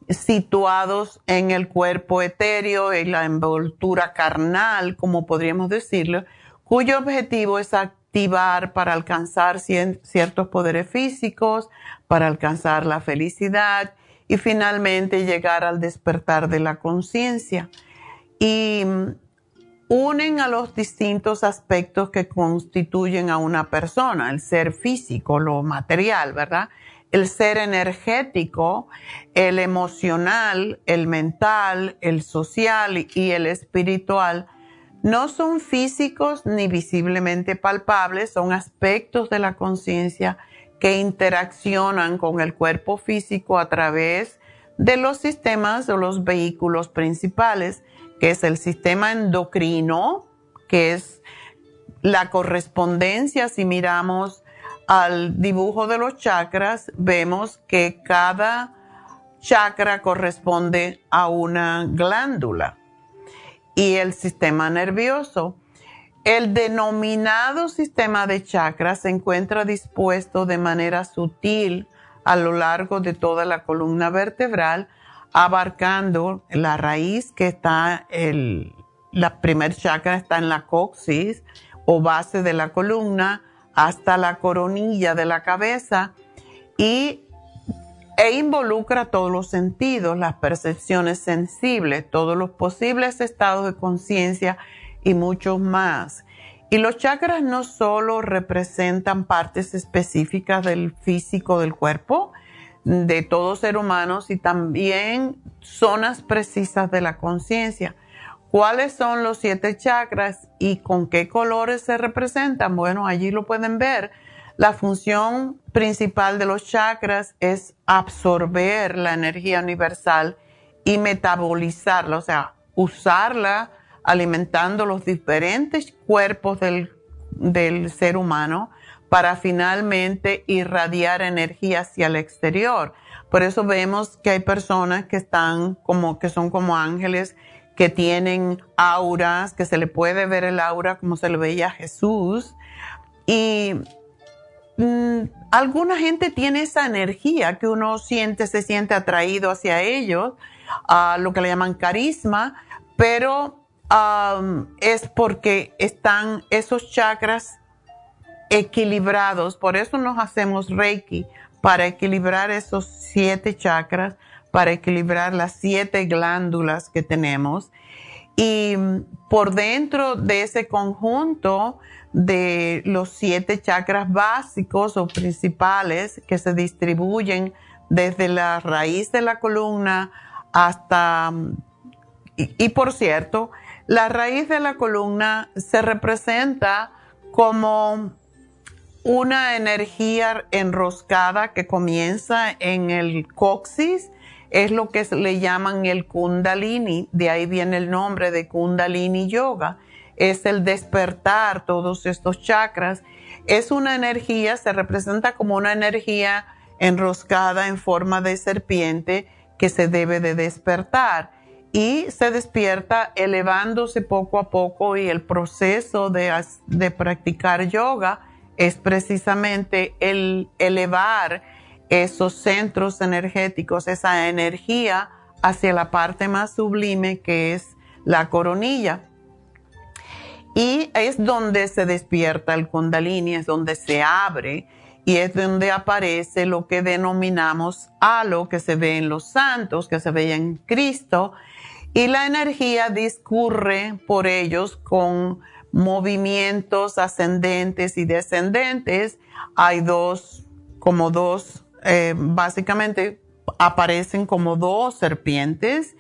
situados en el cuerpo etéreo, en la envoltura carnal, como podríamos decirlo, cuyo objetivo es activar para alcanzar ciertos poderes físicos, para alcanzar la felicidad y finalmente llegar al despertar de la conciencia. Y unen a los distintos aspectos que constituyen a una persona, el ser físico, lo material, ¿verdad? El ser energético, el emocional, el mental, el social y el espiritual, No son físicos ni visiblemente palpables, son aspectos de la conciencia que interaccionan con el cuerpo físico a través de los sistemas o los vehículos principales, que es el sistema endocrino, que es la correspondencia, si miramos al dibujo de los chakras, vemos que cada chakra corresponde a una glándula y el sistema nervioso. El denominado sistema de chakras se encuentra dispuesto de manera sutil a lo largo de toda la columna vertebral, abarcando la raíz que está, el, la primer chakra está en la coxis o base de la columna, hasta la coronilla de la cabeza y e involucra todos los sentidos, las percepciones sensibles, todos los posibles estados de conciencia y muchos más. Y los chakras no solo representan partes específicas del físico del cuerpo, de todo ser humano, sino también zonas precisas de la conciencia. ¿Cuáles son los siete chakras y con qué colores se representan? Bueno, allí lo pueden ver la función principal de los chakras es absorber la energía universal y metabolizarla, o sea, usarla alimentando los diferentes cuerpos del, del ser humano para finalmente irradiar energía hacia el exterior. Por eso vemos que hay personas que están como, que son como ángeles, que tienen auras, que se le puede ver el aura como se le veía a Jesús. Y Mm, alguna gente tiene esa energía que uno siente, se siente atraído hacia ellos, a lo que le llaman carisma, pero es porque están esos chakras equilibrados, por eso nos hacemos Reiki, para equilibrar esos siete chakras, para equilibrar las siete glándulas que tenemos. Y por dentro de ese conjunto, de los siete chakras básicos o principales que se distribuyen desde la raíz de la columna hasta... Y, por cierto, la raíz de la columna se representa como una energía enroscada que comienza en el coxis, es lo que le llaman el kundalini, de ahí viene el nombre de kundalini yoga es el despertar todos estos chakras. Es una energía, se representa como una energía enroscada en forma de serpiente que se debe de despertar y se despierta elevándose poco a poco y el proceso de, de practicar yoga es precisamente el elevar esos centros energéticos, esa energía hacia la parte más sublime que es la coronilla. Y es donde se despierta el kundalini, es donde se abre y es donde aparece lo que denominamos halo que se ve en los santos, que se ve en Cristo. Y la energía discurre por ellos con movimientos ascendentes y descendentes. Hay dos, como dos, eh, básicamente aparecen como dos serpientes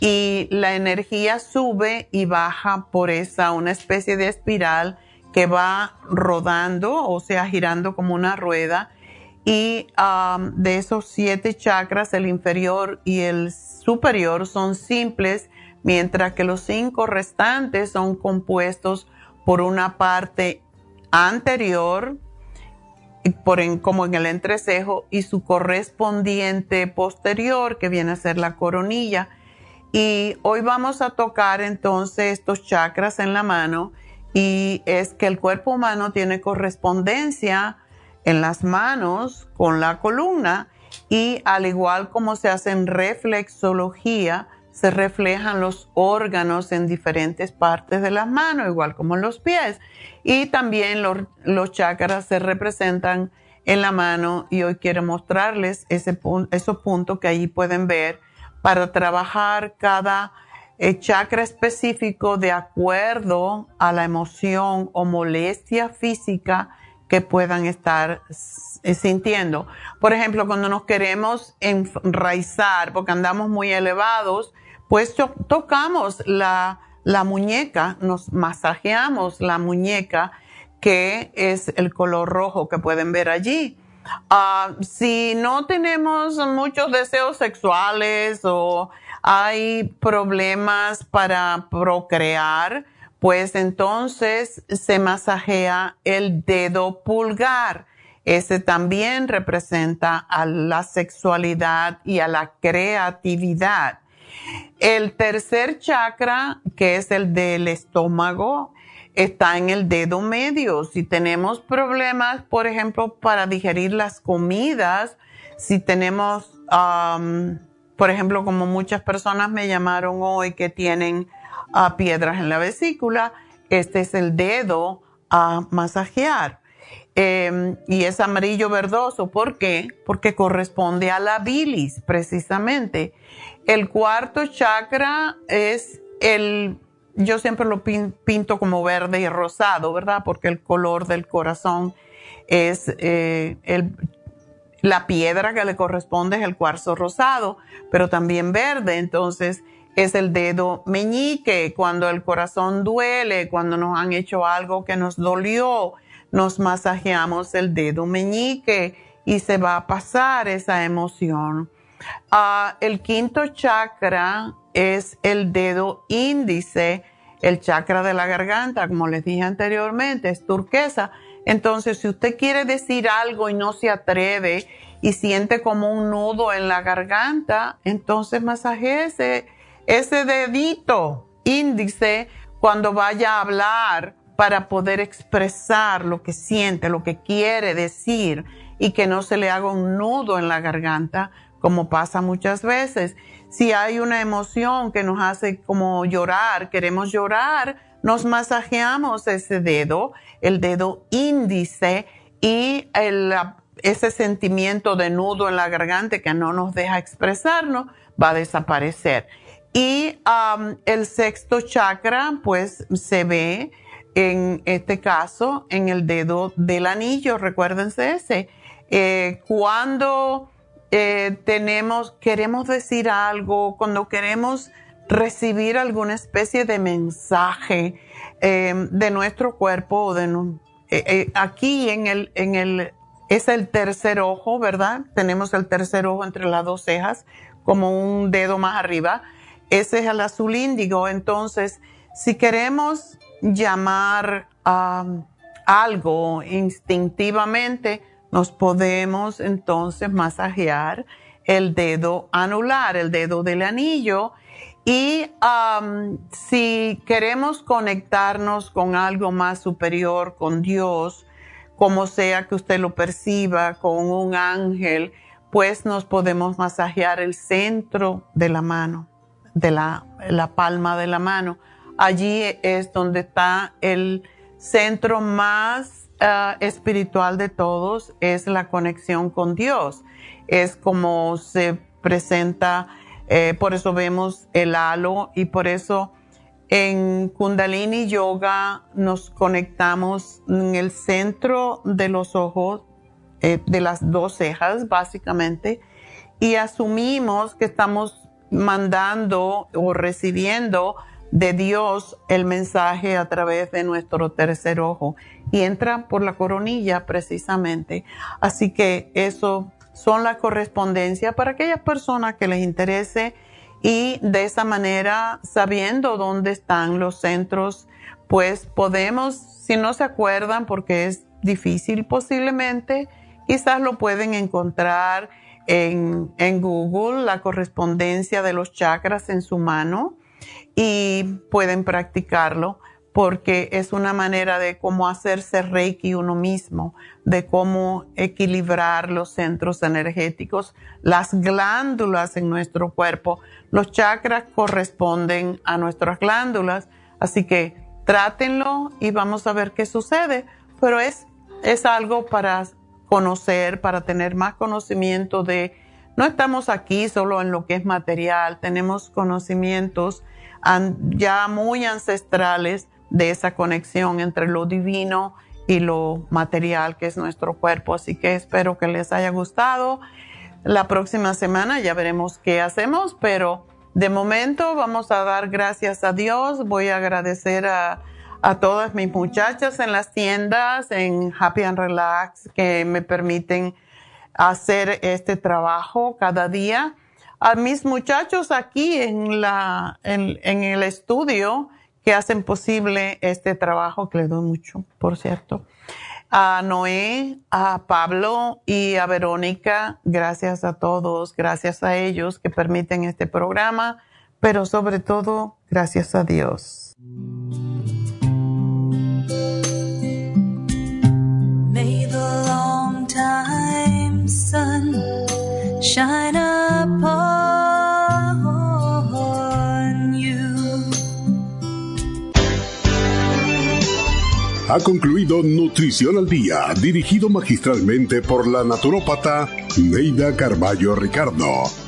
y la energía sube y baja por esa, una especie de espiral que va rodando, o sea, girando como una rueda. Y um, de esos siete chakras, el inferior y el superior son simples, mientras que los cinco restantes son compuestos por una parte anterior, como en el entrecejo, y su correspondiente posterior, que viene a ser la coronilla. Y hoy vamos a tocar entonces estos chakras en la mano y es que el cuerpo humano tiene correspondencia en las manos con la columna y al igual como se hace en reflexología, se reflejan los órganos en diferentes partes de las manos, igual como en los pies. Y también los, los chakras se representan en la mano y hoy quiero mostrarles ese, esos puntos que allí pueden ver para trabajar cada eh, chakra específico de acuerdo a la emoción o molestia física que puedan estar eh, sintiendo. Por ejemplo, cuando nos queremos enraizar porque andamos muy elevados, pues tocamos la, muñeca, nos masajeamos la muñeca, que es el color rojo que pueden ver allí. Ah, si no tenemos muchos deseos sexuales o hay problemas para procrear, pues entonces se masajea el dedo pulgar. Ese también representa a la sexualidad y a la creatividad. El tercer chakra, que es el del estómago, está en el dedo medio. Si tenemos problemas, por ejemplo, para digerir las comidas, si tenemos, por ejemplo, como muchas personas me llamaron hoy que tienen uh, piedras en la vesícula, este es el dedo a masajear. Em, y es amarillo verdoso. ¿Por qué? Porque corresponde a la bilis, precisamente. El cuarto chakra es el yo siempre lo pinto como verde y rosado, ¿verdad? Porque el color del corazón es eh, la piedra que le corresponde es el cuarzo rosado, pero también verde, entonces es el dedo meñique, cuando el corazón duele, cuando nos han hecho algo que nos dolió, nos masajeamos el dedo meñique y se va a pasar esa emoción. Ah, el quinto chakra es el dedo índice, el chakra de la garganta, como les dije anteriormente, es turquesa. Entonces, si usted quiere decir algo y no se atreve y siente como un nudo en la garganta, entonces masajese ese dedito índice cuando vaya a hablar para poder expresar lo que siente, lo que quiere decir y que no se le haga un nudo en la garganta, como pasa muchas veces. Si hay una emoción que nos hace como llorar, queremos llorar, nos masajeamos ese dedo, el dedo índice y ese sentimiento de nudo en la garganta que no nos deja expresarnos va a desaparecer. Y el sexto chakra, pues se ve en este caso en el dedo del anillo, recuérdense ese. Eh, cuando eh, tenemos, queremos decir algo, cuando queremos recibir alguna especie de mensaje eh, de nuestro cuerpo de eh, aquí en el, en el, es el tercer ojo, ¿verdad? Tenemos el tercer ojo entre las dos cejas, como un dedo más arriba. Ese es el azul índigo. Entonces, si queremos llamar a algo instintivamente, nos podemos entonces masajear el dedo anular, el dedo del anillo. Y si queremos conectarnos con algo más superior, con Dios, como sea que usted lo perciba, con un ángel, pues nos podemos masajear el centro de la mano, de la, la palma de la mano. Allí es donde está el centro más Ah, espiritual de todos es la conexión con Dios. Es como se presenta, eh, por eso vemos el halo y por eso en Kundalini Yoga nos conectamos en el centro de los ojos, eh, de las dos cejas básicamente, y asumimos que estamos mandando o recibiendo de Dios el mensaje a través de nuestro tercer ojo y entra por la coronilla precisamente. Así que eso son la correspondencia para aquellas personas que les interese y de esa manera, sabiendo dónde están los centros, pues podemos, si no se acuerdan, porque es difícil posiblemente, quizás lo pueden encontrar en, en Google, la correspondencia de los chakras en su mano y pueden practicarlo porque es una manera de cómo hacerse reiki uno mismo, de cómo equilibrar los centros energéticos, las glándulas en nuestro cuerpo. Los chakras corresponden a nuestras glándulas, así que trátenlo y vamos a ver qué sucede, pero es, es algo para conocer, para tener más conocimiento de, no estamos aquí solo en lo que es material, tenemos conocimientos ya muy ancestrales de esa conexión entre lo divino y lo material que es nuestro cuerpo. Así que espero que les haya gustado. La próxima semana ya veremos qué hacemos, pero de momento vamos a dar gracias a Dios. Voy a agradecer a, a todas mis muchachas en las tiendas, en Happy and Relax, que me permiten hacer este trabajo cada día. A mis muchachos aquí en, la, en, en el estudio que hacen posible este trabajo, que le doy mucho, por cierto a Noé, a Pablo y a Verónica. Gracias a todos, gracias a ellos que permiten este programa, pero sobre todo, gracias a Dios. Long time shine Ha concluido Nutrición al Día, dirigido magistralmente por la naturópata Neida Carballo Ricardo.